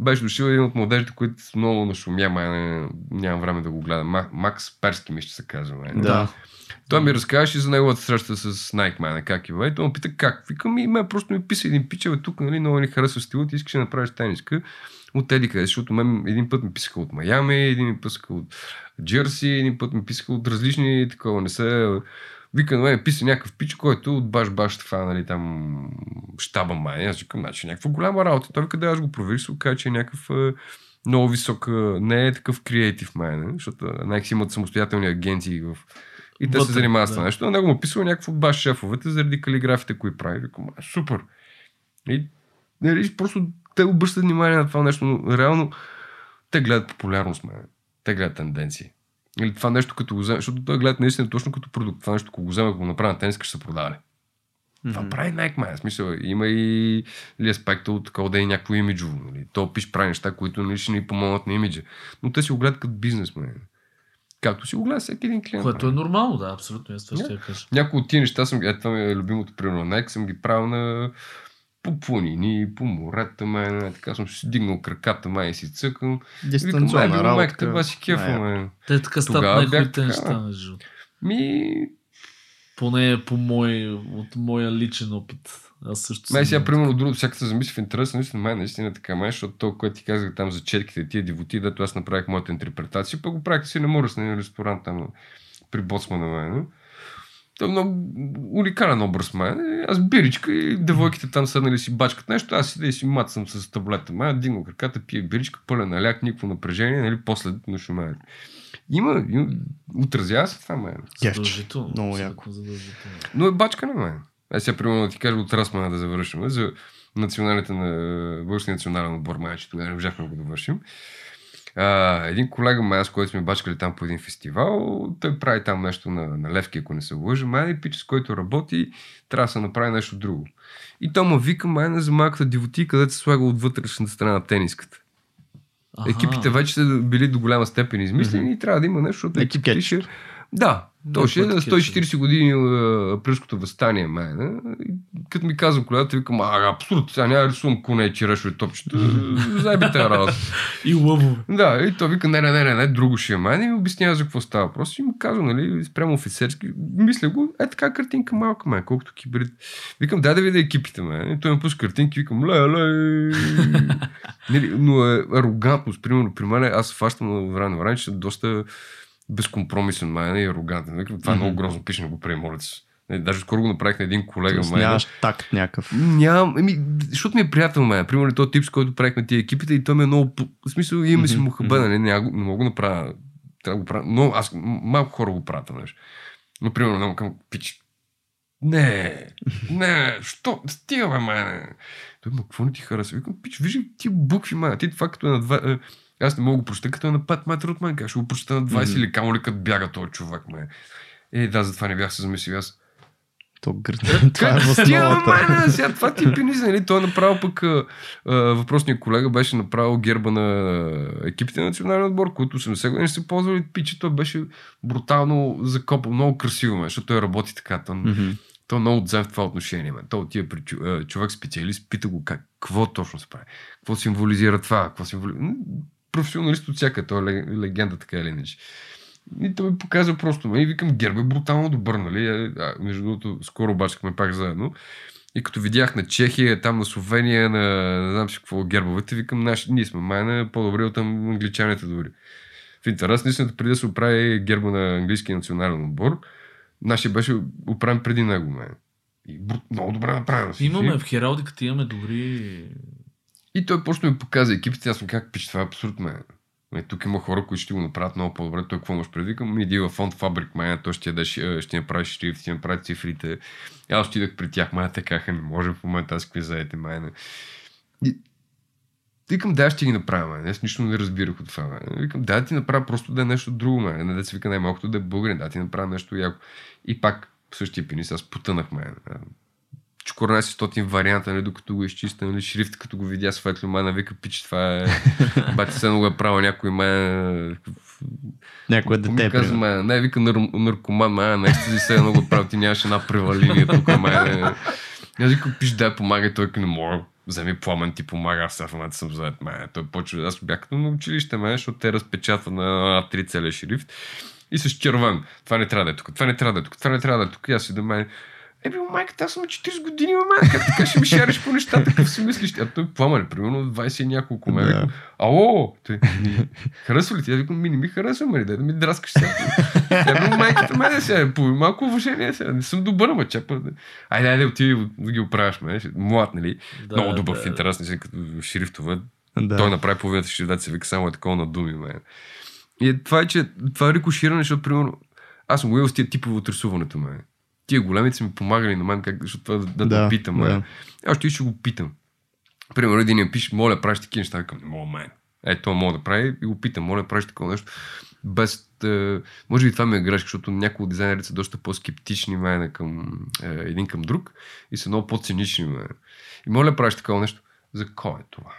Беше дошъл един от младежите, които много нашумя, май не, нямам време да го гледам. Ма- Макс Перски ми ще се казва. Май. Да. Той ми разказваше за неговата среща с Nike, май, как и бе. Той ме пита как. Викам и ме просто ми писа един пича, бе, тук, нали, много ни харесва стилът, искаш да направиш тениска. От теди къде, защото мен един път ми писаха от Майами, един ми писаха от Джерси, един път ми писаха от различни такова. Не се... Вика на мен, писа някакъв пич, който от баш баш това, нали, там щаба май. Аз викам, значи някаква голяма работа. Той вика, да, аз го проверих, се оказа, че е някакъв е, много висок, е, не е такъв креатив май, не? защото Nike имат самостоятелни агенции в... И те се занимават с това нещо. На него му писал някакво баш шефовете заради калиграфите, кои прави. Викам, супер. И нали, просто те обръщат внимание на това нещо, но реално те гледат популярност, мен. Те гледат тенденции. Или това нещо, като го вземеш, защото той гледат наистина точно като продукт. Това нещо, ако го вземе, ако го на тениска, ще се продава. Това прави Nike, май. В Смисъл, има и ли аспекта от такова да е някакво имиджово. Нали. То пиш прави неща, които нали, ще ни помогнат на имиджа. Но те си го гледат като бизнес, май. Както си го гледа всеки един клиент. Което май. е нормално, да, абсолютно. Аз това ще кажа. Някои от тия неща съм, е, това ми е любимото примерно Nike, съм ги правил на по планини, по морета, май, така съм си дигнал краката, май и си цъкам. Викам, Дистанционна май, работа. майката, това си кефа, май. Те така стават най-хубавите така, неща, между другото. Ми, Поне по мой, от моя личен опит. Аз също Май сега, примерно, друго, всяка се замисли в интерес, наистина, май наистина така, май, защото то, което ти казах там за четките, тия дивоти, дето аз направих моята интерпретация, пък го правих си на Моръс, на един ресторант там при боцмана мен. Той е много уникален образ, май. Аз биричка и девойките там седнали си бачкат нещо, аз седя и си мацам с таблета. Май, дигна краката, пие биричка, пълен наляк, никакво напрежение, нали, после на шумеят. Има, има, отразява се това, май. Задължително. Много яко. Задължително. Но е бачка на мен. Аз сега, примерно, да ти кажа от Расмана да завършим. За националите на българския национален отбор, май, че тогава не можахме да го довършим. А, един колега май, с който сме бачкали там по един фестивал, той прави там нещо на, на левки, ако не се лъжа. Май, и пича, с който работи, трябва да се направи нещо друго. И той ме вика май за малката дивоти, където се слага от вътрешната страна на тениската. Аха. Екипите вече са били до голяма степен измислени и трябва да има нещо, защото Етикетче. ще... Да, то ще е на етикетче. 140 години априлското възстание? И Като ми казвам колегата, викам, а, абсурд, сега няма рисувам коне, черешове, топчета, заебите работа. И лъвове. Да, и той вика, не, не, не, не, не, друго ще е май. И ми обяснява за какво става въпрос. И му казвам, нали, спрямо офицерски, мисля го, е така картинка малка, май, колкото кибрид. Викам, дай да видя екипите, май. И той ми пуска картинки, викам, ле, ле. нали, но е арогантност, примерно, при мен, аз фащам на време на време, че доста безкомпромисен, май, и арогантен. Викам, това е много грозно, пише, не го прави, моля се. Даже скоро го направих на един колега, Тоест. Нямаш такт някакъв. Нямам, еми, защото ми е приятел, мен. Примерно този тип, с който правихме тия екипите и той ми е много, в смисъл, имаме си Мгм, му хабе, нали, не, не мога да направя, трябва да го правя, но аз, малко хора го правят, нали. Но, примерно, много към пич, не, не, що, стига, бе, мене. Той, ма, какво не ти харесва? Викам, пич, вижи ти букви, ма, ти това като е на два, е, аз не мога да го прочета, като е на 5 метра от мен, как ще го прочета на 20 Мгм. или камо ли като бяга този човек, ме. Е, да, затова не бях се замислил аз. То гръдна. това е в основата. сега това ти е пениза, нали? Той е направил пък а, а, въпросният колега беше направил герба на екипите на национален отбор, които 80 години се ползвали пиче. Той беше брутално закопан, много красиво, ме, защото той работи така. Той, Мгм. той е много отзем в това отношение. Ме. Той отива при човек специалист, пита го как, какво точно се прави, какво символизира това, какво символизира. Професионалист от всяка, той ле- легенда така или иначе. И той ми показва просто, и викам, герб е брутално добър, нали? А, между другото, скоро обачкахме пак заедно. И като видях на Чехия, там на Словения, на не знам си какво гербовете, викам, наши, ние сме майна по-добри от англичаните дори. В интерес, наистина, преди да се оправи герба на английския национален отбор, нашия беше оправен преди него, мен. И бру- много добре направено. Имаме в хералдиката, имаме добри... И той почна ми показа екипите, аз съм как пич, това е абсурд, мен. Е, тук има хора, които ще го направят много по-добре. Той какво преди? Към иди в фонд фабрик, май, той ще, ядеш, е, ще направи шрифт, ще направи цифрите. Аз отидах при тях, май, те каха, не можем в момента, аз какви заете, май. не. И Викам, да, ще ги направя, май. Аз нищо не разбирах от това. Май. Викам, да, ти направя просто да е нещо друго, май. Не да се вика най-малкото да е българин, да ти направя нещо яко. И пак в същия пенис, аз потънах, май. 1400 варианта, нали, докато го изчиста, нали, шрифт, като го видя светло, мана вика, пич, това е... Бати се го е правил някой май... Някое дете. Казва, май, не, вика нар, наркоман, май, си се едно го прави, ти нямаш една превалиния тук, май. Не. Аз викам, пиш, дай, помагай, той не мога. Вземи пламен, ти помага, аз сега в момента съм заед, май. Той почва, аз бях като на училище, май, защото те разпечатват на А3 целия шрифт и с червен. Това не трябва да е тук, това не трябва да е тук, това не трябва да е тук. И аз си да май, е, бе, майка, аз съм на 40 години, ма, как така ще ми шариш по нещата, какъв си мислиш? А той пламен, примерно 20 и няколко ме. Да. Да. Ало, той, ми, харесва ли ти? Аз викам, ми не ми харесва, ма, дай да ми драскаш сега. Тя бе, майката мене сега, по малко уважение сега, не съм добър, ма чапа. Айде, айде, отиди да ги оправяш, ме. Млад, нали? Да, Много добър да. в интерес, не си като шрифтове. Да. Той направи половината шрифт, се вика само е такова на думи, ме. И е, това е, че това е рекоширане, защото, примерно, аз съм го с тия типове от рисуването, ме. Тия големите ми помагали на мен, как, защото това да, да, да, питам, да. ме. Аз ще, ще го питам. Примерно, един я пише, моля, правиш такива неща, към не мога мен. Е, то мога да прави и го питам, моля, правиш такова нещо. Без, е, може би това ми е грешка, защото някои от дизайнерите са доста по-скептични мен към е, един към друг и са много по-цинични мен. И моля, правиш такова нещо. За кой е това?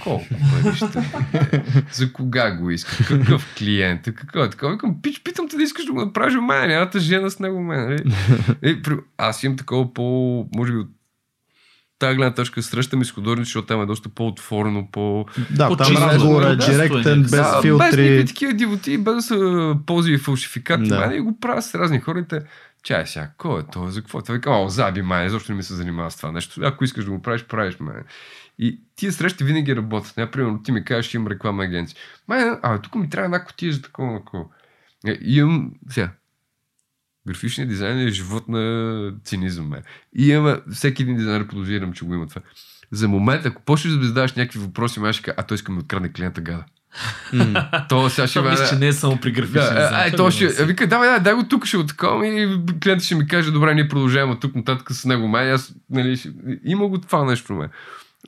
Колко пари ще даде? За кога го иска? Какъв клиент? Какво е такова? Викам, пич, питам те да искаш да го направиш у мен, няма да жена с него мен. Нали? Е, при- аз имам такова по, може би от тази гледна точка срещам и с художници, защото там е доста по-отворено, по... Да, там По-чисто, разговорът е да, директен, без да, без филтри. никакви такива дивоти, без а, ползи и фалшификати. Да. Да. И го правя с разни хора. и те, Чай сега, кой е той? За какво? Той вика, о, заби май, защо не ми се занимава с това нещо? Ако искаш да го правиш, правиш май. И тия срещи винаги работят. Например, ти ми кажеш, имам рекламна агенция. Май, а, тук ми трябва една котия за такова, такова. Е, И имам, сега, графичният дизайн е живот на цинизъм. Ме. И имаме, всеки един дизайнер подозирам, че го има това. За момент, ако почнеш да ми задаваш някакви въпроси, ще кажа, а той иска ми открадне клиента гада. М. То сега ще мисля, че не е само при графични Да, дизайн. ай, то ще... Вика, давай, давай, дай го тук, ще го такова и клиентът ще ми каже, добре, ние продължаваме тук нататък с него. Май, аз, нали, ще... има го това нещо, ме.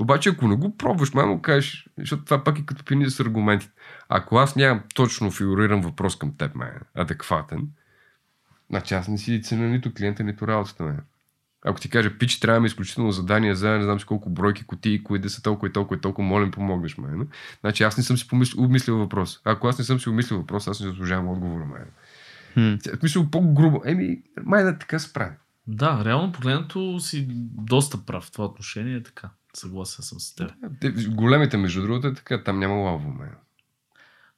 Обаче, ако не го пробваш, май му кажеш, защото това пак е като пини с аргументите. Ако аз нямам точно фигуриран въпрос към теб, май, адекватен, значи аз не си цена нито клиента, нито работата, май. Ако ти кажа, пич, трябва ми изключително задание за не знам си колко бройки, кутии, кои да са толкова и толкова и толкова, молим, помогнеш мен. Значи аз не съм си помисл... обмислил въпрос. Ако аз не съм си обмислил въпрос, аз не заслужавам отговора мен. Хм. В смисъл по-грубо. Еми, май да така се прави. Да, реално погледнато си доста прав в това отношение. е Така, съгласен съм с теб. Те, големите, между другото, е така, там няма лаво, мен.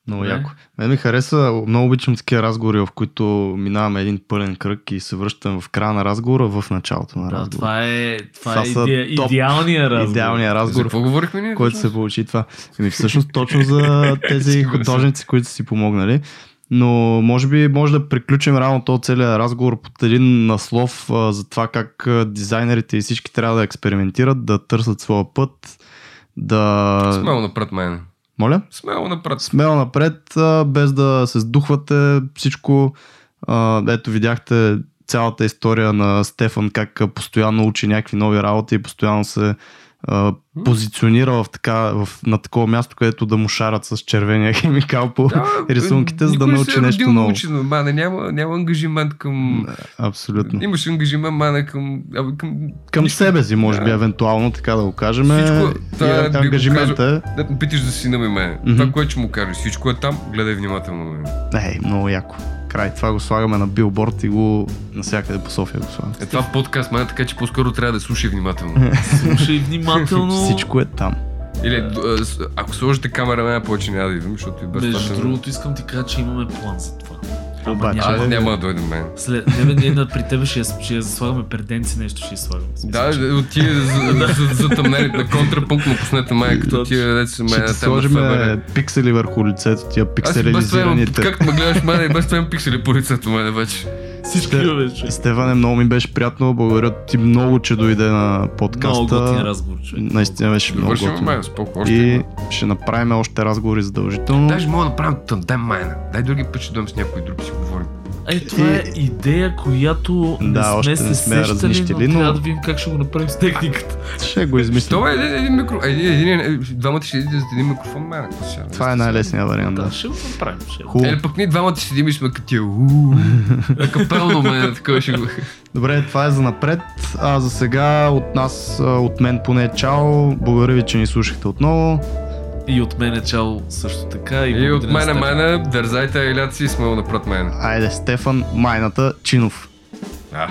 Много Не. яко. Мен ми хареса, много обичам такива разговори, в които минаваме един пълен кръг и се връщам в края на разговора в началото на Да, разговора. това е, това Това е иде, топ- идеалният разговор. Идеалният За разговор, какво говорихме ние? който се получи това. Еми, всъщност точно за тези художници, които са си помогнали. Но може би може да приключим рано този целият разговор под един наслов а, за това как дизайнерите и всички трябва да експериментират, да търсят своя път, да... Смело напред, мен. Моля? Смело напред. смело напред, а, без да се сдухвате всичко. А, ето видяхте цялата история на Стефан, как постоянно учи някакви нови работи и постоянно се а, позиционира в така, в, на такова място, където да му шарат с червения химикал по рисунките, за да научи се е нещо ново. научено, Мане, няма, няма ангажимент към... Абсолютно. Имаш ангажимент, мане, към... към... Към нищо. себе си, може би, Да. евентуално, така да го кажем. Всичко, и това би го ангажимента е... Да, питаш за сина ми мен. Мгм. Това, което ще му кажеш, всичко е там, гледай внимателно. Ей, много яко. Край, това го слагаме на билборд и го навсякъде по София го слагаме. Е, това подкаст, мен, така че по-скоро трябва да слушай внимателно. Слушай внимателно. Всичко е там. Или, с- ако сложите камера, мен повече няма да идвам, защото и без Между другото, искам ти кажа, че имаме план за това. Обаче- няма. Аз няма да дойдем мен. След, не, ние на- при тебе ще, я- ще я слагаме преденци, нещо ще слагаме. Да, от тия за, за, за тъмнелите на контрапункт му пуснете мен, като тия деца мен ти сложим пиксели върху лицето, тия Аз и без това пикселизираните. както ме гледаш мен, и без това имам пиксели по лицето мене вече. Всички имаме, човек. Стефане, много ми беше приятно. Благодаря ти много, че дойде на Много подкаста. готин разговор, човек. Наистина беше много готино. мен, споко, още. И ще направим още разговори задължително. Даже мога да направим тандем майна. Дай други път ще дойдем с някой друг си говорим. Е, това е идея, която Да, не сме още се не сме сещали, но но- трябва да видим как ще го направим с техниката. Ще го измислим. Това е един, един микро... Един, един, един, двамата ще за един микрофон, мен. Това е най-лесният вариант. Да, Да. ще го направим. Ще. Хубаво. Или пък ние двамата ще седим и сме като тия. Капелно мен, такова ще го... Добре, това е за напред. А за сега от нас, от мен поне чао. Благодаря ви, че ни слушахте отново. И от мен е чао също така. И, И от мене, Стефан. мене, дързайте, еляци, сме напред мен. Айде, Стефан Майната Чинов. А.